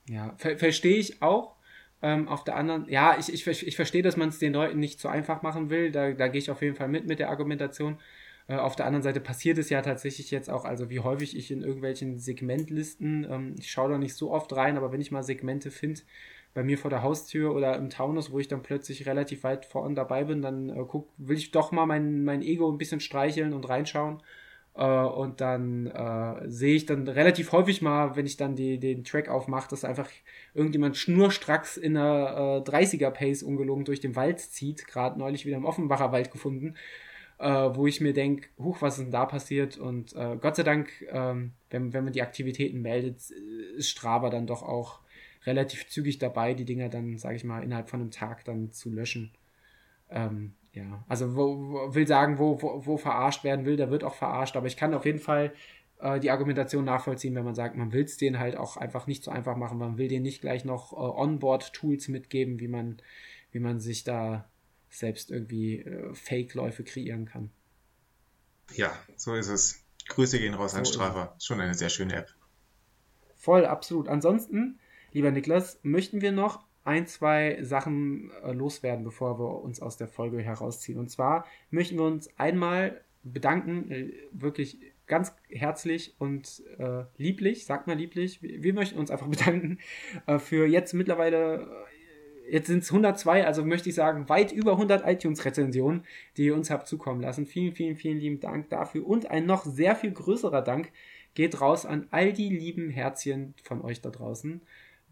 Ja, ver verstehe ich auch. Ähm, auf der anderen, ja, ich, ich, ich verstehe, dass man es den Leuten nicht zu einfach machen will. Da, da gehe ich auf jeden Fall mit mit der Argumentation. Äh, auf der anderen Seite passiert es ja tatsächlich jetzt auch, also wie häufig ich in irgendwelchen Segmentlisten, ähm, ich schaue da nicht so oft rein, aber wenn ich mal Segmente finde, bei mir vor der Haustür oder im Taunus, wo ich dann plötzlich relativ weit vorne dabei bin, dann äh, guck, will ich doch mal mein, mein Ego ein bisschen streicheln und reinschauen. Äh, und dann äh, sehe ich dann relativ häufig mal, wenn ich dann die, den Track aufmache, dass einfach irgendjemand schnurstracks in einer äh, 30er Pace ungelogen durch den Wald zieht. Gerade neulich wieder im Offenbacher Wald gefunden. Uh, wo ich mir denke, huch, was ist denn da passiert? Und uh, Gott sei Dank, ähm, wenn, wenn man die Aktivitäten meldet, ist Strava dann doch auch relativ zügig dabei, die Dinger dann, sage ich mal, innerhalb von einem Tag dann zu löschen. Ähm, ja, also wo, wo, will sagen, wo, wo, wo verarscht werden will, der wird auch verarscht, aber ich kann auf jeden Fall äh, die Argumentation nachvollziehen, wenn man sagt, man will es denen halt auch einfach nicht so einfach machen, man will denen nicht gleich noch äh, Onboard-Tools mitgeben, wie man, wie man sich da selbst irgendwie äh, Fake-Läufe kreieren kann. Ja, so ist es. Grüße gehen raus so an Strava. Schon eine sehr schöne App. Voll, absolut. Ansonsten Lieber Niklas, möchten wir noch ein, zwei Sachen äh, loswerden, bevor wir uns aus der Folge herausziehen. Und zwar möchten wir uns einmal bedanken, äh, wirklich ganz herzlich und äh, lieblich, sagt mal lieblich. Wir, möchten uns einfach bedanken äh, für jetzt mittlerweile, äh, jetzt sind es 102, also möchte ich sagen, weit über 100 iTunes-Rezensionen, die ihr uns habt zukommen lassen. Vielen, vielen, vielen lieben Dank dafür. Und ein noch sehr viel größerer Dank geht raus an all die lieben Herzchen von euch da draußen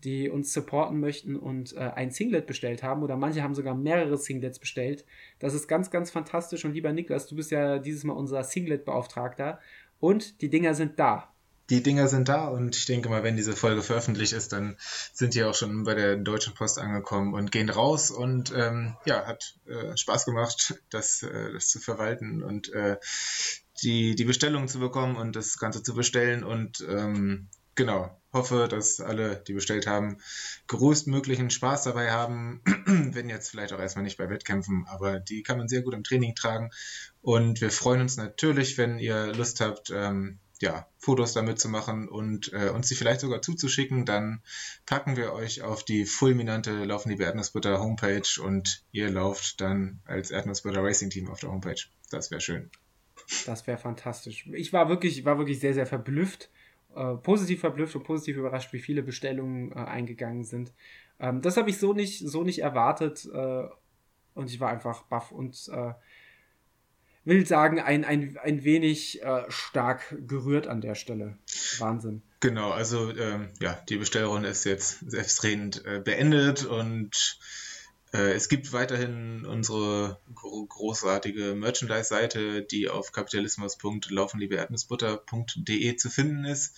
die uns supporten möchten und äh, ein Singlet bestellt haben oder manche haben sogar mehrere Singlets bestellt. Das ist ganz, ganz fantastisch und lieber Niklas, du bist ja dieses Mal unser Singlet-Beauftragter und die Dinger sind da. Die Dinger sind da und ich denke mal, wenn diese Folge veröffentlicht ist, dann sind die auch schon bei der Deutschen Post angekommen und gehen raus und ähm, ja, hat äh, Spaß gemacht, das, äh, das zu verwalten und äh, die, die Bestellungen zu bekommen und das Ganze zu bestellen und ähm, genau, hoffe, dass alle, die bestellt haben, größtmöglichen Spaß dabei haben. Wenn jetzt vielleicht auch erstmal nicht bei Wettkämpfen, aber die kann man sehr gut im Training tragen. Und wir freuen uns natürlich, wenn ihr Lust habt, ähm, ja, Fotos damit zu machen und äh, uns die vielleicht sogar zuzuschicken, dann packen wir euch auf die fulminante Laufen die Erdnussbutter Homepage und ihr lauft dann als Erdnussbutter Racing Team auf der Homepage. Das wäre schön. Das wäre fantastisch. Ich war wirklich, war wirklich sehr, sehr verblüfft äh, positiv verblüfft und positiv überrascht, wie viele Bestellungen äh, eingegangen sind. Ähm, das habe ich so nicht, so nicht erwartet äh, und ich war einfach baff und äh, will sagen, ein, ein, ein wenig äh, stark gerührt an der Stelle. Wahnsinn. Genau, also ähm, ja, die Bestellrunde ist jetzt selbstredend beendet und es gibt weiterhin unsere großartige Merchandise-Seite, die auf kapitalismus.laufenliebeerdnussbutter.de zu finden ist.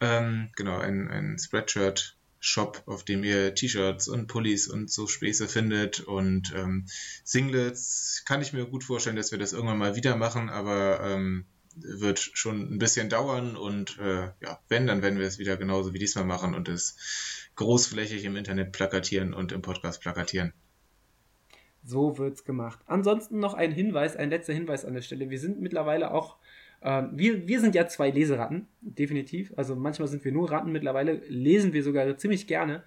Ähm, genau, ein, ein Spreadshirt-Shop, auf dem ihr T-Shirts und Pullis und so Späße findet und ähm, Singlets. Kann ich mir gut vorstellen, dass wir das irgendwann mal wieder machen, aber ähm, wird schon ein bisschen dauern und äh, ja, wenn, dann werden wir es wieder genauso wie diesmal machen und es großflächig im Internet plakatieren und im Podcast plakatieren. So wird's gemacht. Ansonsten noch ein Hinweis, ein letzter Hinweis an der Stelle. Wir sind mittlerweile auch, äh, wir, wir sind ja zwei Leseratten, definitiv. Also manchmal sind wir nur Ratten, mittlerweile lesen wir sogar ziemlich gerne.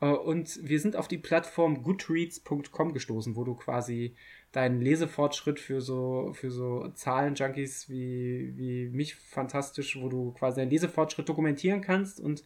Äh, und wir sind auf die Plattform goodreads.com gestoßen, wo du quasi deinen Lesefortschritt für so, für so Zahlen-Junkies wie, wie mich fantastisch, wo du quasi deinen Lesefortschritt dokumentieren kannst und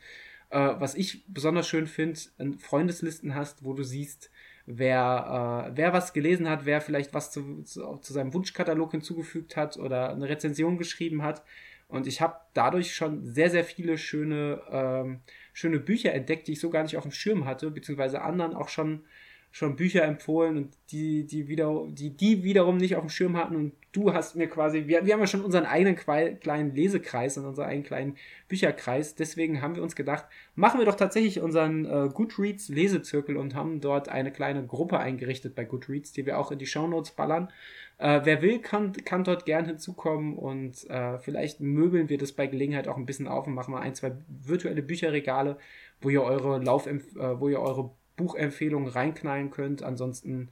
äh, was ich besonders schön finde, Freundeslisten hast, wo du siehst, wer, äh, wer was gelesen hat, wer vielleicht was zu, zu, zu, seinem Wunschkatalog hinzugefügt hat oder eine Rezension geschrieben hat. Und ich habe dadurch schon sehr, sehr viele schöne, ähm, schöne Bücher entdeckt, die ich so gar nicht auf dem Schirm hatte, beziehungsweise anderen auch schon schon Bücher empfohlen und die, die, wieder, die, die wiederum nicht auf dem Schirm hatten und du hast mir quasi, wir, wir haben ja schon unseren eigenen kleinen Lesekreis und unseren eigenen kleinen Bücherkreis, deswegen haben wir uns gedacht, machen wir doch tatsächlich unseren äh, Goodreads Lesezirkel und haben dort eine kleine Gruppe eingerichtet bei Goodreads, die wir auch in die Shownotes ballern. Äh, wer will, kann, kann dort gern hinzukommen und äh, vielleicht möbeln wir das bei Gelegenheit auch ein bisschen auf und machen mal ein, zwei virtuelle Bücherregale, wo ihr eure Lauf, äh, wo ihr eure Buchempfehlungen reinknallen könnt. Ansonsten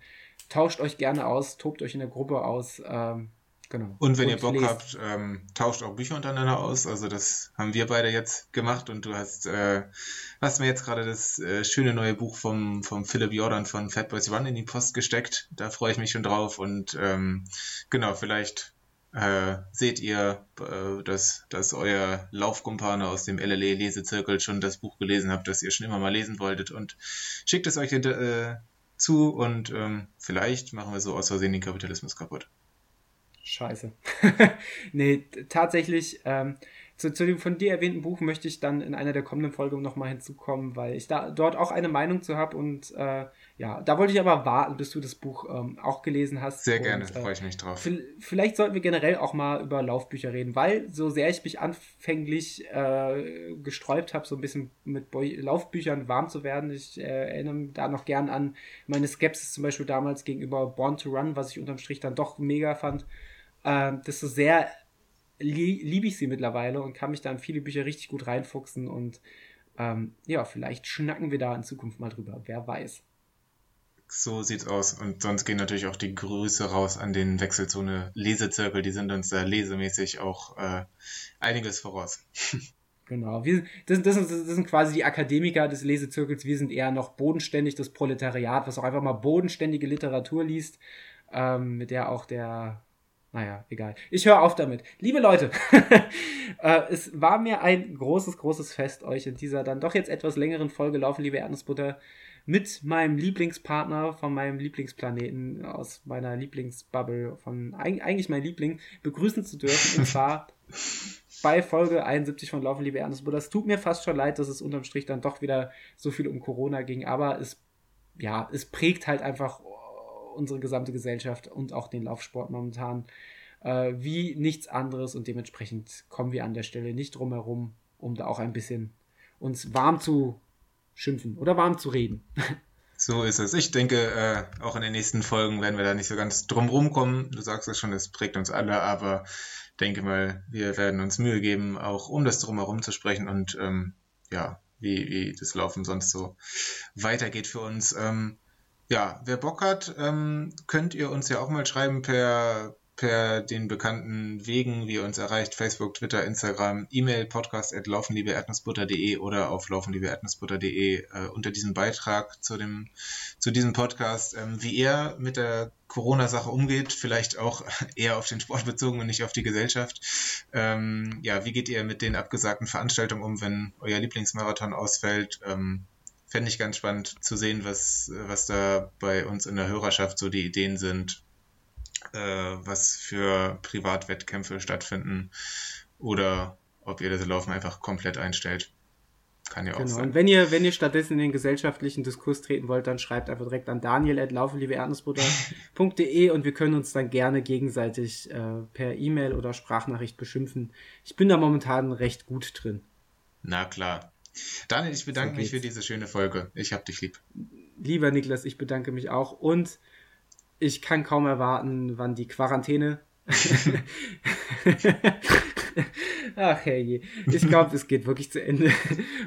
tauscht euch gerne aus, tobt euch in der Gruppe aus. Ähm, genau. Und wenn und ihr Bock lest. habt, ähm, tauscht auch Bücher untereinander aus. Also das haben wir beide jetzt gemacht und du hast, äh, hast mir jetzt gerade das äh, schöne neue Buch vom, vom Philipp Jordan von Fat Boys Run in die Post gesteckt. Da freue ich mich schon drauf und ähm, genau, vielleicht äh, seht ihr, äh, dass, dass euer Laufkumpane aus dem LLE Lesezirkel schon das Buch gelesen habt, das ihr schon immer mal lesen wolltet und schickt es euch hinter, äh, zu und ähm, vielleicht machen wir so aus Versehen den Kapitalismus kaputt. Scheiße. nee, tatsächlich, ähm, zu, zu, dem von dir erwähnten Buch möchte ich dann in einer der kommenden Folgen nochmal hinzukommen, weil ich da dort auch eine Meinung zu habe und äh, ja, da wollte ich aber warten, bis du das Buch ähm, auch gelesen hast. Sehr und, gerne, äh, freue ich mich drauf. Vielleicht sollten wir generell auch mal über Laufbücher reden, weil so sehr ich mich anfänglich äh, gesträubt habe, so ein bisschen mit Bo Laufbüchern warm zu werden. Ich äh, erinnere da noch gern an meine Skepsis zum Beispiel damals gegenüber Born to Run, was ich unterm Strich dann doch mega fand. Ähm, desto sehr li liebe ich sie mittlerweile und kann mich da in viele Bücher richtig gut reinfuchsen und ähm, ja, vielleicht schnacken wir da in Zukunft mal drüber. Wer weiß. So sieht's aus. Und sonst gehen natürlich auch die Grüße raus an den Wechselzone Lesezirkel. Die sind uns da lesemäßig auch äh, einiges voraus. Genau. Wir, das, das, das, sind quasi die Akademiker des Lesezirkels. Wir sind eher noch bodenständig das Proletariat, was auch einfach mal bodenständige Literatur liest, ähm, mit der auch der naja, egal. Ich höre auf damit. Liebe Leute, äh, es war mir ein großes, großes Fest, euch in dieser dann doch jetzt etwas längeren Folge Laufen, liebe Erdnussbutter, mit meinem Lieblingspartner von meinem Lieblingsplaneten, aus meiner Lieblingsbubble, von eigentlich mein Liebling, begrüßen zu dürfen. Und zwar bei Folge 71 von Laufen, liebe Erdnussbutter. Es tut mir fast schon leid, dass es unterm Strich dann doch wieder so viel um Corona ging, aber es, ja, es prägt halt einfach unsere gesamte Gesellschaft und auch den Laufsport momentan äh, wie nichts anderes und dementsprechend kommen wir an der Stelle nicht drum herum, um da auch ein bisschen uns warm zu schimpfen oder warm zu reden. So ist es. Ich denke, äh, auch in den nächsten Folgen werden wir da nicht so ganz drum rumkommen. Du sagst es schon, es prägt uns alle, aber denke mal, wir werden uns Mühe geben, auch um das drumherum zu sprechen und ähm, ja, wie, wie das Laufen sonst so weitergeht für uns. Ähm, ja, wer Bock hat, ähm, könnt ihr uns ja auch mal schreiben per, per den bekannten Wegen, wie ihr uns erreicht, Facebook, Twitter, Instagram, E-Mail, Podcast at laufenliebeerdnussbutter.de oder auf laufenliebeerdnussbutter.de äh, unter diesem Beitrag zu dem, zu diesem Podcast, ähm, wie ihr mit der Corona-Sache umgeht, vielleicht auch eher auf den Sport bezogen und nicht auf die Gesellschaft. Ähm, ja, wie geht ihr mit den abgesagten Veranstaltungen um, wenn euer Lieblingsmarathon ausfällt? Ähm, fände ich ganz spannend zu sehen, was, was da bei uns in der Hörerschaft so die Ideen sind, äh, was für Privatwettkämpfe stattfinden oder ob ihr das Laufen einfach komplett einstellt. Kann ja auch genau. sein. Und wenn ihr, wenn ihr stattdessen in den gesellschaftlichen Diskurs treten wollt, dann schreibt einfach direkt an daniel.laufenliebeerdnussbutter.de und wir können uns dann gerne gegenseitig äh, per E-Mail oder Sprachnachricht beschimpfen. Ich bin da momentan recht gut drin. Na klar. Daniel, ich bedanke so mich für diese schöne Folge. Ich hab dich lieb. Lieber Niklas, ich bedanke mich auch und ich kann kaum erwarten, wann die Quarantäne. Ach herrje, ich glaube, es geht wirklich zu Ende.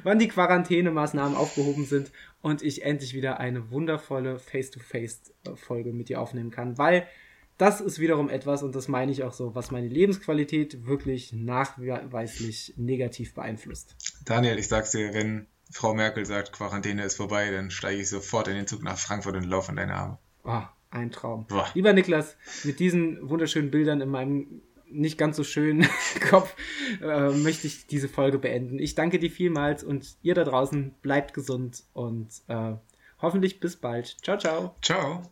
wann die Quarantänemaßnahmen aufgehoben sind und ich endlich wieder eine wundervolle Face-to-Face-Folge mit dir aufnehmen kann, weil das ist wiederum etwas, und das meine ich auch so, was meine Lebensqualität wirklich nachweislich negativ beeinflusst. Daniel, ich sag's dir, wenn Frau Merkel sagt, Quarantäne ist vorbei, dann steige ich sofort in den Zug nach Frankfurt und laufe in deine Arme. Oh, ein Traum. Boah. Lieber Niklas, mit diesen wunderschönen Bildern in meinem nicht ganz so schönen Kopf äh, möchte ich diese Folge beenden. Ich danke dir vielmals und ihr da draußen bleibt gesund und äh, hoffentlich bis bald. Ciao, ciao. Ciao.